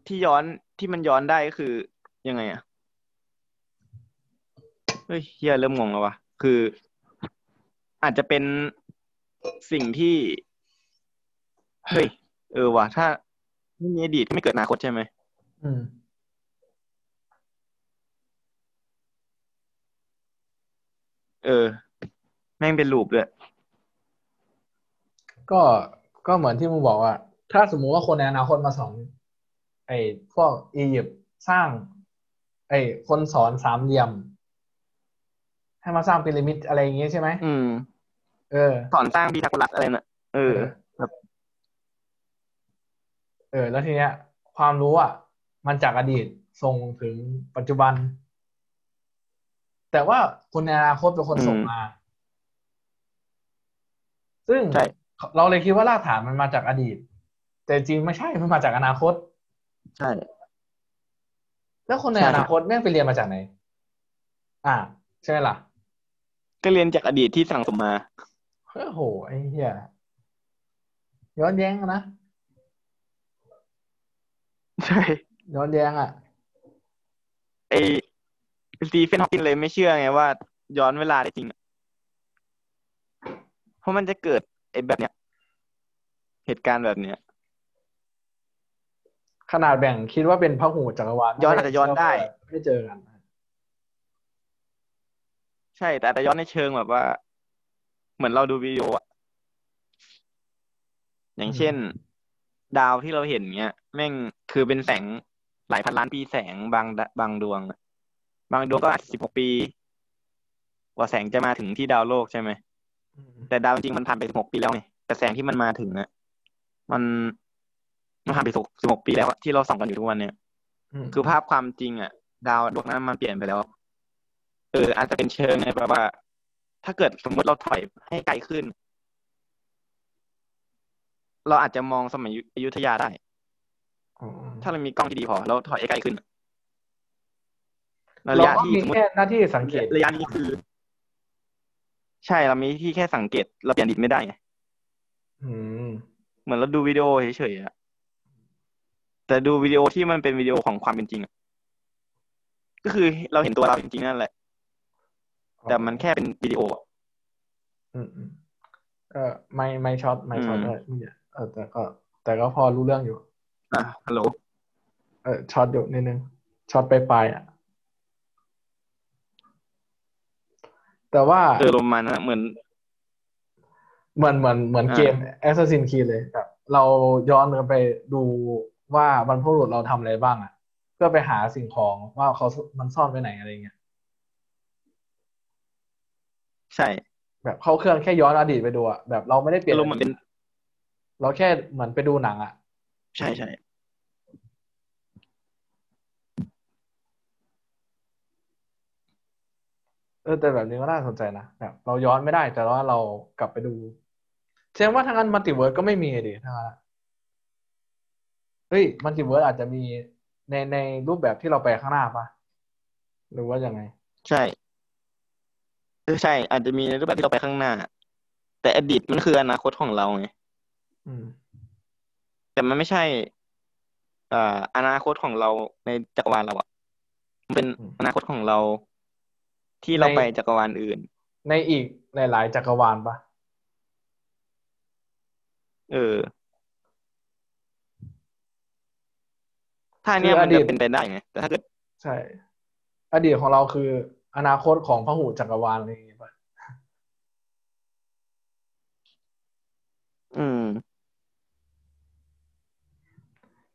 ที่ย้อนที่มันย้อนได้ก็คือยังไงอะเฮ้ยเฮียเริ่มงงแล้ววะคือ อาจจะเป็นสิ่งที่เฮ้ยเออว่ะถ้าไม่มีอดีตก็ไม่เกิดอนาคตใช่ไหมอืม เออ แม่งเป็นลูปด้วยก็ก็เหมือนที่มึงบอกว่า ถ้าสมมุติว่าคนในอนาคตมาสอนไอ้พวกอียิปต์สร้าง ไอ้คนสอนสามเหลี่ยม ให้มาสร้างพีระมิดอะไรอย่างงี้ใช่ไหมอืม เออ สอนสร้างพีทาโกรัสอะไรน่ะเออแบบเออ แล้วทีเนี้ย ความรู้อะ มันจากอดีตส่งถึงปัจจุบัน แต่ว่าคนในอนาคตเป็นคนส่งอืมมา ซึ่งใช่เราเลยคิดว่ารากฐานมันมาจากอดีต แต่จริงไม่ใช่มันมาจากอนาคต ใช่ แล้วคนในใช่อนาคตแม่งไปเรียนมาจากไหน อ่า ใช่ไหมล่ะ ก็เรียนจากอดีตที่สั่งสมมาโอ้โหไอ้เหี้ยย้อนแย้งนะใช่ย้อนแย้งอะไอ สตีเฟนฮอปกินเลยไม่เชื่อไงว่า ย้อนเวลาได้จริงอะเพราะมันจะเกิดไอ้แบบเนี้ย เหตุการณ์แบบเนี้ย ขนาดแบ่งคิดว่าเป็นพระหูจักรวาลย้อนอาจจะย้อนได้ ไม่เจอกัน ใช่ แต่แต่ย้อนในเชิงแบบว่า เหมือนเราดูวิดีโออะอย่างเช่น ดาวที่เราเห็นเนี้ย แม่งคือเป็นแสงหลายพันล้านปีแสงบางดะบางดวงอะ บางดวงก็อาจสิบหกปี กว่าแสงจะมาถึงที่ดาวโลกใช่ไหมอืมแต่ดาวจริงๆมันผ่านไปสิบหกปีแล้วไงแต่แสงที่มันมาถึงอะมันมันผ่านไปสิบหกปีแล้วอะที่เราส่องกันอยู่ทุกวันเนี่ยมคือภาพความจริงอะดาวดวงนั้นมันเปลี่ยนไปแล้ว เออ อาจจะเป็นเชิงไงแบบว่า ถ้าเกิดสมมติเราถอยให้ไกลขึ้น เราอาจจะมองสมัยอยุธยาได้อืมถ้าเรามีกล้องที่ดีพอแล้วถอยให้ไกลขึ้น ระเรายะก็ที่มีสมมติแค่หน้าที่สังเกตระยะนี้คือ ใช่เรามีที่แค่สังเกตเราเปลี่ยนอดีตไม่ได้ไงอืมเหมือนเราดูวิดีโอเฉยๆอะแต่ดูวิดีโอที่มันเป็นวิดีโอของความเป็นจริงอะก็คือเราเห็นตัวเราจริงๆนั่นแหละ แต่มันแค่เป็นวิดีโออะอืมอืมเออไม่ไม่ช็อตไม่ช็อตอืมเลยไม่เยอะเออแต่ก็ แต่ก็พอรู้เรื่องอยู่ อะฮัลโหลเออช็อตอยู่นิดนึงช็อตไปปลายๆอะ แต่ว่าเออประมาณนั้นอะเหมือนเหมือนเหมือนเหมือนอ่าเกม Assassin's Creed เลยแบบเราย้อนกันไปดูว่าบรรพบุรุษเราทำอะไรบ้างอะ เพื่อไปหาสิ่งของว่าเขามันซ่อนไว้ไหนอะไรเงี้ยใช่ แบบเข้าเครื่องแค่ย้อนอดีตไปดูอะแบบเราไม่ได้เปลี่ยนอารมณ์เหมือนเป็นเราแค่เหมือนไปดูหนังอะใช่ใช่ เออแต่แบบนี้ก็น่าสนใจนะแบบเราย้อนไม่ได้แต่ว่าเรากลับไปดูแสดงว่าทางนั้น multiverse ก็ไม่มีดิทางนั้นอะเฮ้ย multiverse อาจจะมีในในรูปแบบที่เราไปข้างหน้าปะหรือว่ายังไง ใช่เออใช่ อาจจะมีในรูปแบบที่เราไปข้างหน้า แต่อดีตมันคืออนาคตของเราไงอืมแต่มันไม่ใช่อ่าอนาคตของเราในจักรวาลเราอะมันเป็นอนาคตของเรา ที่เราไปจักรวาลอื่น ในอีกหลายๆจักรวาลปะเออถ้าเนี้ยมันจะเป็นไปได้ไงแต่ถ้าเกิดใช่ อดีตของเราคืออนาคตของพหูจักรวาลอะไรอย่างเงี้ยปะอืม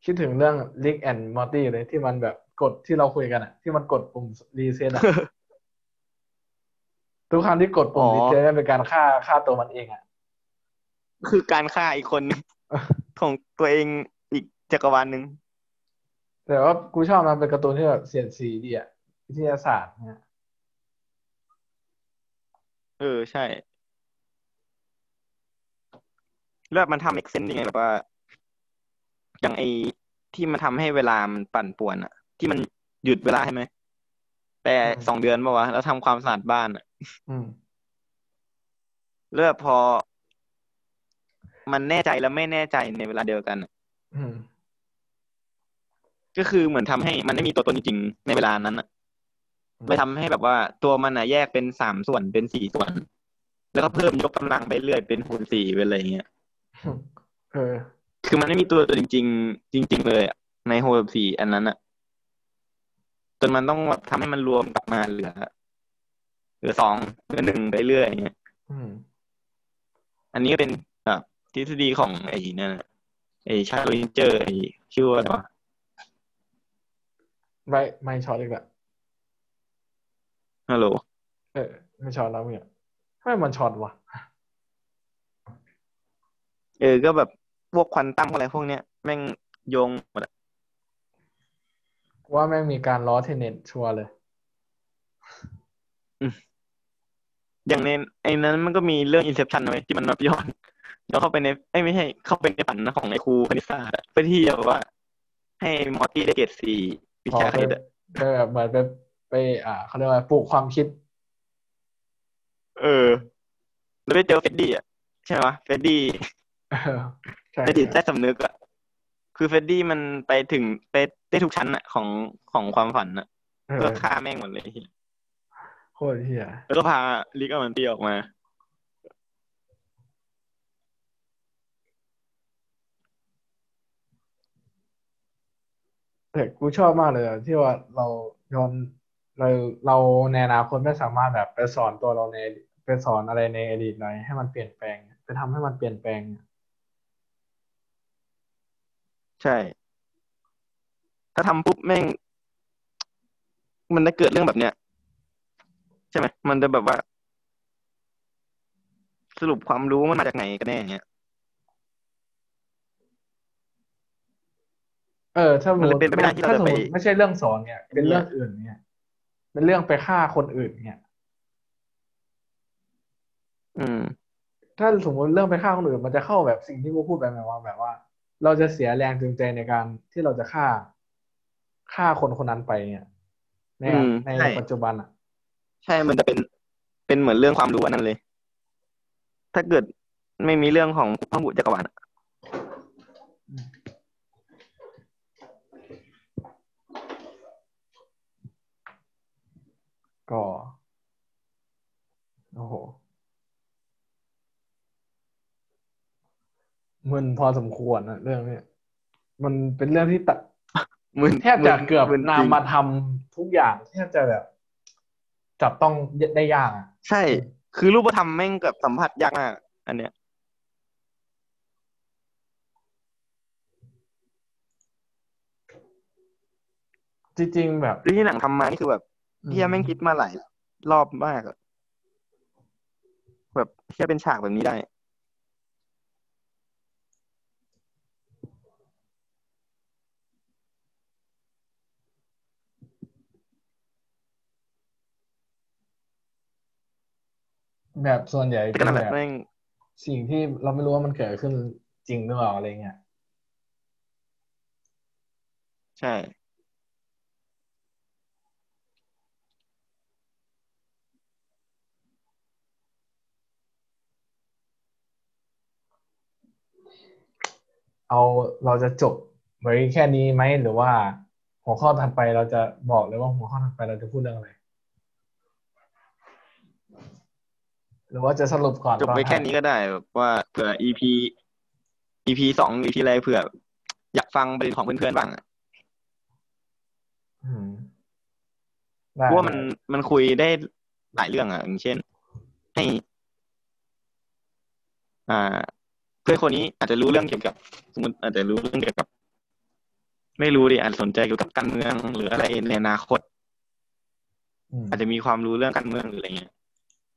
คิดถึงเรื่อง Rick and Morty เลยที่มันแบบกดที่เราคุยกันอะที่มันกดปุ่ม reset อะ ทุกครั้งที่กดปุ่มอ๋อ reset เป็นการฆ่าฆ่าตัวมันเองอะคือการฆ่าอีกคนหนึ่งของตัวเองอีกจักรวาลหนึ่งแต่ว่ากูชอบมันเป็นการ์ตูนที่แบบเสียดสีดีอะวิทยาศาสตร์เนี่ยเออใช่ แล้วมันทำเอ็กเซนยังไงแบบว่า อย่างไอที่มันทำให้เวลามันปั่นป่วนอะที่มันหยุดเวลาใช่ไหมแต่สองเดือนป่าวะแล้วทำความสะอาดบ้านอะ อืมแล้วแบบพอ มันแน่ใจแล้วไม่แน่ใจในเวลาเดียวกันอะอืมก็คือเหมือนทำให้มันไม่มีตัวตนจริงๆในเวลานั้นอะอืมไปทำให้แบบว่าตัวมันอะแยกเป็นสามส่วนเป็นสี่ส่วน แล้วก็เพิ่มยกกำลังไปเรื่อยเป็นคูณสี่เป็นอะไรอย่างเงี้ยเออ คือมันไม่มีตัวตัวจริง ๆ จริง ๆ เลยอะในโฮลสี่อันนั้นอะจนมันต้องแบบทำให้มันรวมกลับมาเหลือ เหลือสองเหลือหนึ่งไปเรื่อยอย่างเงี้ยอืมอันนี้ก็เป็นแบบทฤษฎีของไอ้นั่นอะไอ้ชโรดิงเจอร์ไอ้ชื่อว่าอะไรวะไม่ไม่ช็อตอีกละฮัลโหลเออไม่ช็อตแล้วเนี่ยทำไมมันช็อตวะเออก็แบบพวกควอนตัมอะไรพวกเนี้ยแม่งโยงหมดอะว่าแม่งมีการล้อเทนเน็ตชัวร์เลย อย่างในไอ้นั้นมันก็มีเรื่องอินเซ t ชันไว้ที่มันแบบย้อนย้อนเข้าไปในไอ้ยไม่ใช่เข้าไปในฝันของไอ้ครูคณิตศาสตร์อะเพื่อที่จะแบบว่า ให้มอร์ตี้ได้เกรดสี่วิชาคณิตอะก็แบบเหมือนไปไป อ่าเขาเรียกว่าปลูกความคิด เออ แล้วไปเจอเฟรดดี้อะใช่ไหมเฟรดดี้เออใช่ในจิตใต้สำนึกอะคือเฟรดดี้มันไปถึงไปได้ทุกชั้นอะของของความฝันอะเออเพื่อฆ่าแม่งหมดเลย โคตรเหี้ยแล้วก็พาริกกับมอร์ตี้ออกมา แต่กูชอบมากเลยอะที่ว่าเราย้อนเราเราในอนาคตไม่สามารถแบบไปสอนตัวเราในไปสอนอะไรในอดีตหน่อยให้มันเปลี่ยนแปลง ไปทำให้มันเปลี่ยนแปลง ใช่ ถ้าทำปุ๊บแม่ง มันจะเกิดเรื่องแบบเนี้ย ใช่ไหมมันจะแบบว่า สรุปความรู้มันมาจากไหนกันแน่เงี้ยเออ ถ้าสมมันมเลยติเป็นไปไม่ได้ที่เราถ้าจะสมไป มติไม่ใช่เรื่องสอนเนี่ย เป็นเรื่องอื่นเนี่ย เป็นเรื่องไปฆ่าคนอื่นเนี่ย อืม ถ้าสมมติเรื่องไปฆ่าคนอื่นมันจะเข้าแบบสิ่งที่กูพูดไปไหมว่าแบบว่า เราจะเสียแรงจูงใจในการที่เราจะฆ่าฆ่าคนคนนั้นไปเนี่ยในอืมในใช่ ปัจจุบันอะ ใช่มันจะเป็นเป็นเหมือนเรื่องความรู้อันนั้นเลย ถ้าเกิดไม่มีเรื่องของพหุจักรวาลอะก็ โอ้โห มันพอสมควรนะเรื่องเนี้ยมันเป็นเรื่องที่ตัดมึนแทบจะเกือบมึนาจริงมาทำทุกอย่างแทบจะแบบ จับต้องได้ยากอะใช่ คือรูปธรรมแม่งเกือบสัมผัสยากมาก อันเนี้ยจริงๆแบบเรื่องที่หนังทำมานี่คือแบบอืมเฮียแม่งคิดมาหลายรอบมากอะแบบเฮียเป็นฉากแบบนี้ได้ แบบส่วนใหญ่แต่เป็ก็นนั่นแหแบละบแม่งสิ่งที่เราไม่รู้ว่ามันเกิดขึ้นจริงหรือเปล่าอะไรเงี้ยใช่ เอาเราจะจบไว้แค่นี้ไหมหรือว่า หัวข้อถัดไปเราจะบอกเลยว่าหัวข้อถัดไปเราจะพูดเรื่องอะไร หรือว่าจะสรุปก่อนจบไปตอแค่นี้ก็ได้แบบว่าเผื่อ EP EP สอง EP อะไรเผื่อ อยากฟังประเด็นของเพื่อนๆบ้างอะอืมได้เพราะว่ามันได้มันคุยได้หลายเรื่องอะอย่างเช่น ให้ อ่า เพื่อนคนนี้อาจจะรู้เรื่องเกี่ยวกับ สมมติอาจจะรู้เรื่องเกี่ยวกับ ไม่รู้ดิอาจจะสนใจเกี่ยวกับการเมืองหรืออะไรในอนาคตอืมอาจจะมีความรู้เรื่องการเมืองหรืออะไรเงี้ย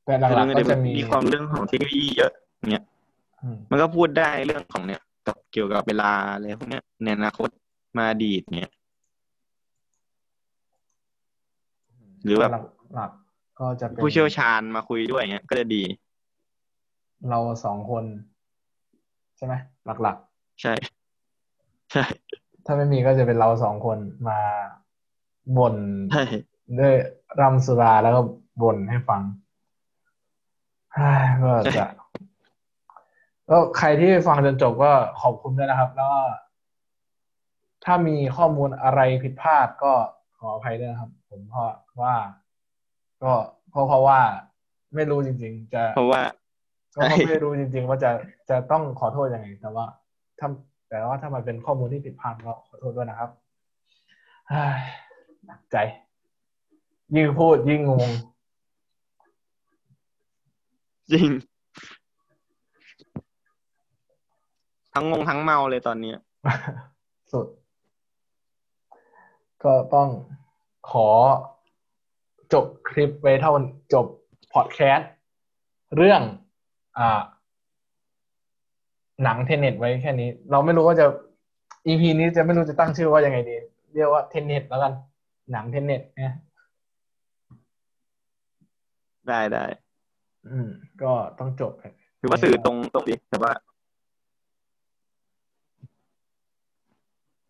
แต่หลักๆก็จะมีมีความรู้เรื่องของเทคโนโลยีเยอะเนี่ยอืมมันก็พูดได้เรื่องของเนี่ยกับเกี่ยวกับเวลาอะไรพวกเนี้ยในอนาคตมาอดีตเนี่ย หรือแบบหลักๆก็จะเป็นผู้เชี่ยวชาญมาคุยด้วยเงี้ย ก็จะดี เราสองคน ใช่ไหมหลักใช่ ใช่ๆถ้าไม่มีก็จะเป็นเราสองคนมาบ่นใช่ด้วยรำสุราแล้วก็บ่นให้ฟังเฮ้ย ก็จะก็ใครที่ฟังจนจบก็ขอบคุณด้วยนะครับ แล้วก็ถ้ามีข้อมูลอะไรผิดพลาดก็ขออภัยด้วยนะครับ ผมเพราะว่า ก็เพราะเพราะว่า ไม่รู้จริง ๆ จะเพราะว่า ก็เพราะไม่รู้จริง ๆ ว่าจะจะต้องขอโทษยังไง แต่ว่าถ้าแต่ว่าถ้ามันเป็นข้อมูลที่ผิดพลาดก็ขอโทษด้วยนะครับเฮ้ยหนักใจ ยิ่งพูดยิ่งงง จริง ทั้งงงทั้งเมาเลยตอนเนี้ยสุด ก็ต้องขอจบคลิปไว้เท่าจบพอดแคสต์เรื่องอ่าหนังเทนเน็ตไว้แค่นี้ เราไม่รู้ว่าจะ EP นี้จะไม่รู้จะตั้งชื่อว่ายังไงดี เรียกว่าเทนเน็ตแล้วกัน หนังเทนเน็ตเนี่ยได้ได้ อืม ก็ต้องจบถือว่าสื่อตรงตรงดีแต่ว่า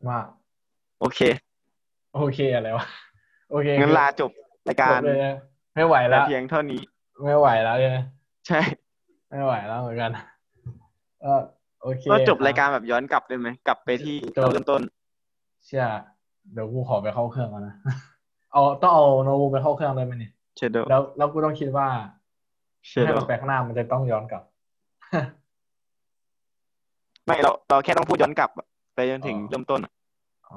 ว่าโอเค โอเคอะไรวะโอเคงั้นลาจบรายจการบเลยนะไม่ไหวแต่แล้วเพียงเท่านี้ ไม่ไหวแล้วใช่ไหมใช่ ไม่ไหวแล้วเหมือนกันเออโอเคก็จบครายการแบบย้อนกลับได้ไหมกลับไปที่จบเริ่มต้นเชื่อเดี๋ยวกูขอไปเข้าเครื่องก่อนนะเอาต้องเอาโน้ตบุ๊กไปเข้าเครื่องได้ไหมเนี่ยเชโดแล้วแล้วกูต้องคิดว่า เชให้โดมันไปข้างหน้ามันจะต้องย้อนกลับ ไม่เราเราแค่ต้องพูดย้อนกลับอะไปจนถึงอ๋อเริ่มต้นอะอ๋อ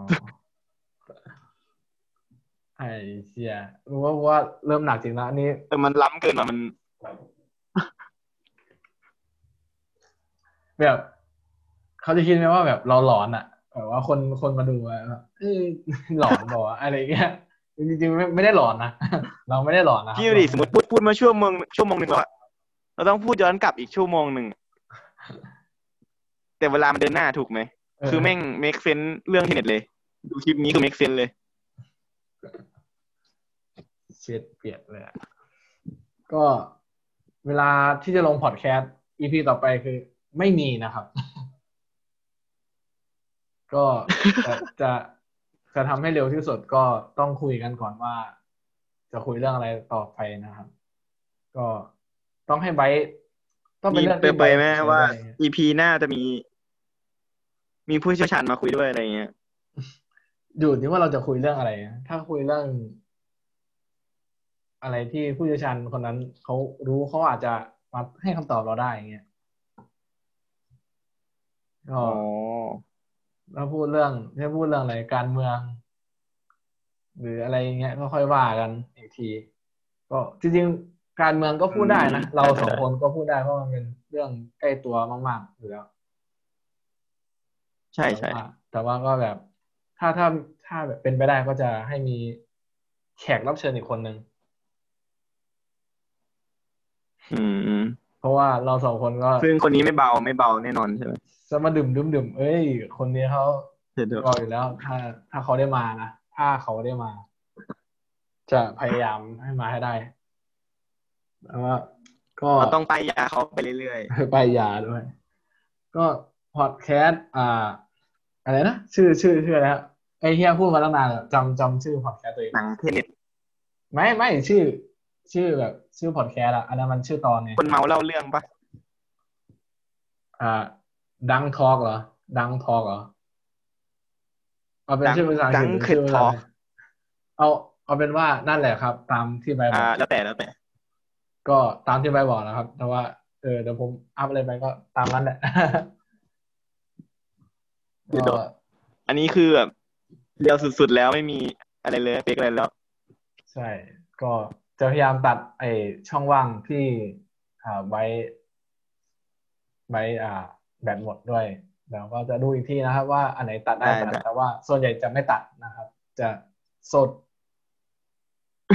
ไอ้เชี่ยรู้ว่าว่าเริ่มหนักจริงแล้วอันนี้แต่มันล้ำเกินอะมัน แบบเขาจะคิดไหมว่าแบบเราหลอนอะแบบว่าคนคนมาดูอะแบบเอ้ยหลอนบอกว่าอะไรเงี้ย จริงๆไม่ไม่ได้หลอนนะเราไม่ได้หลอนนะครับพี่ดูดิสมมติพูดพูดมาชั่วโมงชั่วโมงหนึ่งแล้วอะเราต้องพูดย้อนกลับอีกชั่วโมงหนึ่งแต่เวลามันเดินหน้าถูกไหมเออคือแม่ง make sense เรื่องเทนเน็ตเลย ดูคลิปนี้คือ make sense เลยเช็ดเปลี่ยนเลยอะก็เวลาที่จะลงพอดแคสต์ EP ต่อไปคือไม่มีนะครับ ก็จะ จะจะทำให้เร็วที่สุดก็ต้องคุยกันก่อนว่า จะคุยเรื่องอะไรต่อไปนะครับ ก็ต้องให้ไบร์ทต้องเป็นมีเรื่องเปิที่ดเผยไหมร์ทว่าได้ EP หน้าจะมี มีผู้เชี่ยวชาญมาคุยด้วยอะไรเงี้ยอยู่ที่ว่าเราจะคุยเรื่องอะไรนะถ้าคุยเรื่อง อะไรที่ผู้เชี่ยวชาญคนนั้นเขารู้เขาอาจจะมาให้คำตอบเราได้อย่างเงี้ยก็อ๋ อถ้าพูดเรื่องถ้าพูดเรื่องอะไรการเมือง หรืออะไรเงี้ยก็ค่อยว่ากันอีกที ก็จริงๆการเมืองก็พูดได้นะอืมเราสองคนก็พูดได้เพราะมันเป็นเรื่องใกล้ตัวมากๆอยู่แล้วใช่ใช่แต่ว่าแต่ว่าก็แบบ ถ้าถ้าถ้าแบบเป็นไปได้ก็จะให้มีแขกรับเชิญอีกคนนึงอืมเพ ราะว่าเราสองคนก็ ซึ่งคนนี้ไม่เบาไม่เบาแน่นอนใช่ไหมจะมาดื่มดื่มดื่มเอ้ย คนนี้เขาเดี๋ยวก็อยู่แล้ว ถ้า ถ้าเขาได้มานะถ้าเขาได้มา จะพยายามให้มาให้ได้แต่ว่าก็เราต้องไปยาเขาไปเรื่อยไปยาด้วย ก็พอดแคสต์อ่า อะไรนะชื่อชื่อชื่ออะไรฮะไอเฮียพูดมาตั้งนานแล้วจำจำชื่อพอดแคสต์ตัวเองๆหนังเทนเน็ตไม่ไม่ชื่อ ชื่อแบบ ชื่อพอดแคสต์อะอันนั้นมันชื่อตอนไงคนเมาเล่าเรื่องปะอ่า ดังทอกเหรอ ดังทอกเหรอเอาเป็นชื่อภาษาอังดักฤษงหรือขึ้นชื่อภาทษาอไทยเอาเอาเป็นว่านั่นแหละครับ ตามที่ใบบออ่ากแล้วแต่แล้วแต่ ก็ตามที่ใบบอกนะครับ แต่ว่าเออเดี๋ยวผมอัพอะไรไปก็ตามนั้นแหละก็อันนี้คือแบบเรียวสุดๆแล้วไม่มีอะไรเลยเป๊กอะไรแล้ว ใช่ก็ จะพยายามตัดไอ้ช่องว่างที่อ่าไว้ไว้อ่าแบตหมดด้วยแล้วก็จะดูอีกทีนะครับ ว่าอันไหนตัดได้ได้ตัดได้แต่ว่าส่วนใหญ่จะไม่ตัดนะครับ จะสด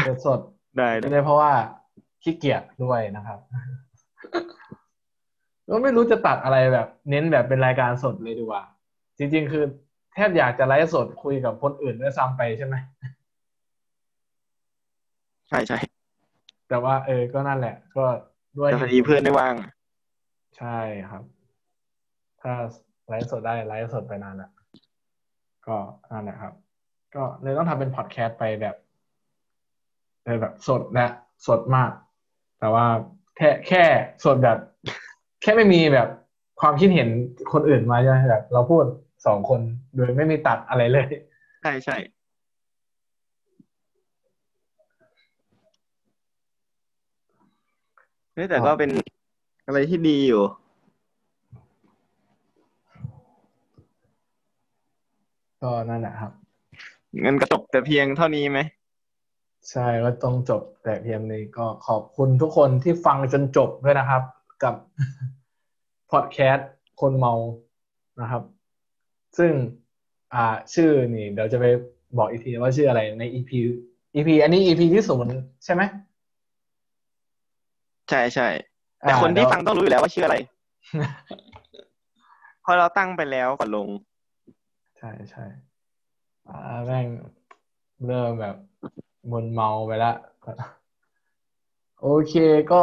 จะสดได้ไม่ได้ได้เพราะว่าขี้เกียจด้วยนะครับก็ไม่รู้จะตัดอะไรแบบ เน้นแบบเป็นรายการสดเลยดีกว่า จริง ๆ คือแทบอยากจะไลฟ์สดคุยกับคนอื่นด้วยซ้ำไปใช่ไหม ใช่ใช่แต่ว่าเออก็นั่นแหละ ก็ด้วยแต่พอดีเพื่อนไม่ว่าง ใช่ครับ ถ้าไลฟ์สดได้ไลฟ์สดไปนานแล้วก็นั่นแหละครับ ก็เลยต้องทำเป็นพอดแคสต์ไปแบบเออแบบสดและสดมาก แต่ว่าแค่แค่สดแบบ แค่ไม่มีแบบความคิดเห็นคนอื่นมาใช่ไหมแบบ เราพูดสองคนโดยไม่มีตัดอะไรเลย ใช่ใช่ เฮ้ยแต่ก็เป็นอะไรที่ดีอยู่ ก็นั่นแหละครับ เงินกระตกแต่เพียงเท่านี้ไหม ใช่ก็ต้องจบแต่เพียงนี้ก็ขอบคุณทุกคนที่ฟังจนจบด้วยนะครับ กับพอดแคสต์คนเมานะครับ ซึ่งอ่าชื่อนี่ เดี๋ยวจะไปบอกอีกทีว่าชื่ออะไรใน EP EP อันนี้ EP ที่ศูนย์ใช่ไหม ใช่ใช่อ่าแต่คนที่เดี๋ยวฟังต้องรู้อยู่แล้วว่าชื่ออะไรเพราะเราตั้งไปแล้วก่อนลง ใช่ใช่อ่าแม่งเริ่มแบบมึนเมาไปละโอเคก็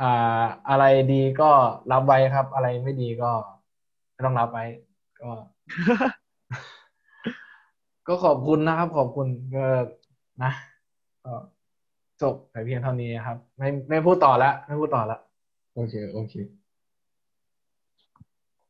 อ่า อะไรดีก็รับไว้ครับ อะไรไม่ดีก็ไม่ต้องรับไว้ก็ ก็ขอบคุณนะครับ ขอบคุณก็นะก็ จบแต่เพียงเท่านี้ครับ ไม่ไม่พูดต่อแล้วไม่พูดต่อแล้วโอเค โอเค